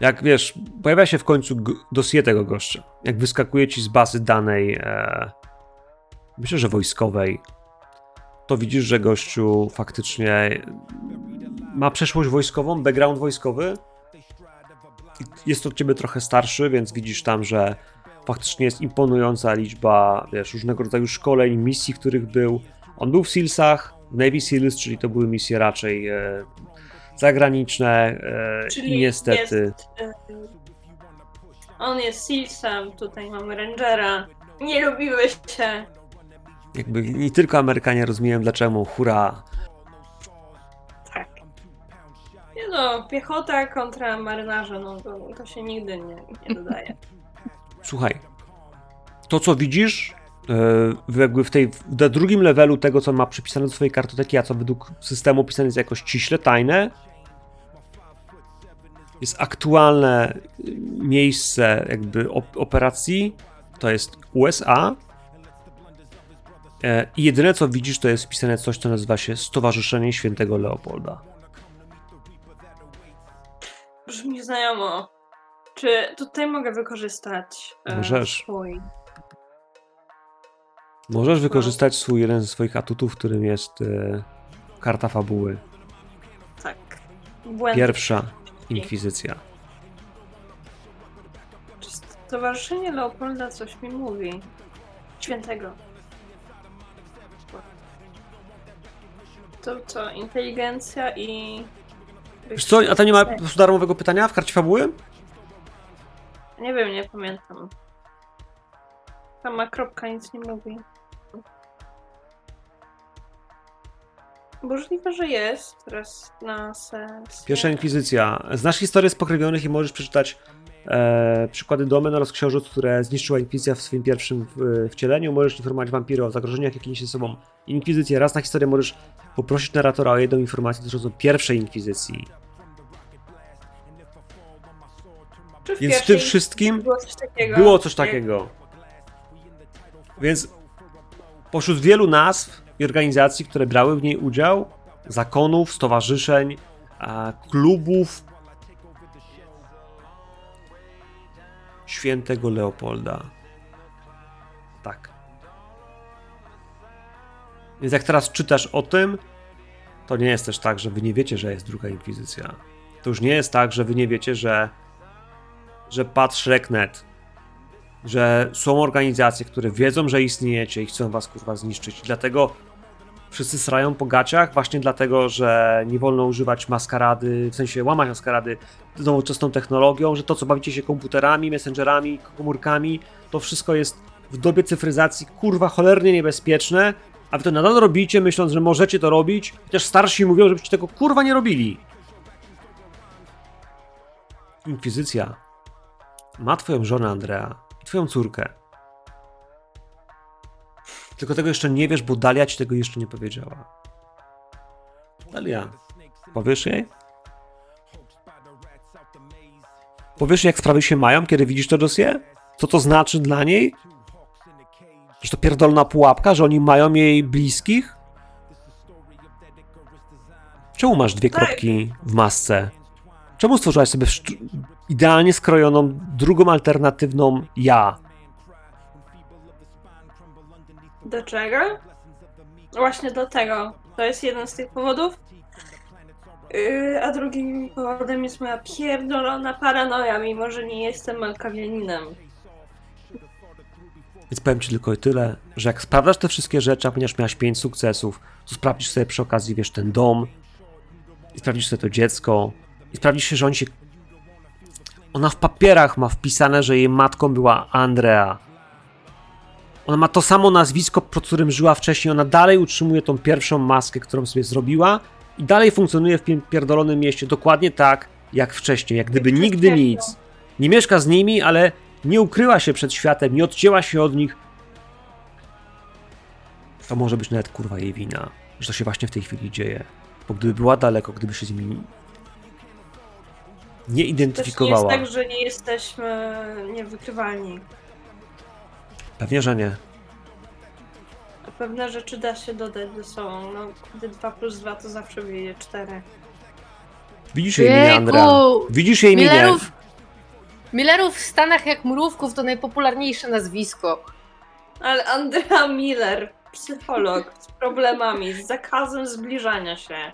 jak wiesz, pojawia się w końcu dossier tego gościa. Jak wyskakuje ci z bazy danej, e, myślę, że wojskowej, to widzisz, że gościu faktycznie ma przeszłość wojskową, background wojskowy. Jest od ciebie trochę starszy, więc widzisz tam, że faktycznie jest imponująca liczba wiesz, różnego rodzaju szkoleń, misji, w których był. On był w SEALsach, w Navy SEALs, czyli to były misje raczej e, zagraniczne e, Czyli i niestety Jest, y, on jest Sealsem, tutaj mamy Rangera. Nie lubimy się. Jakby nie tylko Amerykanie rozumieją dlaczego, hurra. Tak. Nie no, piechota kontra marynarze, no to, to się nigdy nie, nie dodaje. Słuchaj, to co widzisz, w- jakby w tej, w na drugim levelu tego, co ma przypisane do swojej kartoteki, a co według systemu pisane jest jakoś ściśle tajne, jest aktualne miejsce jakby op- operacji, to jest USA i jedyne co widzisz, to jest wpisane coś, co nazywa się Stowarzyszenie Świętego Leopolda. Brzmi znajomo. Czy tutaj mogę wykorzystać e, Możesz. swój... Możesz wykorzystać swój jeden ze swoich atutów, którym jest e, karta fabuły. Tak. Błęd. Pierwsza inkwizycja. Czy Stowarzyszenie Leopolda coś mi mówi? Świętego. To co, inteligencja i... Wiesz co, a tam nie ma po prostu darmowego pytania w karcie fabuły? Nie wiem, nie pamiętam. Sama kropka nic nie mówi. Możliwe, że jest teraz na sesji. Pierwsza inkwizycja. Znasz historię spokrewionych i możesz przeczytać e, przykłady domen oraz książąt, które zniszczyła inkwizycja w swoim pierwszym w, wcieleniu. Możesz informować wampiry o zagrożeniach, jakie niesie ze sobą inkwizycja. Raz na historię możesz poprosić narratora o jedną informację dotyczącą pierwszej inkwizycji. Czy w Więc w tym wszystkim było coś takiego? było coś takiego. Więc pośród wielu nazw i organizacji, które brały w niej udział, zakonów, stowarzyszeń, klubów świętego Leopolda. Tak. Więc jak teraz czytasz o tym, to nie jest też tak, że wy nie wiecie, że jest druga inkwizycja. To już nie jest tak, że wy nie wiecie, że że patrz Reknet, że są organizacje, które wiedzą, że istniejecie i chcą was kurwa zniszczyć. Dlatego wszyscy srają po gaciach, właśnie dlatego, że nie wolno używać maskarady, w sensie łamać maskarady z nowoczesną technologią, że to, co bawicie się komputerami, messengerami, komórkami, to wszystko jest w dobie cyfryzacji kurwa cholernie niebezpieczne, a wy to nadal robicie, myśląc, że możecie to robić, chociaż starsi mówią, żebyście tego kurwa nie robili. Inkwizycja ma twoją żonę Andrea i twoją córkę. Tylko tego jeszcze nie wiesz, bo Dalia ci tego jeszcze nie powiedziała. Dalia, powiesz jej? Powiesz jak sprawy się mają, kiedy widzisz to dossier? Co to znaczy dla niej? Że to pierdolna pułapka, że oni mają jej bliskich? Czemu masz dwie Tak. kropki w masce? Czemu stworzyłaś sobie idealnie skrojoną drugą alternatywną ja? Do czego? Właśnie do tego. To jest jeden z tych powodów. Yy, a drugim powodem jest moja pierdolona paranoja, mimo że nie jestem malkawianinem. Więc powiem ci tylko tyle, że jak sprawdzasz te wszystkie rzeczy, a ponieważ miałaś 5 sukcesów, to sprawdzisz sobie przy okazji, wiesz, ten dom, i sprawdzisz sobie to dziecko, i sprawdzisz się, że oni się... Ona w papierach ma wpisane, że jej matką była Andrea. Ona ma to samo nazwisko, pod którym żyła wcześniej. Ona dalej utrzymuje tą pierwszą maskę, którą sobie zrobiła i dalej funkcjonuje w pie- pierdolonym mieście dokładnie tak, jak wcześniej, jak gdyby nigdy nic. Nie mieszka z nimi, ale nie ukryła się przed światem, nie odcięła się od nich. To może być nawet kurwa jej wina, że to się właśnie w tej chwili dzieje. Bo gdyby była daleko, gdyby się z nimi nie Też nie jest identyfikowała. tak, że nie jesteśmy niewykrywalni. Pewnie, że nie. A Pewne rzeczy da się dodać ze sobą. No, gdy 2 plus 2 to zawsze wyjdzie 4. Widzisz jej minę, Andrea. Jejku! Widzisz jej minę. Millerów, Millerów w Stanach jak mrówków to najpopularniejsze nazwisko. Ale Andrea Miller, psycholog z problemami, z zakazem zbliżania się,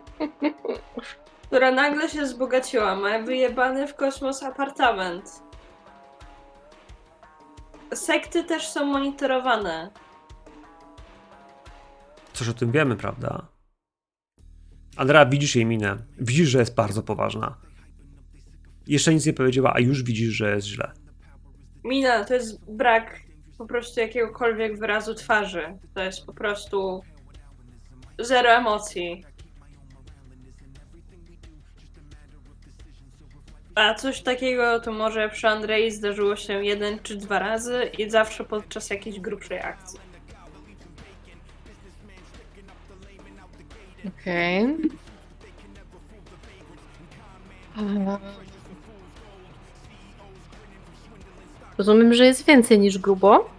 która nagle się wzbogaciła, ma wyjebany w kosmos apartament. Sekty też są monitorowane. Coś o tym wiemy, prawda? Andrea, widzisz jej minę. Widzisz, że jest bardzo poważna. Jeszcze nic nie powiedziała, a już widzisz, że jest źle. Mina to jest brak po prostu jakiegokolwiek wyrazu twarzy. To jest po prostu zero emocji. A coś takiego to może przy Andrei zdarzyło się jeden czy dwa razy i zawsze podczas jakiejś grubszej akcji. Okej. A- Rozumiem, że jest więcej niż grubo.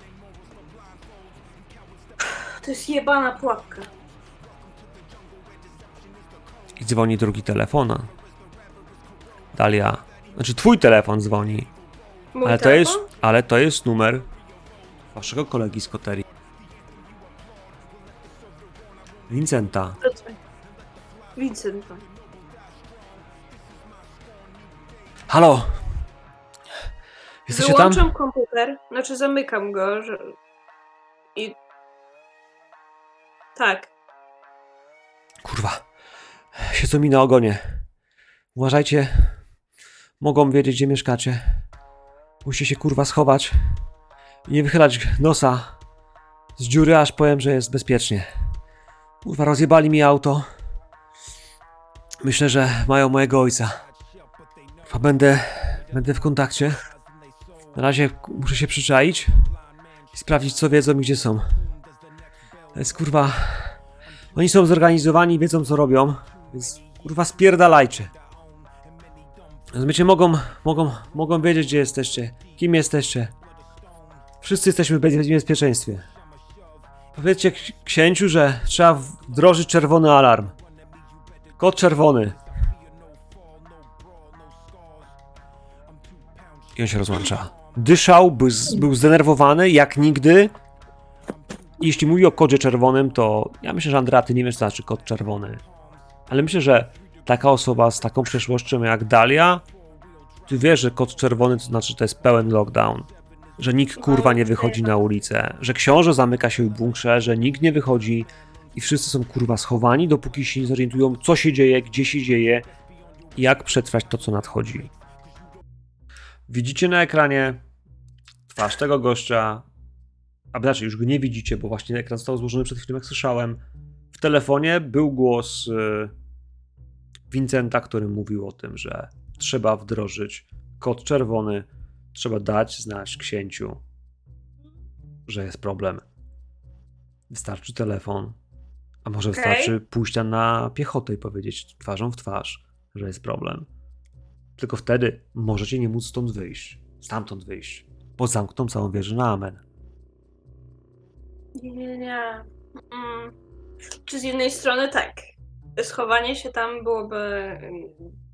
To jest jebana pułapka. I dzwoni drugi telefon. Dalia. Znaczy, twój telefon dzwoni. Mój Ale to, telefon? jest, ale to jest numer waszego kolegi z Koterii. Vincenta. Wracaj. Vincent. Halo! Jesteście tam? Wyłączam komputer, znaczy zamykam go, że... I... Tak. Kurwa. Siedzą mi na ogonie. Uważajcie. Mogą wiedzieć, gdzie mieszkacie. Musicie się kurwa schować. I nie wychylać nosa z dziury, aż powiem, że jest bezpiecznie. Kurwa, rozjebali mi auto. Myślę, że mają mojego ojca. Kurwa, będę, będę w kontakcie. Na razie muszę się przyczaić i sprawdzić, co wiedzą i gdzie są. To jest kurwa. Oni są zorganizowani, wiedzą co robią, więc kurwa spierdalajcie. Rozumiecie, mogą, mogą, mogą wiedzieć, gdzie jesteście, kim jesteście. Wszyscy jesteśmy w bez- bezpieczeństwie. Powiedzcie ks- księciu, że trzeba wdrożyć czerwony alarm. Kod czerwony. I on się rozłącza. Dyszał, był, zdenerwowany jak nigdy. I jeśli mówi o kodzie czerwonym, to ja myślę, że Andrea, ty nie wiesz, co znaczy kod czerwony. Ale myślę, że taka osoba z taką przeszłością jak Dalia, ty wiesz, że kod czerwony to znaczy, że to jest pełen lockdown. Że nikt kurwa nie wychodzi na ulicę, że książę zamyka się w bunkrze, że nikt nie wychodzi i wszyscy są kurwa schowani, dopóki się nie zorientują, co się dzieje, gdzie się dzieje jak przetrwać to, co nadchodzi. Widzicie na ekranie twarz tego gościa, a znaczy już go nie widzicie, bo właśnie ekran został złożony przed chwilą, jak słyszałem. W telefonie był głos y, Vincenta, który mówił o tym, że trzeba wdrożyć kod czerwony, trzeba dać znać księciu, że jest problem. Wystarczy telefon, a może Okej. wystarczy pójść na piechotę i powiedzieć twarzą w twarz, że jest problem. Tylko wtedy możecie nie móc stąd wyjść, stamtąd wyjść, bo zamkną całą wieżę na amen. Nie, nie, nie. Mm. Czy z jednej strony tak. Schowanie się tam byłoby mm,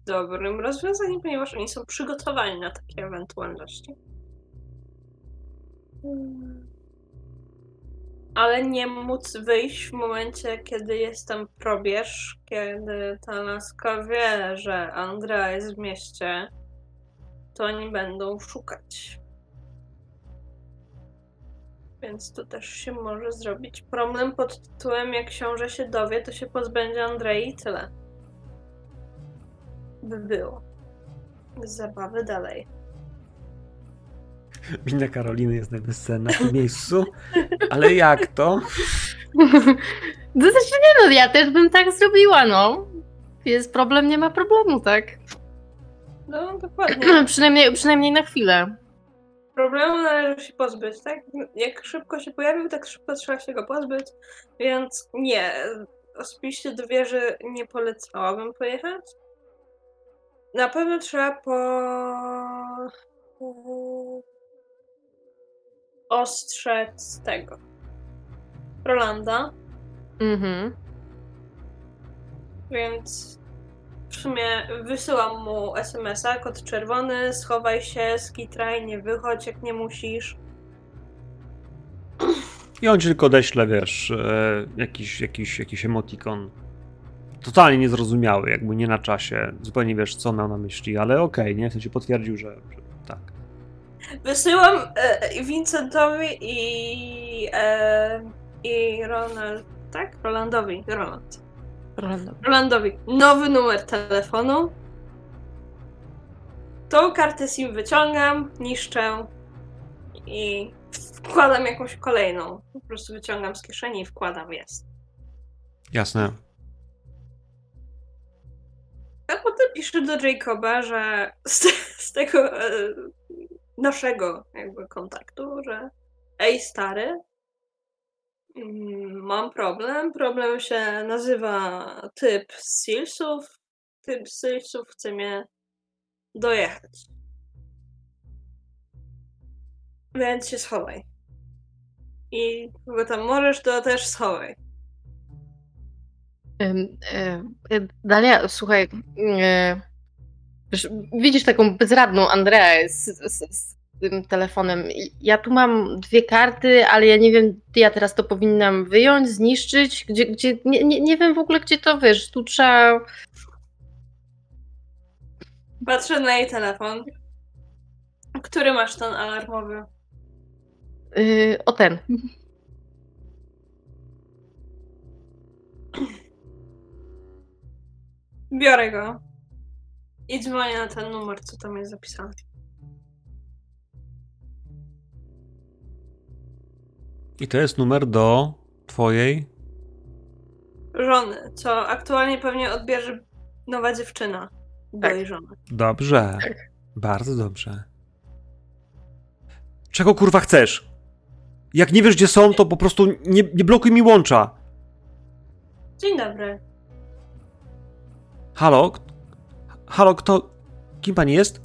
dobrym rozwiązaniem, ponieważ oni są przygotowani na takie ewentualności. Mm. Ale nie móc wyjść w momencie, kiedy jest tam probierz, kiedy ta laska wie, że Andrea jest w mieście, to oni będą szukać. Więc tu też się może zrobić problem pod tytułem jak książę się dowie, to się pozbędzie Andrei i tyle. By było. Z zabawy dalej. Mina Karoliny jest najbezcenna w tym miejscu, ale jak to? To znaczy nie no, ja też bym tak zrobiła, no. Jest problem, nie ma problemu, tak? No dokładnie. przynajmniej, przynajmniej na chwilę. Problemu należy się pozbyć, tak? Jak szybko się pojawił, tak szybko trzeba się go pozbyć. Więc nie. Osobiście do wieży nie polecałabym pojechać. Na pewno trzeba po. ostrzec tego. Rolanda, Mhm. więc w sumie wysyłam mu SMS-a, kod czerwony, schowaj się, skitraj, nie wychodź jak nie musisz. I on ci tylko deśle, wiesz, e, jakiś, jakiś, jakiś emotikon. Totalnie niezrozumiały, jakby nie na czasie. Zupełnie wiesz, co miał na myśli, ale okej, nie? W sensie potwierdził, że, że tak. Wysyłam e, Vincentowi i, e, i Ronald, tak? Rolandowi, Roland. Rolando. Rolandowi nowy numer telefonu. Tą kartę SIM wyciągam, niszczę i wkładam jakąś kolejną. Po prostu wyciągam z kieszeni i wkładam, jest. Jasne. A potem piszę do Jacoba, że z, te, z tego e, naszego jakby kontaktu, że ej stary, mam problem. Problem się nazywa typ z Sealsów. Typ z Sealsów chce mnie dojechać. Więc się schowaj. I kogo tam możesz, to też schowaj. Ym, e, e, Dalia, słuchaj, e, widzisz taką bezradną Andreę z, z tym telefonem. Ja tu mam dwie karty, ale ja nie wiem, ja teraz to powinnam wyjąć, zniszczyć, gdzie, gdzie nie, nie, nie wiem w ogóle, gdzie to, wiesz, tu trzeba... Patrzę na jej telefon. Który masz ten alarmowy? y, o ten. Biorę go. I dzwonię na ten numer, co tam jest zapisany. I to jest numer do twojej. Żony, co aktualnie pewnie odbierze nowa dziewczyna. Do Tak. jej żony. Dobrze. Tak. Bardzo dobrze. Czego kurwa chcesz? Jak nie wiesz, gdzie są, to po prostu nie, nie blokuj mi łącza. Dzień dobry. Halo? Halo, kto? Kim pani jest?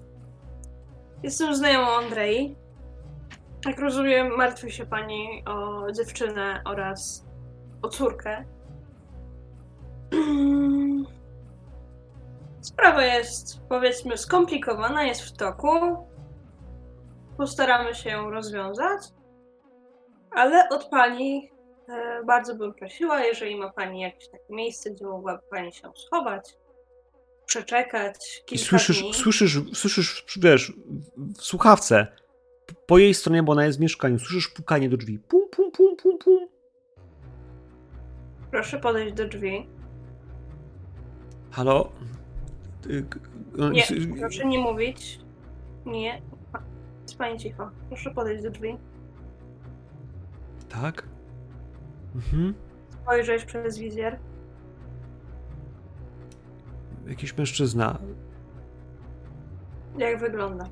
Jestem znajomą Andrei. Jak rozumiem, martwi się pani o dziewczynę oraz o córkę. Sprawa jest, powiedzmy, skomplikowana, jest w toku. Postaramy się ją rozwiązać. Ale od pani e, bardzo bym prosiła, jeżeli ma pani jakieś takie miejsce, gdzie mogłaby pani się schować, przeczekać I kilka słyszysz, dni. słyszysz, słyszysz, wiesz, w słuchawce, po jej stronie, bo ona jest w mieszkaniu, słyszysz pukanie do drzwi. Pum, pum, pum, pum, pum. Proszę podejść do drzwi. Halo? No, Nie, proszę nie mówić. Nie. Jest pani cicho. Proszę podejść do drzwi. Tak? Mhm. Spojrzeć przez wizjer. Jakiś mężczyzna. Jak wygląda?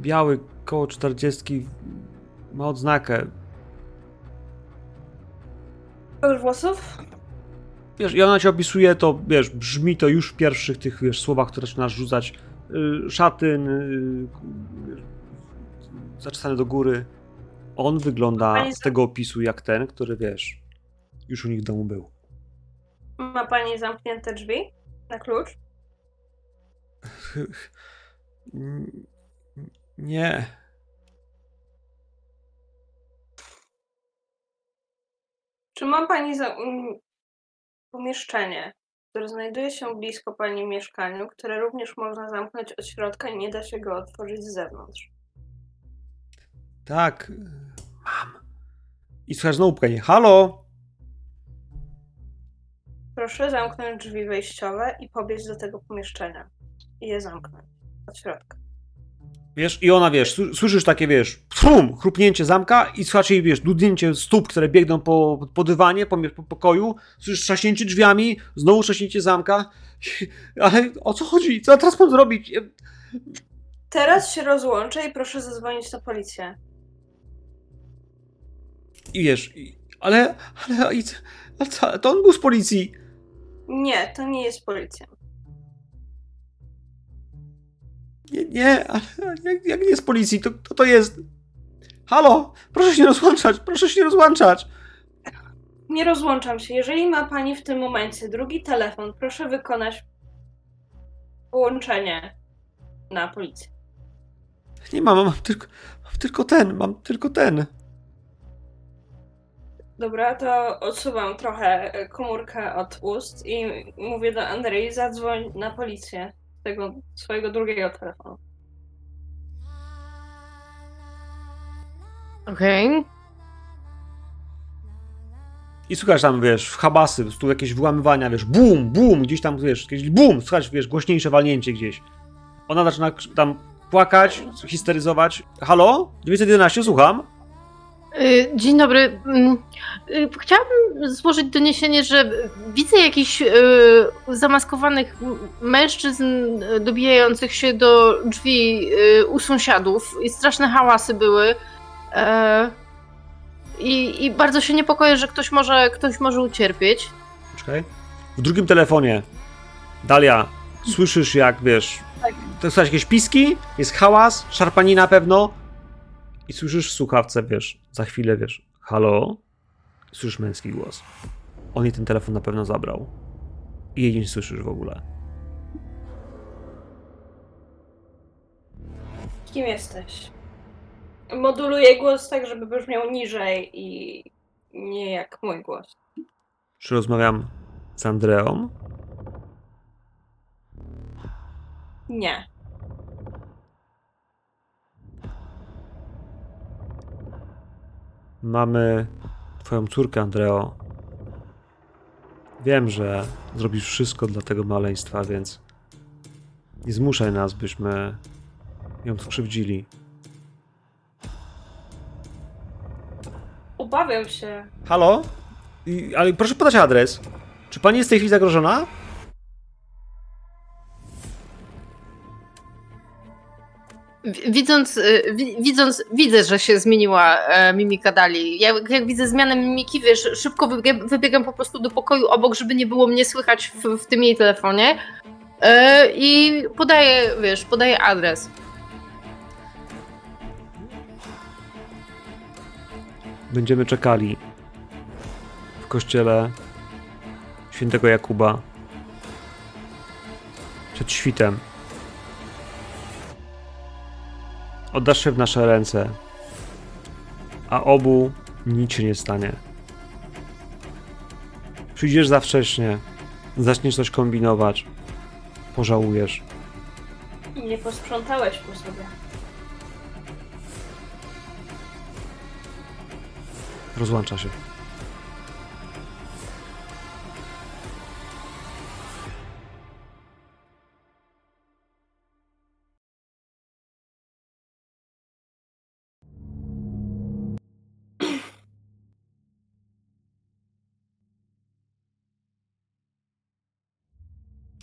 Biały, koło czterdziestki, ma odznakę. Kolor włosów? Wiesz, i ona ci opisuje to, wiesz, brzmi to już w pierwszych tych, wiesz, słowach, które zaczynasz rzucać. Y, szatyn, y, zaczesany do góry. On wygląda z tego opisu jak ten, który, wiesz, już u nich w domu był. Ma pani zamknięte drzwi? Na klucz? Mm, Nie. Czy ma pani za... um, pomieszczenie, które znajduje się blisko pani mieszkaniu, które również można zamknąć od środka i nie da się go otworzyć z zewnątrz? Tak. Mam. I słychać znowu pukanie. Halo? Proszę zamknąć drzwi wejściowe i pobiec do tego pomieszczenia. I je zamknąć od środka. Wiesz, i ona, wiesz, sły- słyszysz takie, wiesz, frum, chrupnięcie zamka i słychać jej, wiesz, dudnięcie stóp, które biegną po, po dywanie, po, po pokoju, słyszysz trzaśnięcie drzwiami, znowu trzaśnięcie zamka, ale o co chodzi? Co teraz mam zrobić? Teraz się rozłączę i proszę zadzwonić na policję. I wiesz, i, ale, ale, i, ale to on był z policji. Nie, to nie jest policja. Nie, nie, ale jak, jak nie z policji, to kto to jest? Halo, proszę się nie rozłączać, proszę się nie rozłączać. Nie rozłączam się. Jeżeli ma pani w tym momencie drugi telefon, proszę wykonać połączenie na policję. Nie mam, mam tylko, mam tylko ten, mam tylko ten. Dobra, to odsuwam trochę komórkę od ust i mówię do Andrei, zadzwoń na policję tego swojego drugiego telefonu. Okej. I słuchasz tam, wiesz, w habasy, tu jakieś wyłamywania, wiesz, bum, bum, gdzieś tam, wiesz, jakieś bum, słuchaj, wiesz, głośniejsze walnięcie gdzieś. Ona zaczyna tam płakać, histeryzować. Halo? 911, słucham? Y, Dzień dobry. Mm, y, Chciałabym złożyć doniesienie, że widzę jakichś y, zamaskowanych mężczyzn dobijających się do drzwi u sąsiadów i straszne hałasy były. I, I bardzo się niepokoję, że ktoś może, ktoś może ucierpieć. Czekaj. W drugim telefonie. Dalia, słyszysz jak, wiesz, Tak. to słychać jakieś piski, jest hałas, szarpanina na pewno i słyszysz w słuchawce, wiesz, za chwilę, wiesz, halo? Słyszysz męski głos. On jej ten telefon na pewno zabrał. I jej nie słyszysz w ogóle. Kim jesteś? Moduluję głos tak, żeby brzmiał niżej i nie jak mój głos. Czy rozmawiam z Andreą? Nie. Mamy twoją córkę, Andreo. Wiem, że zrobisz wszystko dla tego maleństwa, więc nie zmuszaj nas, byśmy ją skrzywdzili. Obawiam się. Halo? I, ale proszę podać adres. Czy pani jest w tej chwili zagrożona? Widząc, y, wi- widząc, widzę, że się zmieniła e, mimika Dali. Jak, jak widzę zmianę mimiki, wiesz, szybko wybiegam, wybiegam po prostu do pokoju obok, żeby nie było mnie słychać w, w tym jej telefonie. E, I podaję, wiesz, podaję adres. Będziemy czekali w kościele świętego Jakuba przed świtem. Oddasz się w nasze ręce, a obu nic się nie stanie. Przyjdziesz za wcześnie, zaczniesz coś kombinować, pożałujesz. I nie posprzątałeś po sobie. Rozłącza się.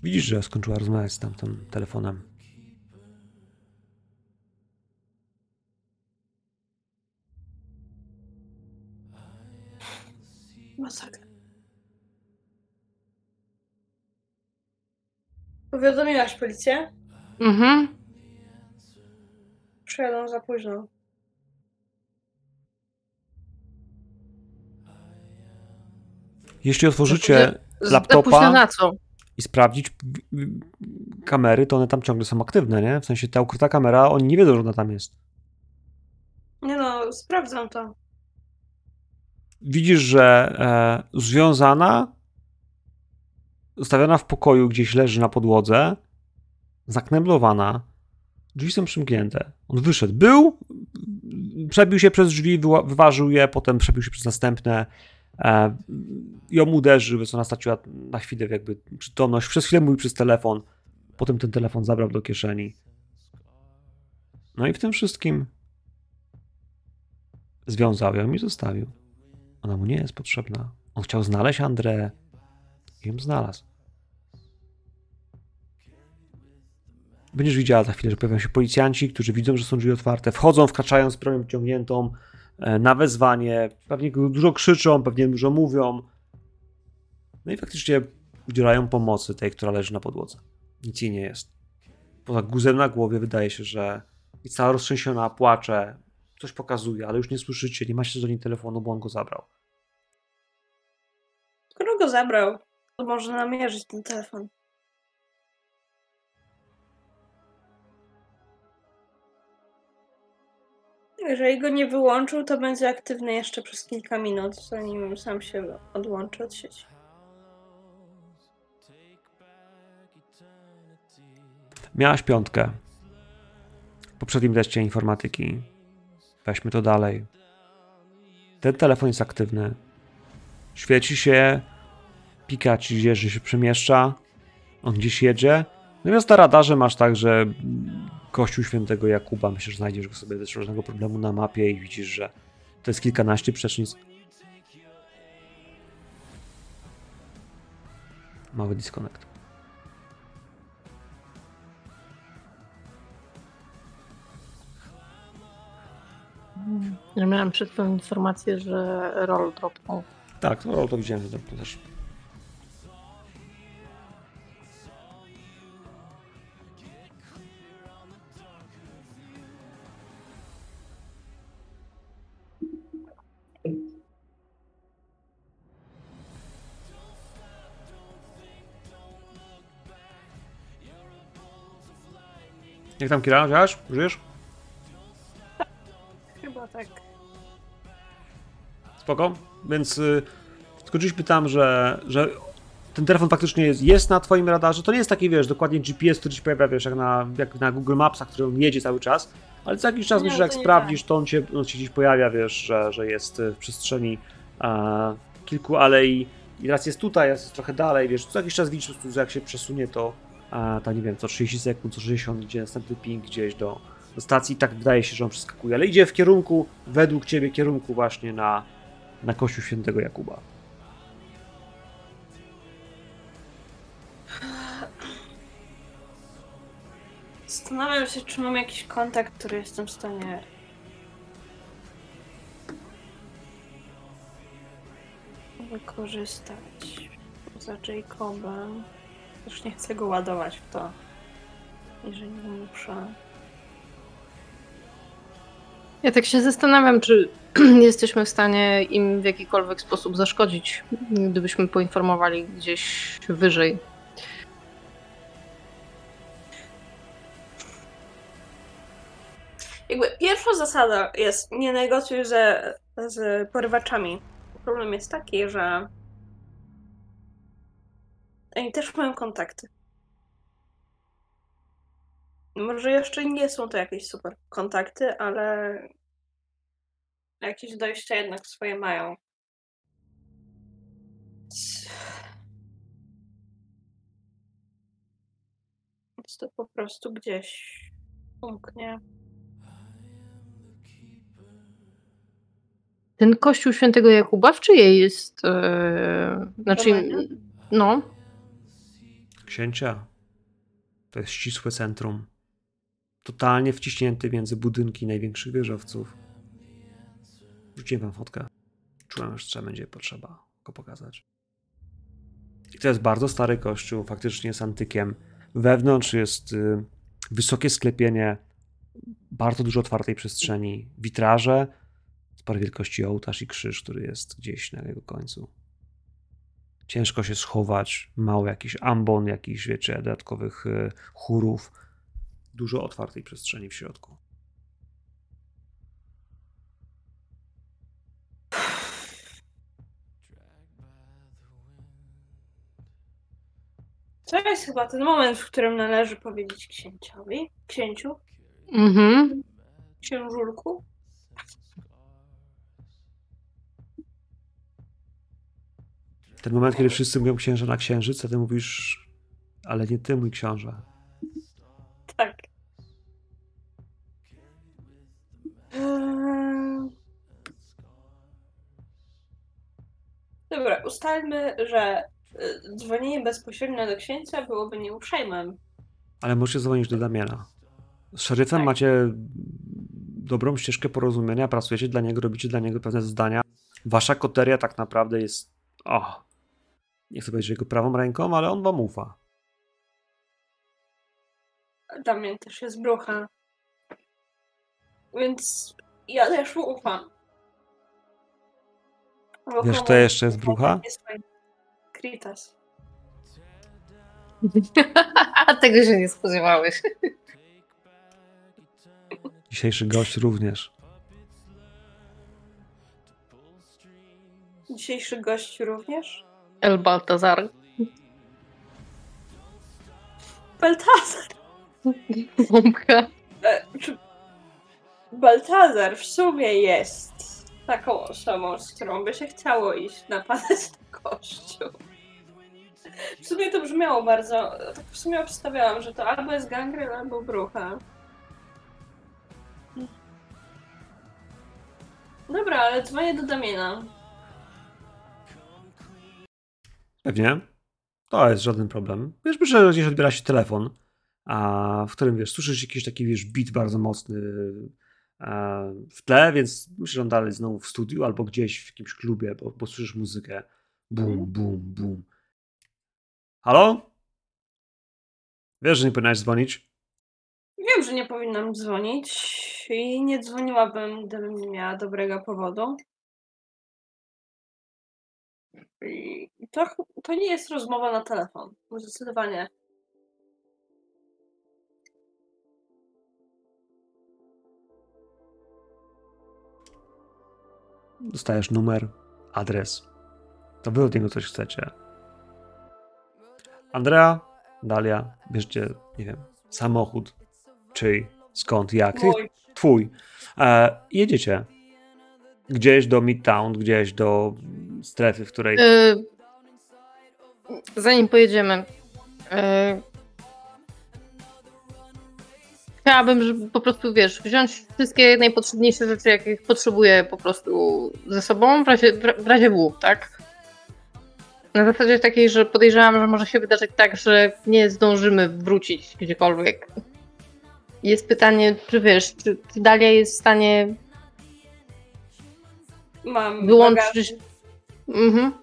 Widzisz, że skończyła rozmawiać z tamtym telefonem. Masakra. Powiadomiłaś policję? Mhm. Przyjadą za późno. Jeśli otworzycie Za laptopa- późno na co? I sprawdzić kamery, to one tam ciągle są aktywne, nie? W sensie ta ukryta kamera, oni nie wiedzą, że ona tam jest. Nie no, sprawdzam to. Widzisz, że e, związana, ustawiona w pokoju, gdzieś leży na podłodze, zakneblowana, drzwi są przymknięte. On wyszedł, był, przebił się przez drzwi, wyważył je, potem przebił się przez następne, e, ją uderzył, więc ona straciła na chwilę jakby przytomność. Przez chwilę mówił przez telefon, potem ten telefon zabrał do kieszeni. No i w tym wszystkim związał ją i zostawił. Ona mu nie jest potrzebna. On chciał znaleźć Andrę i ją znalazł. Będziesz widziała za chwilę, że pojawią się policjanci, którzy widzą, że są drzwi otwarte, wchodzą, wkraczają z bronią ciągniętą na wezwanie, pewnie dużo krzyczą, pewnie dużo mówią. No i faktycznie udzielają pomocy tej, która leży na podłodze. Nic jej nie jest. Poza guzem na głowie wydaje się, że jest cała roztrzęsiona, płacze, coś pokazuje, ale już nie słyszycie, nie macie do niej telefonu, bo on go zabrał. Skoro go zabrał, to może namierzyć ten telefon. Jeżeli go nie wyłączył, to będzie aktywny jeszcze przez kilka minut, zanim sam się odłączy od sieci. Miałaś piątkę. W poprzednim teście informatyki. Weźmy to dalej. Ten telefon jest aktywny. Świeci się, pika ci gdzieś, że się przemieszcza. On gdzieś jedzie. Natomiast na radarze masz także Kościół Świętego Jakuba. Myślę, że znajdziesz go sobie bez żadnego problemu na mapie i widzisz, że to jest kilkanaście przecznic. Mały disconnect. Ja miałam przed chwilą informację, że roll dropnął. Tak, to, to widziałem, że to też. Jak tam Kira? Żyjesz? Żyjesz? Chyba tak. Spoko. Więc y, skończyliśmy tam, że, że ten telefon faktycznie jest, jest na twoim radarze. To nie jest taki, wiesz, dokładnie GPS, który ci pojawia, wiesz, jak na, jak na Google Mapsach, który on jedzie cały czas. Ale co jakiś czas myślę, że jak sprawdzisz, to on się, on gdzieś pojawia, wiesz, że, że jest y, w przestrzeni a, kilku alei. I raz jest tutaj, raz jest trochę dalej, wiesz, co jakiś czas widzisz, że jak się przesunie, to a, tam, nie wiem, co 30 sekund, co 60, idzie następny ping gdzieś do, do stacji tak wydaje się, że on przeskakuje. Ale idzie w kierunku, według ciebie, kierunku właśnie na, na Kościół Świętego Jakuba. Zastanawiam się, czy mam jakiś kontakt, który jestem w stanie. wykorzystać poza Jacobem. Już nie chcę go ładować w to. Jeżeli nie muszę. Ja tak się zastanawiam, czy jesteśmy w stanie im w jakikolwiek sposób zaszkodzić, gdybyśmy poinformowali gdzieś wyżej. Jakby pierwsza zasada jest nie negocjuj ze, z porywaczami. Problem jest taki, że oni też mają kontakty. Może jeszcze nie są to jakieś super kontakty, ale jakieś dojścia jednak swoje mają. Więc to po prostu gdzieś umknie. Ten kościół świętego Jakuba w czyjej jest? e, znaczy, no. Księcia. To jest ścisłe centrum. Totalnie wciśnięty między budynki największych wieżowców. Rzuciłem wam fotkę. Czułem, że trzeba będzie potrzeba go pokazać. I to jest bardzo stary kościół, faktycznie z antykiem. Wewnątrz jest y, wysokie sklepienie, bardzo dużo otwartej przestrzeni, witraże, spore wielkości ołtarz i krzyż, który jest gdzieś na jego końcu ciężko się schować, mało jakiś ambon, jakichś, wiecie, dodatkowych y, chórów. Dużo otwartej przestrzeni w środku. To jest chyba ten moment, w którym należy powiedzieć księciowi, księciu, Mhm. księżulku. Ten moment, kiedy wszyscy mówią księże na księżyc, a ty mówisz, ale nie ty, mój książę. Tak. Eee. Dobra, ustalmy, że y, dzwonienie bezpośrednio do księcia byłoby nieuprzejmym. Ale możesz dzwonić do Damiana. Z szeryfem Tak. macie dobrą ścieżkę porozumienia, pracujecie dla niego, robicie dla niego pewne zadania. Wasza koteria tak naprawdę jest, o, nie chcę powiedzieć, że jego prawą ręką, ale on wam ufa. Damian też jest brucha. Więc ja też mu ufam. Bo Wiesz, kto jeszcze jest brucha? Kritas. A tego się nie spodziewałeś. Dzisiejszy gość również. Dzisiejszy gość również. El Baltazar. Baltazar. Bombka. E, Baltazar w sumie jest taką osobą, z którą by się chciało iść napadać na kościół. W sumie to brzmiało bardzo. Tak w sumie obstawiałam, że to albo jest gangrel, albo brucha. Dobra, ale dzwonię do Damiena. Pewnie. To jest żaden problem. Wiesz, że gdzieś odbiera się telefon, a w którym wiesz, słyszysz jakiś taki wiesz, beat bardzo mocny e, w tle, więc myślę, że on dalej znowu w studiu albo gdzieś w jakimś klubie, bo, bo słyszysz muzykę. Bum, bum, bum. Halo? Wiesz, że nie powinnaś dzwonić? Wiem, że nie powinnam dzwonić i nie dzwoniłabym, gdybym nie miała dobrego powodu. To, to nie jest rozmowa na telefon. Zdecydowanie. Dostajesz numer, adres. To wy od niego coś chcecie. Andrea, Dalia, bierzcie, nie wiem, samochód. Czyj, skąd, jak. Ty, Mój. twój. E, jedziecie gdzieś do Midtown, gdzieś do strefy, w której. E, zanim pojedziemy, e, chciałabym, żeby po prostu, wiesz, wziąć wszystkie najpotrzebniejsze rzeczy, jakich potrzebuję po prostu ze sobą, w razie, w razie W, tak? Na zasadzie takiej, że podejrzewam, że może się wydarzyć tak, że nie zdążymy wrócić gdziekolwiek. Jest pytanie, czy wiesz, czy Dalia jest w stanie Mam. wyłączyć. Mhm.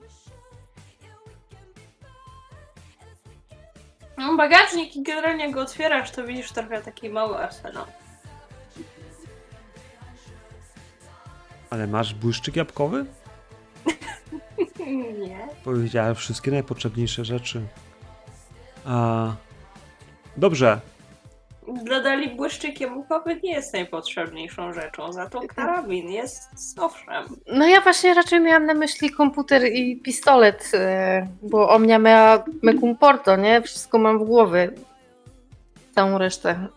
bagażnik i generalnie go otwierasz, to widzisz trochę taki mały arsenał. Ale masz błyszczyk jabłkowy? Nie. Powiedziałem wszystkie najpotrzebniejsze rzeczy. A... Dobrze. Dla Dali błyszczyk jabłkowy nie jest najpotrzebniejszą rzeczą, za to karabin jest owszem. No ja właśnie raczej miałam na myśli komputer i pistolet, e, bo Omnia miała mecum porto, nie? Wszystko mam w głowie. Całą resztę.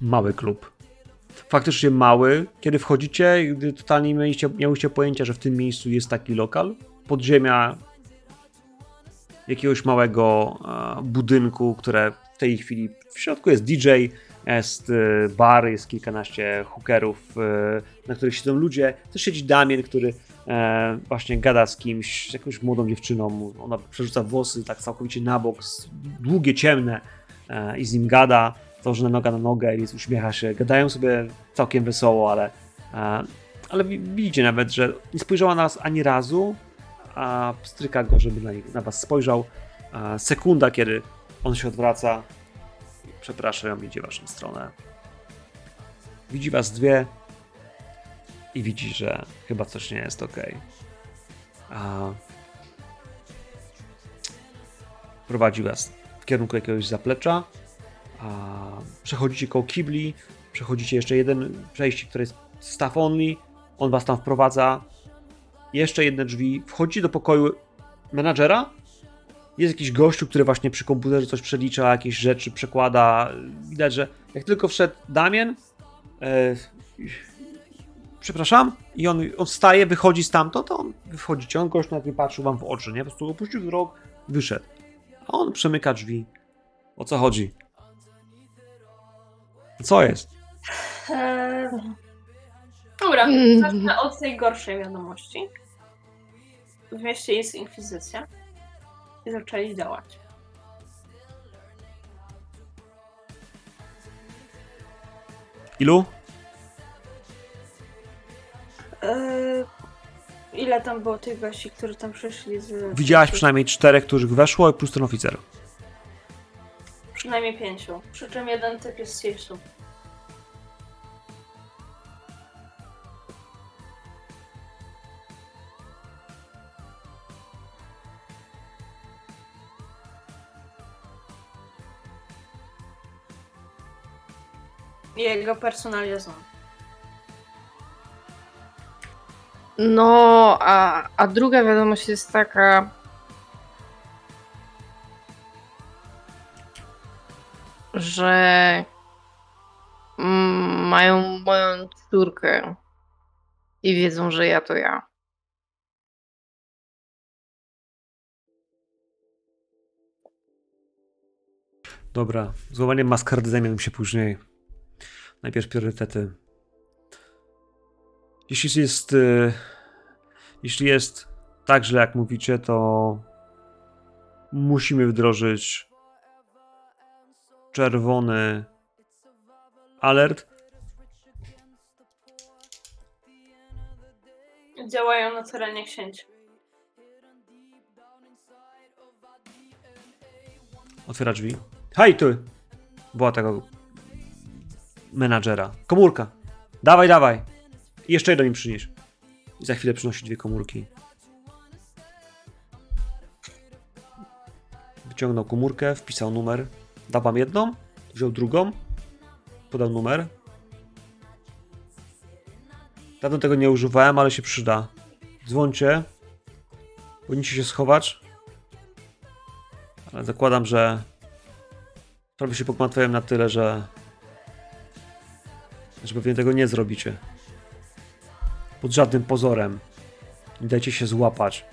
Mały klub. Faktycznie mały. Kiedy wchodzicie, gdy totalnie nie mieliście, nie mieliście pojęcia, że w tym miejscu jest taki lokal. Podziemia jakiegoś małego e, budynku, które w tej chwili w środku jest DJ, jest e, bar, jest kilkanaście hookerów, e, na których siedzą ludzie. Też siedzi Damien, który właśnie gada z kimś, z jakąś młodą dziewczyną. Ona przerzuca włosy tak całkowicie na bok, długie, ciemne i z nim gada, założona noga na nogę, więc uśmiecha się. Gadają sobie całkiem wesoło, ale, ale wi- widzicie nawet, że nie spojrzała na nas ani razu, a pstryka go, żeby na, na was spojrzał. E, sekunda, kiedy on się odwraca, przepraszam, idzie w waszą stronę. Widzi was dwie i widzi, że chyba coś nie jest ok. A prowadzi was w kierunku jakiegoś zaplecza. A przechodzicie koło kibli, przechodzicie jeszcze jeden przejście, które jest staff only. On was tam wprowadza. Jeszcze jedne drzwi. Wchodzicie do pokoju menadżera. Jest jakiś gościu, który właśnie przy komputerze coś przelicza, jakieś rzeczy przekłada. Widać, że jak tylko wszedł Damien, e, przepraszam, i on, on wstaje, wychodzi stamtąd, to on wychodzicie. On gość nawet nie patrzył wam w oczy, nie? Po prostu opuścił wzrok, wyszedł. A on przemyka drzwi. O co chodzi? Co jest? Eee... Dobra, Mm. zacznę od tej gorszej wiadomości. W mieście jest inkwizycja i zaczęli działać. Ilu? Eee... Ile tam było tych gości, którzy tam przyszli z... Widziałaś przynajmniej czterech, których weszło, plus ten oficer. Przynajmniej pięciu. Przy czym jeden typ jest z Jego personalizm. No, a, a druga wiadomość jest taka. Że mają moją córkę i wiedzą, że ja to ja. Dobra, złamaniem maskardy zajmiemy się później. Najpierw priorytety. Jeśli jest. e, Jeśli jest tak źle, jak mówicie, to musimy wdrożyć czerwony alert. Działają na terenie księcia. Otwiera drzwi. Hej, ty! Była tego menadżera. Komórka. Dawaj, dawaj. I jeszcze jedną mi przynieś. I za chwilę przynosi dwie komórki. Wyciągnął komórkę, wpisał numer. Dał wam jedną, wziął drugą, podał numer. Dawno tego nie używałem, ale się przyda. Dzwońcie. Powinniście się schować. Ale zakładam, że sprawy się pogmatwają na tyle, że że pewnie tego nie zrobicie. Pod żadnym pozorem. Nie dajcie się złapać.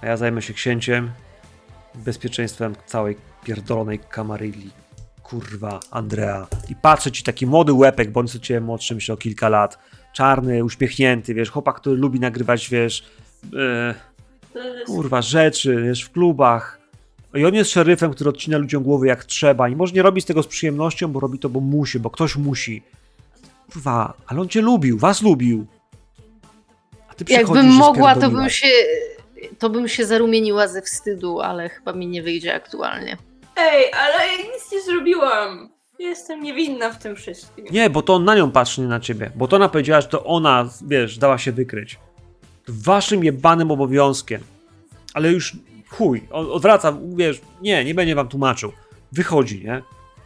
A ja zajmę się księciem i bezpieczeństwem całej pierdolonej kamarylli. Kurwa, Andrea. I patrzę ci taki młody łepek, bądź co cię młodszy, myślę o kilka lat. Czarny, uśmiechnięty, wiesz, chłopak, który lubi nagrywać, wiesz, jest... kurwa, rzeczy, wiesz, w klubach. I on jest szeryfem, który odcina ludziom głowy jak trzeba. I może nie robi z tego z przyjemnością, bo robi to, bo musi, bo ktoś musi. Kurwa, ale on cię lubił, was lubił. A ty przychodzisz Jakbym mogła, to bym się to bym się zarumieniła ze wstydu, ale chyba mi nie wyjdzie aktualnie. Ej, ale ja nic nie zrobiłam. Jestem niewinna w tym wszystkim. Nie, bo to on na nią patrzy, nie na ciebie. Bo to ona powiedziała, że to ona, wiesz, dała się wykryć. Waszym jebanym obowiązkiem. Ale już chuj, odwraca, wiesz, nie, nie będzie wam tłumaczył. Wychodzi, nie?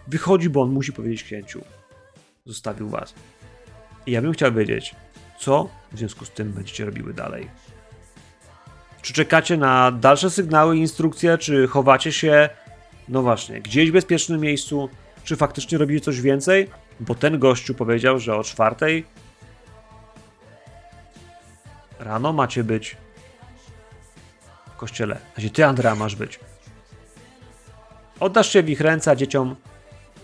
Wychodzi, bo on musi powiedzieć księciu. Zostawił was. I ja bym chciał wiedzieć, co w związku z tym będziecie robiły dalej. Czy czekacie na dalsze sygnały i instrukcje, czy chowacie się, no właśnie, gdzieś w bezpiecznym miejscu, czy faktycznie robicie coś więcej? Bo ten gościu powiedział, że o czwartej rano macie być kościele. Znaczy ty, Andrea, masz być. Oddasz się w ich ręce, a dzieciom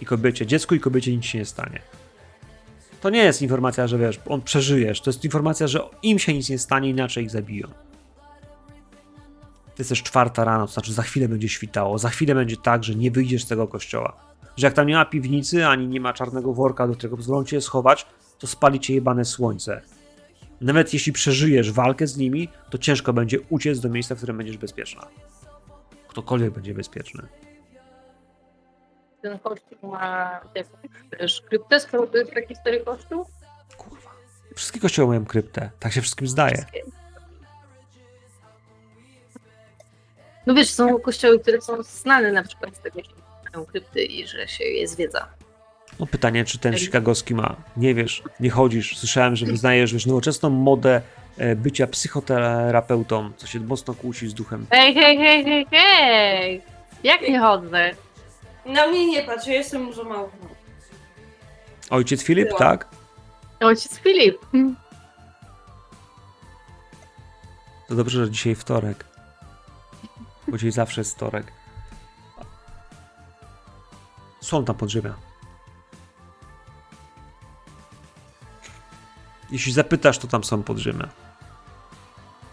i kobiecie, dziecku i kobiecie nic się nie stanie. To nie jest informacja, że wiesz, on przeżyjesz. To jest informacja, że im się nic nie stanie, inaczej ich zabiją. To jest też czwarta rano, to znaczy za chwilę będzie świtało. Za chwilę będzie tak, że nie wyjdziesz z tego kościoła. Że jak tam nie ma piwnicy, ani nie ma czarnego worka, do którego pozwolą cię schować, to spali cię jebane słońce. Nawet jeśli przeżyjesz walkę z nimi, to ciężko będzie uciec do miejsca, w którym będziesz bezpieczna. Ktokolwiek będzie bezpieczny. Ten kościół ma jakąś kryptę, skoro to jest taki stary kościół? Kurwa. Wszystkie kościoły mają kryptę. Tak się wszystkim zdaje. No wiesz, są kościoły, które są znane na przykład z tego, że mają krypty i że się je zwiedza. No pytanie, czy ten chicagowski ma? Nie wiesz, nie chodzisz. Słyszałem, że wyznajesz wiesz, nowoczesną modę e, bycia psychoterapeutą, co się mocno kłóci z duchem. Hej, hej, hej, hej, hej! Jak nie chodzę? Na mnie nie patrz, ja jestem muzułmanką. Ojciec Filip, Była. tak? Ojciec Filip. To dobrze, że dzisiaj wtorek. Bo dzisiaj zawsze jest wtorek. Są tam podziemia. Jeśli zapytasz, to tam są podziemia.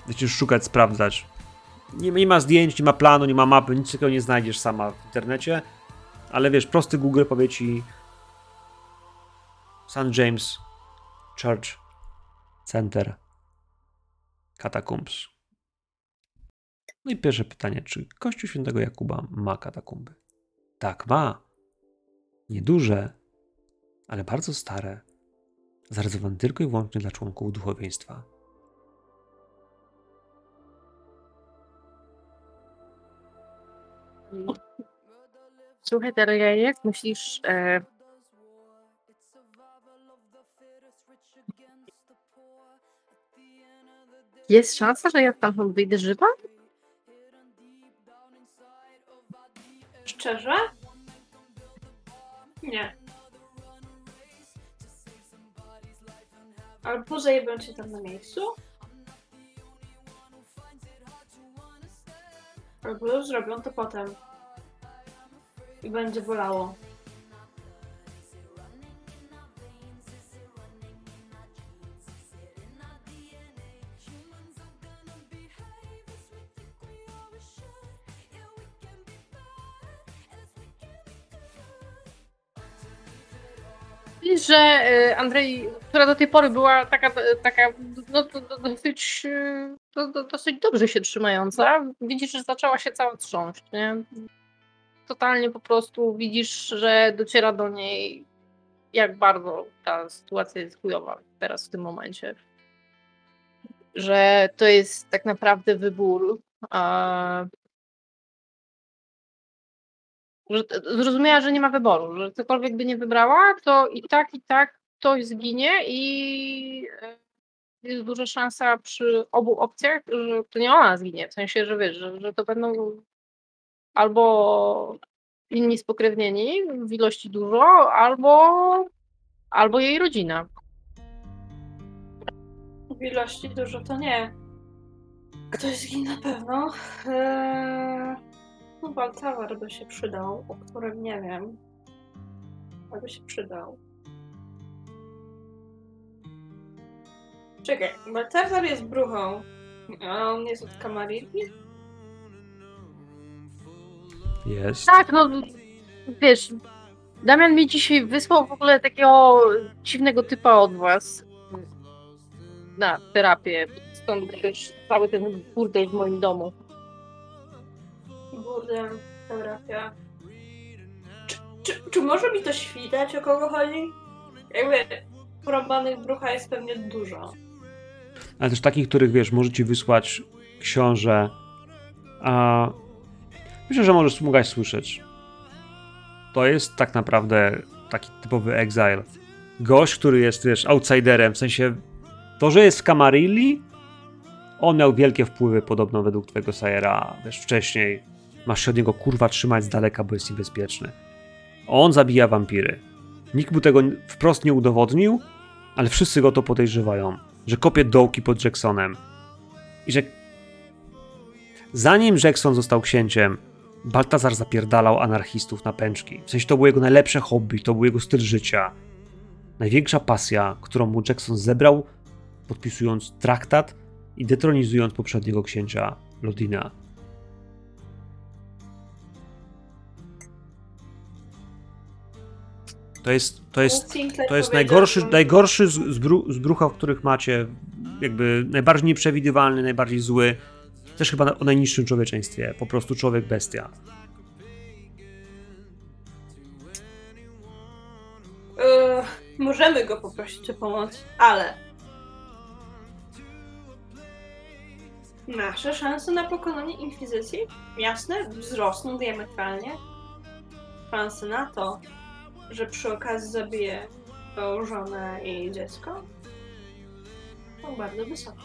Będziesz szukać, sprawdzać. Nie, nie ma zdjęć, nie ma planu, nie ma mapy, nic nie znajdziesz sama w internecie. Ale wiesz, prosty Google powie ci St. James Church Center Catacombs. No i pierwsze pytanie, czy Kościół Świętego Jakuba ma katakumby? Tak, ma. Nieduże, ale bardzo stare, zarezerwowane tylko i wyłącznie dla członków duchowieństwa. Słuchaj, Daria, jak myślisz, e, jest szansa, że ja tam wyjdę żywa? Szczerze? Nie. Albo zajebią cię tam na miejscu. Albo zrobią to potem. I będzie bolało. Że e, Andrzej, która do tej pory była taka, taka no, do, do, dosyć, do, do, dosyć dobrze się trzymająca, widzisz, że zaczęła się cała trząść, nie? Totalnie po prostu widzisz, że dociera do niej, jak bardzo ta sytuacja jest chujowa teraz w tym momencie. Że to jest tak naprawdę wybór. A... Że zrozumiała, że nie ma wyboru, że cokolwiek by nie wybrała, to i tak, i tak ktoś zginie i e, jest duża szansa przy obu opcjach, że to nie ona zginie. W sensie, że wiesz, że, że to będą albo inni spokrewnieni w ilości dużo, albo, albo jej rodzina. W ilości dużo to nie. Ktoś zginie na pewno. Eee, no Baltawar by się przydał, o którym nie wiem. Aby się przydał. Czekaj, Baltazar jest bruchą, a on jest od Kamarilli? Jest. Tak, no wiesz, Damian mi dzisiaj wysłał w ogóle takiego dziwnego typa od was na terapię stąd też cały ten burdel w moim domu. Burdel, terapia. Czy, czy, czy może mi to świtać, o kogo chodzi? Jakby porąbanych brucha jest pewnie dużo. ale też takich, których wiesz, możecie wysłać książę. A myślę, że możesz mogłaś słyszeć. To jest tak naprawdę taki typowy exile. Gość, który jest, wiesz, outsiderem, w sensie to, że jest w Camarilli, on miał wielkie wpływy podobno według twojego Sayera, wiesz, wcześniej. Masz się od niego kurwa trzymać z daleka, bo jest niebezpieczny. On zabija wampiry. Nikt mu tego wprost nie udowodnił, ale wszyscy go to podejrzewają, że kopie dołki pod Jacksonem. I że zanim Jackson został księciem, Baltazar zapierdalał anarchistów na pęczki. W sensie to było jego najlepsze hobby, to był jego styl życia. Największa pasja, którą mu Jackson zebrał, podpisując traktat i detronizując poprzedniego księcia Lodina. To jest, to jest, to jest najgorszy, najgorszy z, bru, z brucha, których macie. Jakby najbardziej nieprzewidywalny, najbardziej zły. Też chyba o najniższym człowieczeństwie. Po prostu człowiek bestia. Yy, możemy go poprosić o pomoc, ale nasze szanse na pokonanie inkwizycji, jasne, wzrosną diametralnie. Szanse na to, że przy okazji zabije swoją żonę i dziecko, są bardzo wysokie.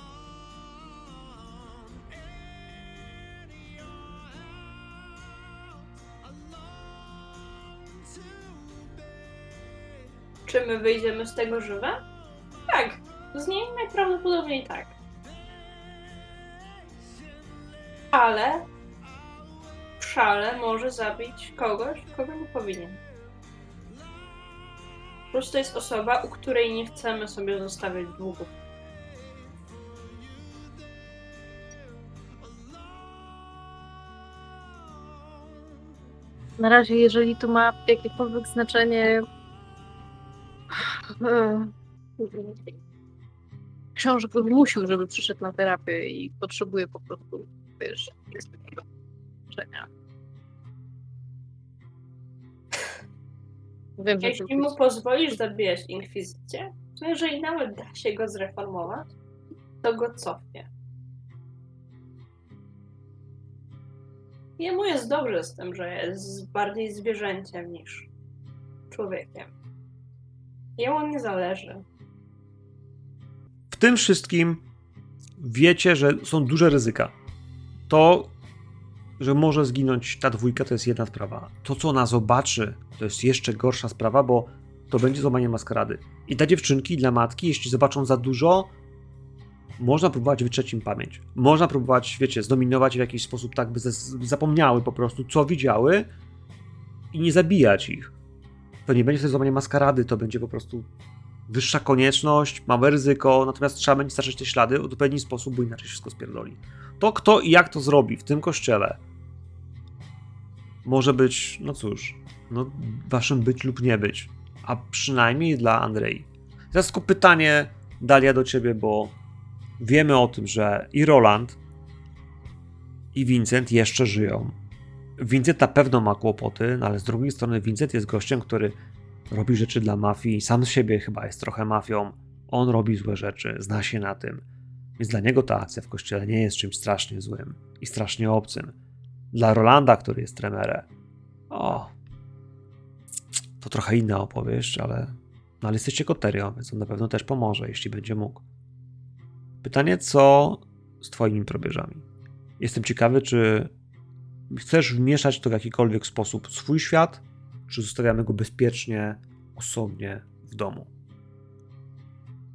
Czy my wyjdziemy z tego żywe? Tak. Z niej najprawdopodobniej tak. Ale w szale może zabić kogoś, kogo nie powinien. Po prostu jest osoba, u której nie chcemy sobie zostawiać długów. Na razie, jeżeli to ma jakiekolwiek znaczenie. Książę go zmusił, żeby przyszedł na terapię i potrzebuje po prostu, wiesz, takiego leczenia. Wiem, Jeśli mu pozwolisz zabijać inkwizycję, to jeżeli nawet da się go zreformować, to go cofnie. Jemu jest dobrze z tym, że jest bardziej zwierzęciem niż człowiekiem. Jemu nie zależy. W tym wszystkim wiecie, że są duże ryzyka. To, że może zginąć ta dwójka, to jest jedna sprawa. To, co ona zobaczy, to jest jeszcze gorsza sprawa, bo to będzie złamanie maskarady. I dla dziewczynki, i dla matki, jeśli zobaczą za dużo, można próbować wytrzeć im pamięć. Można próbować, wiecie, zdominować w jakiś sposób tak, by zapomniały po prostu, co widziały i nie zabijać ich. To nie będzie to złamanie maskarady, to będzie po prostu wyższa konieczność, małe ryzyko, natomiast trzeba będzie zacząć te ślady w odpowiedni sposób, bo inaczej wszystko spierdoli. To kto i jak to zrobi w tym kościele może być, no cóż, no waszym być lub nie być, a przynajmniej dla Andrei. Teraz tylko pytanie, Dalia, do ciebie, bo wiemy o tym, że i Roland, i Vincent jeszcze żyją. Vincent na pewno ma kłopoty, no ale z drugiej strony Vincent jest gościem, który robi rzeczy dla mafii, sam z siebie chyba jest trochę mafią. On robi złe rzeczy, zna się na tym. Więc dla niego ta akcja w kościele nie jest czymś strasznie złym i strasznie obcym. Dla Rolanda, który jest tremerem, o, to trochę inna opowieść, ale, no, ale jesteście koterią, więc on na pewno też pomoże, jeśli będzie mógł. Pytanie, co z twoimi probierzami? Jestem ciekawy, czy chcesz wmieszać to w jakikolwiek sposób swój świat, czy zostawiamy go bezpiecznie, osobnie w domu.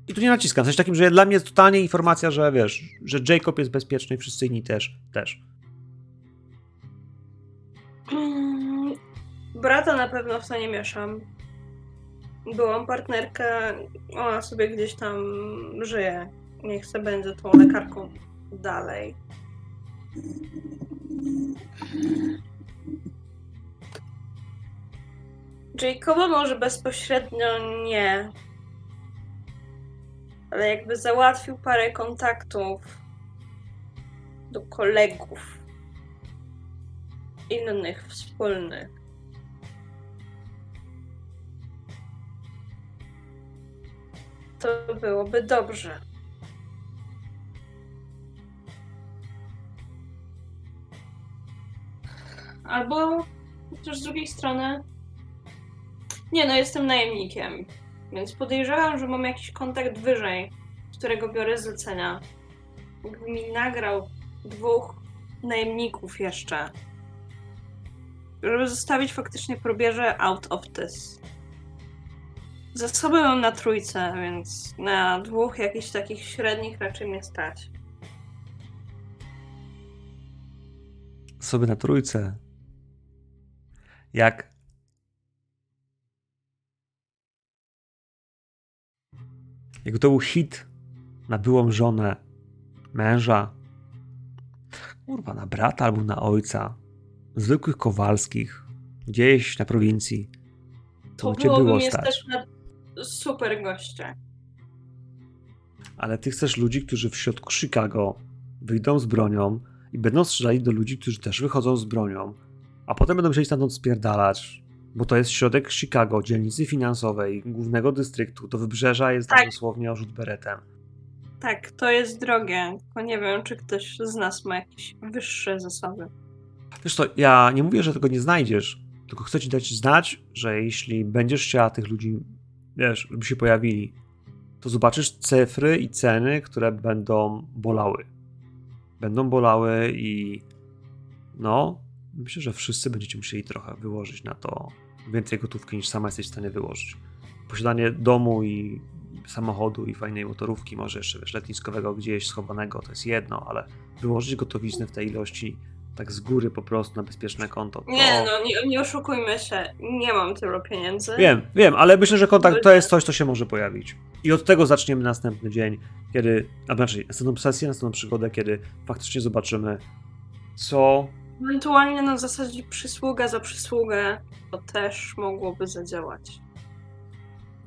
I tu nie naciskam. W sensie takim, że dla mnie jest totalnie informacja, że wiesz, że Jacob jest bezpieczny i wszyscy inni też. też. Brata na pewno w to nie mieszam. Byłam partnerkę, ona sobie gdzieś tam żyje. Nie chcę będzie tą lekarką dalej. Jacoba może bezpośrednio nie. ale jakby załatwił parę kontaktów do kolegów innych wspólnych. To byłoby dobrze. Albo też z drugiej strony. Nie, no jestem najemnikiem, więc podejrzewam, że mam jakiś kontakt wyżej, którego biorę zlecenia. Gdyby mi nagrał dwóch najemników jeszcze, żeby zostawić faktycznie probierze out of this. Zasoby mam na trójce, więc na dwóch jakichś takich średnich raczej mnie stać. Sobie na trójce. Jak Jak to był hit na byłą żonę męża, kurwa, na brata albo na ojca, zwykłych Kowalskich, gdzieś na prowincji, to, To by cię było stać na super gościa. Ale ty chcesz ludzi, którzy w środku Chicago wyjdą z bronią i będą strzelali do ludzi, którzy też wychodzą z bronią, a potem będą musieli stamtąd spierdalać, bo to jest środek Chicago, dzielnicy finansowej, głównego dystryktu. Do wybrzeża jest Tak. dosłownie o rzut beretem. Tak, to jest drogie, tylko nie wiem, czy ktoś z nas ma jakieś wyższe zasoby. Wiesz to, ja nie mówię, że tego nie znajdziesz, tylko chcę ci dać znać, że jeśli będziesz chciała tych ludzi, wiesz, żeby się pojawili, to zobaczysz cyfry i ceny, które będą bolały. Będą bolały i no, myślę, że wszyscy będziecie musieli trochę wyłożyć na to więcej gotówki niż sama jesteś w stanie wyłożyć. Posiadanie domu i samochodu i fajnej motorówki, może jeszcze wiesz, letniskowego gdzieś schowanego, to jest jedno, ale wyłożyć gotowiznę w tej ilości tak z góry po prostu na bezpieczne konto. To... Nie, no, nie, nie oszukujmy się, nie mam tylu pieniędzy. Wiem, wiem, ale myślę, że kontakt to jest coś, co się może pojawić. I od tego zaczniemy następny dzień, kiedy, a znaczy następną sesję, następną przygodę, kiedy faktycznie zobaczymy, co Ewentualnie na zasadzie przysługa za przysługę to też mogłoby zadziałać.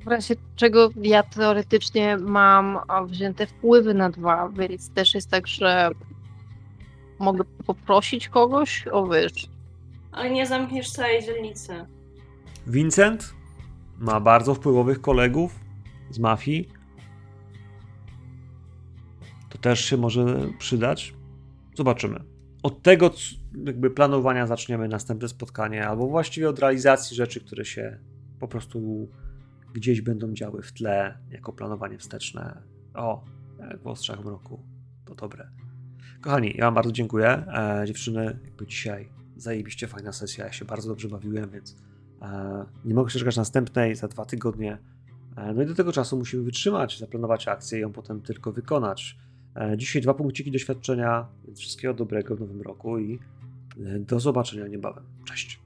W razie czego ja teoretycznie mam a, wzięte wpływy na dwa, więc też jest tak, że mogę poprosić kogoś o wiesz. Ale nie zamkniesz całej dzielnicy. Vincent ma bardzo wpływowych kolegów z mafii. To też się może przydać. Zobaczymy. Od tego jakby planowania zaczniemy następne spotkanie, albo właściwie od realizacji rzeczy, które się po prostu gdzieś będą działy w tle, jako planowanie wsteczne. O, jak w Ostrzach Mroku. To dobre. Kochani, ja Wam bardzo dziękuję. E, dziewczyny, jakby dzisiaj zajebiście fajna sesja. Ja się bardzo dobrze bawiłem, więc E, Nie mogę się czekać następnej za dwa tygodnie. E, No i do tego czasu musimy wytrzymać, zaplanować akcję i ją potem tylko wykonać. E, Dzisiaj dwa punkciki doświadczenia, więc wszystkiego dobrego w nowym roku i e, do zobaczenia niebawem. Cześć. Cześć.